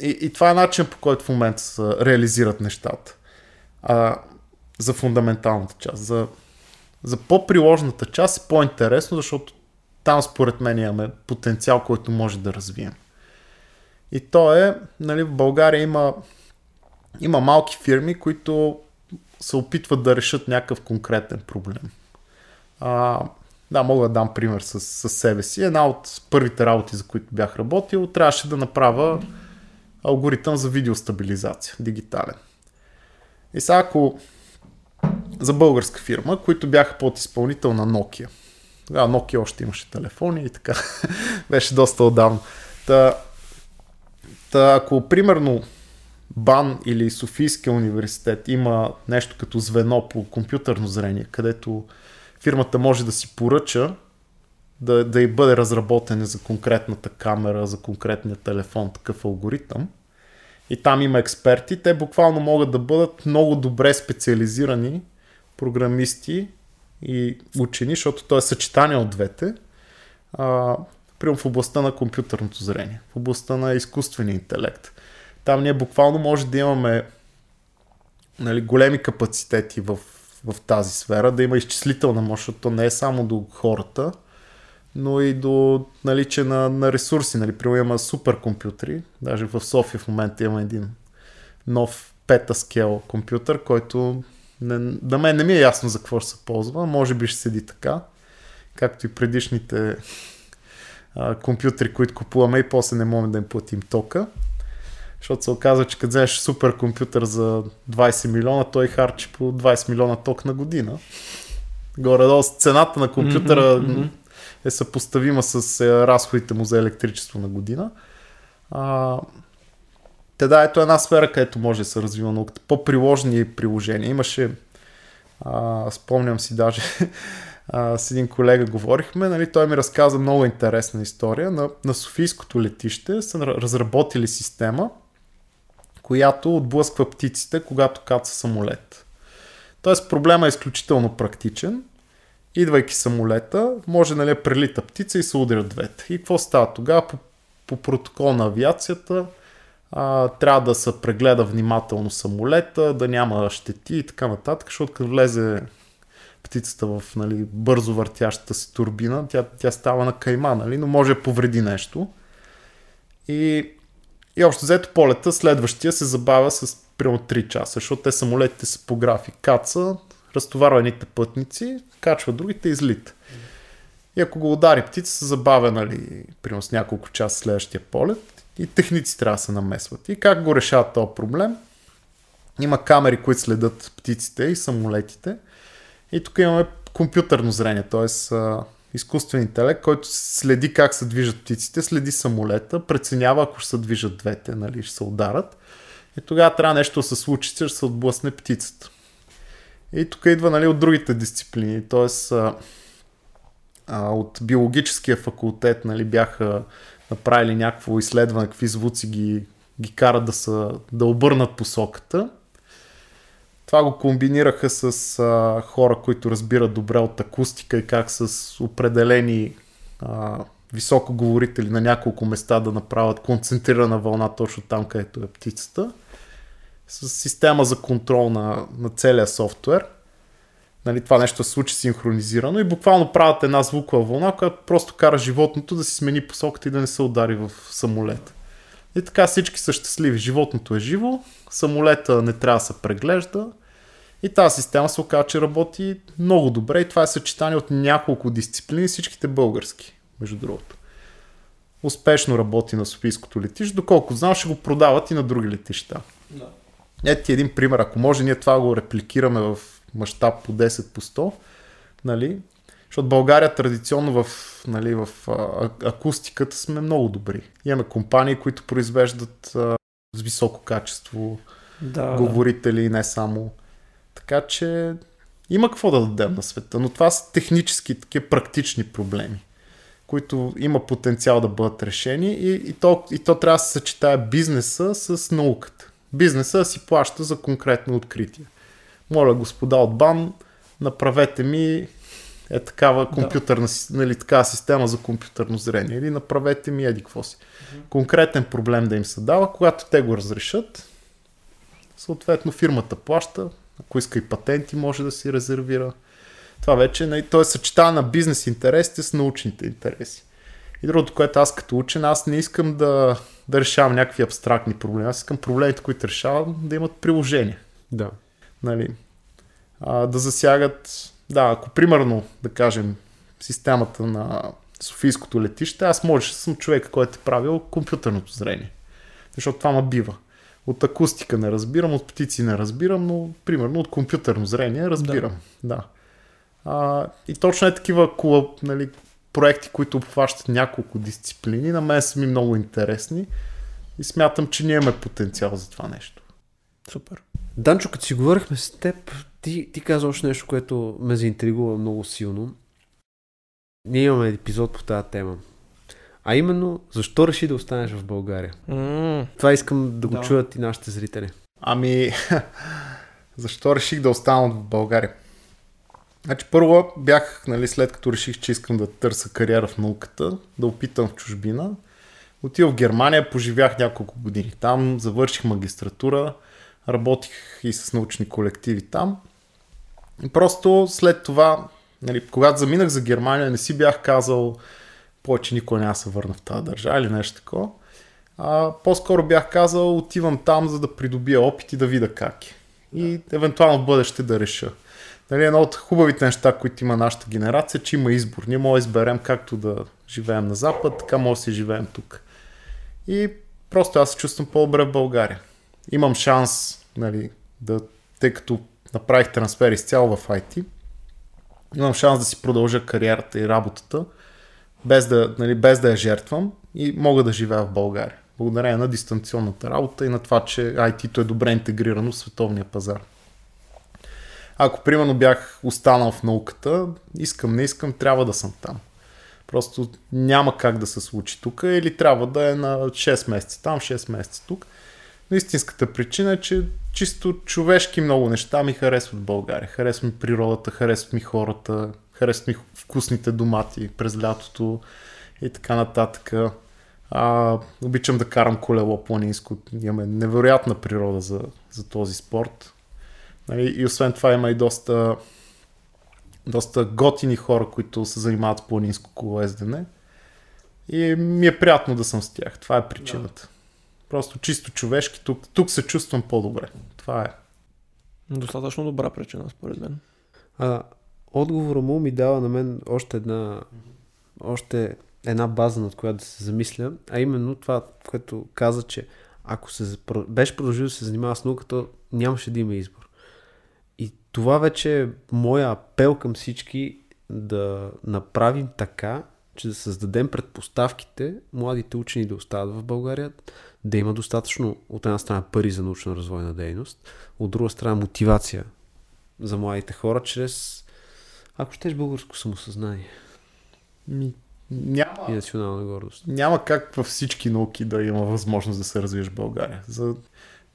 и, и това е начин по който в момента се реализират нещата. А, за фундаменталната част. За, за по-приложната част е по-интересно, защото там според мен имаме потенциал, който може да развием. И то е, нали, в България има, има малки фирми, които се опитват да решат някакъв конкретен проблем. А, да, мога да дам пример с, с себе си. Една от първите работи, за които бях работил, трябваше да направя алгоритъм за видеостабилизация, дигитален. И сега ако за българска фирма, които бяха под изпълнител на Nokia. Тогава Nokia още имаше телефони и така. Беше доста отдавна. Та, та, ако примерно БАН или Софийския университет има нещо като звено по компютърно зрение, където фирмата може да си поръча да, да й бъде разработен за конкретната камера, за конкретния телефон, такъв алгоритъм. И там има експерти. Те буквално могат да бъдат много добре специализирани програмисти и учени, защото то е съчетание от двете. А, в областта на компютърното зрение, в областта на изкуствения интелект. Там ние буквално може да имаме нали, големи капацитети в, в тази сфера, да има изчислителна мощ, защото то не е само до хората, но и до наличие на, на ресурси. Нали, Примерно има суперкомпютри, даже в София в момента има един нов петаскел компютър, който не, на мен не ми е ясно за какво ще се ползва, може би ще седи така, както и предишните а, компютри, които купуваме и после не можем да им платим тока. Защото се оказва, че като вземеш супер компютър за 20 милиона, той харчи по 20 милиона ток на година. Горе-долу цената на компютъра mm-hmm. е съпоставима с е, разходите му за електричество на година. А, те да, ето една сфера, където може да се развива науката. По-приложни приложения. Имаше, а, спомням си даже, а, с един колега говорихме, нали, той ми разказа много интересна история. На, на Софийското летище са разработили система, която отблъсква птиците, когато каца самолет. Тоест проблема е изключително практичен. Идвайки самолета, може нали, прелита птица и се удрят двете. И какво става тогава? По, по протокол на авиацията а, трябва да се прегледа внимателно самолета, да няма щети и така нататък, защото като влезе птицата в нали, бързо въртящата се турбина, тя, тя става на кайма, нали, но може да повреди нещо. И и общо взето полета, следващия се забавя с примерно 3 часа, защото те самолетите са по график. Каца, разтоварва едните пътници, качва другите и излита. И ако го удари птица, се забавя, нали, примерно с няколко часа следващия полет и техници трябва да се намесват. И как го решават този проблем? Има камери, които следят птиците и самолетите. И тук имаме компютърно зрение, т.е изкуствен интелект, който следи как се движат птиците, следи самолета, преценява ако ще се движат двете, нали, ще се ударат. И тогава трябва нещо да се случи, че ще се отблъсне птицата. И тук идва нали, от другите дисциплини, т.е. от биологическия факултет нали, бяха направили някакво изследване, какви звуци ги, ги карат да, са, да обърнат посоката. Това го комбинираха с а, хора, които разбират добре от акустика и как с определени а, високоговорители на няколко места да направят концентрирана вълна точно там, където е птицата. С система за контрол на, на целия софтуер. Нали, това нещо се случи синхронизирано и буквално правят една звукова вълна, която просто кара животното да си смени посоката и да не се удари в самолета. И така всички са щастливи. Животното е живо, самолета не трябва да се преглежда И тази система се оказа, че работи много добре и това е съчетание от няколко дисциплини, всичките български, между другото. Успешно работи на Софийското летище, доколко знам, ще го продават и на други летища. Да. Ето ти един пример, ако може ние това го репликираме в мащаб по 10 по 100, нали, защото България традиционно в, нали, в а, акустиката сме много добри. Имаме компании, които произвеждат а, с високо качество да, говорители и не само. Така че има какво да дадем на света, но това са технически, такива практични проблеми, които има потенциал да бъдат решени и, и, то, и то трябва да се съчетая бизнеса с науката. Бизнеса си плаща за конкретно откритие. Моля, господа от БАН, направете ми е такава компютърна, да. нали, такава система за компютърно зрение или направете ми еди какво си. Конкретен проблем да им се дава, когато те го разрешат, съответно фирмата плаща, ако иска и патенти може да си резервира. Това вече, нали, то е съчетава на бизнес интересите с научните интереси. И другото, което аз като учен, аз не искам да, да решавам някакви абстрактни проблеми. Аз искам проблемите, които решавам, да имат приложение. Да. Нали, а, да засягат да, ако примерно, да кажем, системата на Софийското летище, аз може да съм човек, който е правил компютърното зрение. Защото това ма бива. От акустика не разбирам, от птици не разбирам, но примерно от компютърно зрение разбирам. Да. да. А, и точно е такива кула, нали, проекти, които обхващат няколко дисциплини, на мен са ми много интересни и смятам, че ние имаме потенциал за това нещо. Супер. Данчо, като си говорихме с теб, ти, ти каза още нещо, което ме заинтригува много силно. Ние имаме епизод по тази тема. А именно, защо реши да останеш в България? Mm. Това искам да го да. чуят и нашите зрители. Ами, защо реших да остана в България? Значи първо бях, нали, след като реших, че искам да търся кариера в науката, да опитам в чужбина. Отидох в Германия, поживях няколко години. Там завърших магистратура, работих и с научни колективи там. И просто след това, нали, когато заминах за Германия, не си бях казал повече никой няма се върна в тази държава или нещо такова. А, по-скоро бях казал, отивам там, за да придобия опит и да видя как е. И евентуално в бъдеще да реша. Нали, едно от хубавите неща, които има нашата генерация, че има избор. Ние може да изберем както да живеем на Запад, така може да си живеем тук. И просто аз се чувствам по-добре в България. Имам шанс, нали, да, тъй като направих трансфер изцяло в IT, имам шанс да си продължа кариерата и работата, без да, нали, без да я жертвам и мога да живея в България. Благодарение на дистанционната работа и на това, че IT-то е добре интегрирано в световния пазар. Ако примерно бях останал в науката, искам, не искам, трябва да съм там. Просто няма как да се случи тук или трябва да е на 6 месеца там, 6 месеца тук. Но истинската причина е, че чисто човешки много неща ми харесват България. Харесва ми природата, харесват ми хората, харесват ми вкусните домати през лятото и така нататък. А, обичам да карам колело планинско. Имаме невероятна природа за, за този спорт. Нали, и освен това има и доста, доста готини хора, които се занимават с планинско колоездене. И ми е приятно да съм с тях. Това е причината. Да. Просто чисто човешки, тук, тук се чувствам по-добре. Това е. Достатъчно добра причина, според мен. А, отговора му ми дава на мен още една, още една база, над която да се замисля, а именно това, което каза, че ако се, беше продължил да се занимава с науката, нямаше да има избор. И това вече е моя апел към всички да направим така, че да създадем предпоставките младите учени да остават в България, да има достатъчно от една страна пари за научна развойна дейност, от друга страна мотивация за младите хора чрез, ако щеш, българско самосъзнание. Ми, няма, и национална гордост. Няма как във всички науки да има възможност да се развиеш в България. За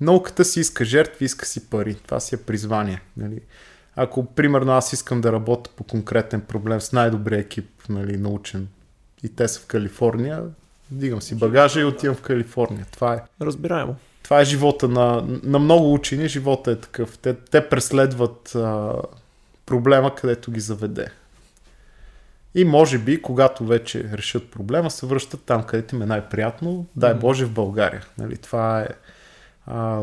науката си иска жертви, иска си пари. Това си е призвание. Нали? Ако, примерно, аз искам да работя по конкретен проблем с най-добрия екип нали, научен и те са в Калифорния, Дигам си багажа и отивам в Калифорния. Това е. Разбираемо. Това е живота на, на много учени. Живота е такъв. Те, те преследват а, проблема, където ги заведе. И може би, когато вече решат проблема, се връщат там, където им е най-приятно. Дай Боже в България. Нали, това е. А,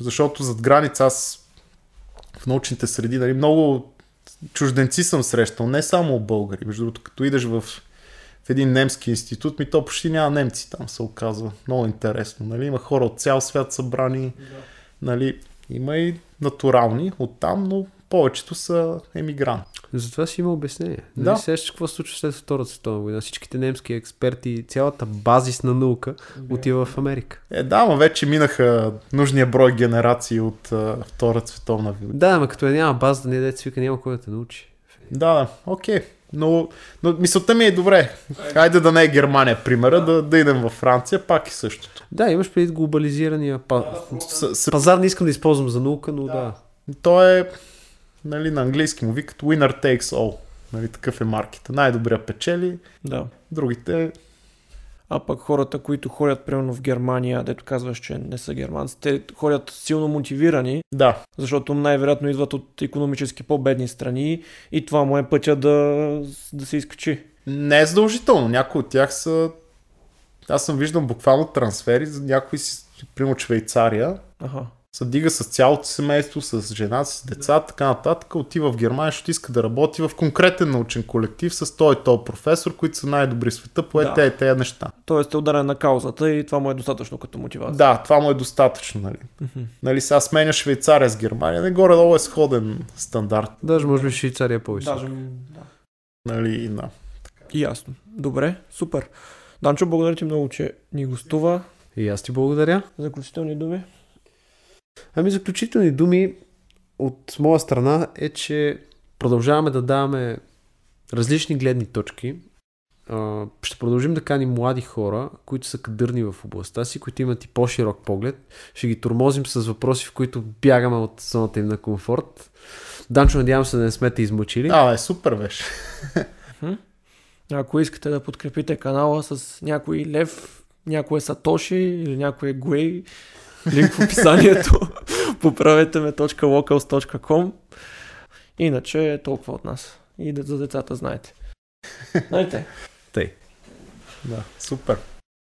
защото зад граница аз в научните среди, нали, много чужденци съм срещал, не само българи. Между другото, като идеш в, в един немски институт, ми то почти няма немци там, се оказва. Много интересно. Нали? Има хора от цял свят събрани. Да. Нали? Има и натурални от там, но повечето са емигранти. Затова си има обяснение. Да. Нали сещаш какво се случва след Втората световна война? Всичките немски експерти, цялата базисна наука отива в Америка. Е, да, но вече минаха нужния брой генерации от а, Втората световна война. Да, ама като я няма база, не дете свика, няма кой да те научи. Да, да, окей. Но, но мисълта ми е добре. Хайде да не е Германия, примера, да, да идем във Франция, пак и същото. Да, имаш преди глобализирания па... С, с, пазар, не искам да използвам за наука, но да. да. То е, нали, на английски му викат winner takes all. Нали, такъв е маркета. Най-добрия печели, Да. другите А пък хората, които ходят примерно в Германия, дето казваш, че не са германци, те ходят силно мотивирани, Да, защото най-вероятно идват от економически по-бедни страни и това му е пътя да, да се изкачи. не е задължително. Някои от тях са... Аз съм виждал буквално трансфери за някои си, примерно Швейцария, Аха. Се дига с цялото семейство, с жена, с деца, така нататък, отива в Германия, защото иска да работи в конкретен научен колектив с той и той професор, които са най-добри в света по Да. те и тези неща. Тоест е ударен на каузата и това му е достатъчно като мотивация. Да, това му е достатъчно, нали. Нали, сега сменя Швейцария с Германия, не горе-долу е сходен стандарт, Даже може би Швейцария е по-висок. Даже, да. нали, и на... Ясно. Добре, супер. Данчо, благодаря ти много, че ни гостува. И аз ти благодаря. Заключителни думи. Ами заключителни думи от моя страна е, че продължаваме да даваме различни гледни точки. Ще продължим да каним млади хора, които са кадърни в областта си, които имат и по-широк поглед. Ще ги тормозим с въпроси, в които бягаме от зоната им на комфорт. Данчо, надявам се да не сме те измъчили. А, е супер беше. Ако искате да подкрепите канала с някой лев, някой сатоши или някой гуей, линк в описанието, поправете ме .locals.com Иначе е толкова от нас. И за децата знаете. Знаете. Тъй. Да, супер.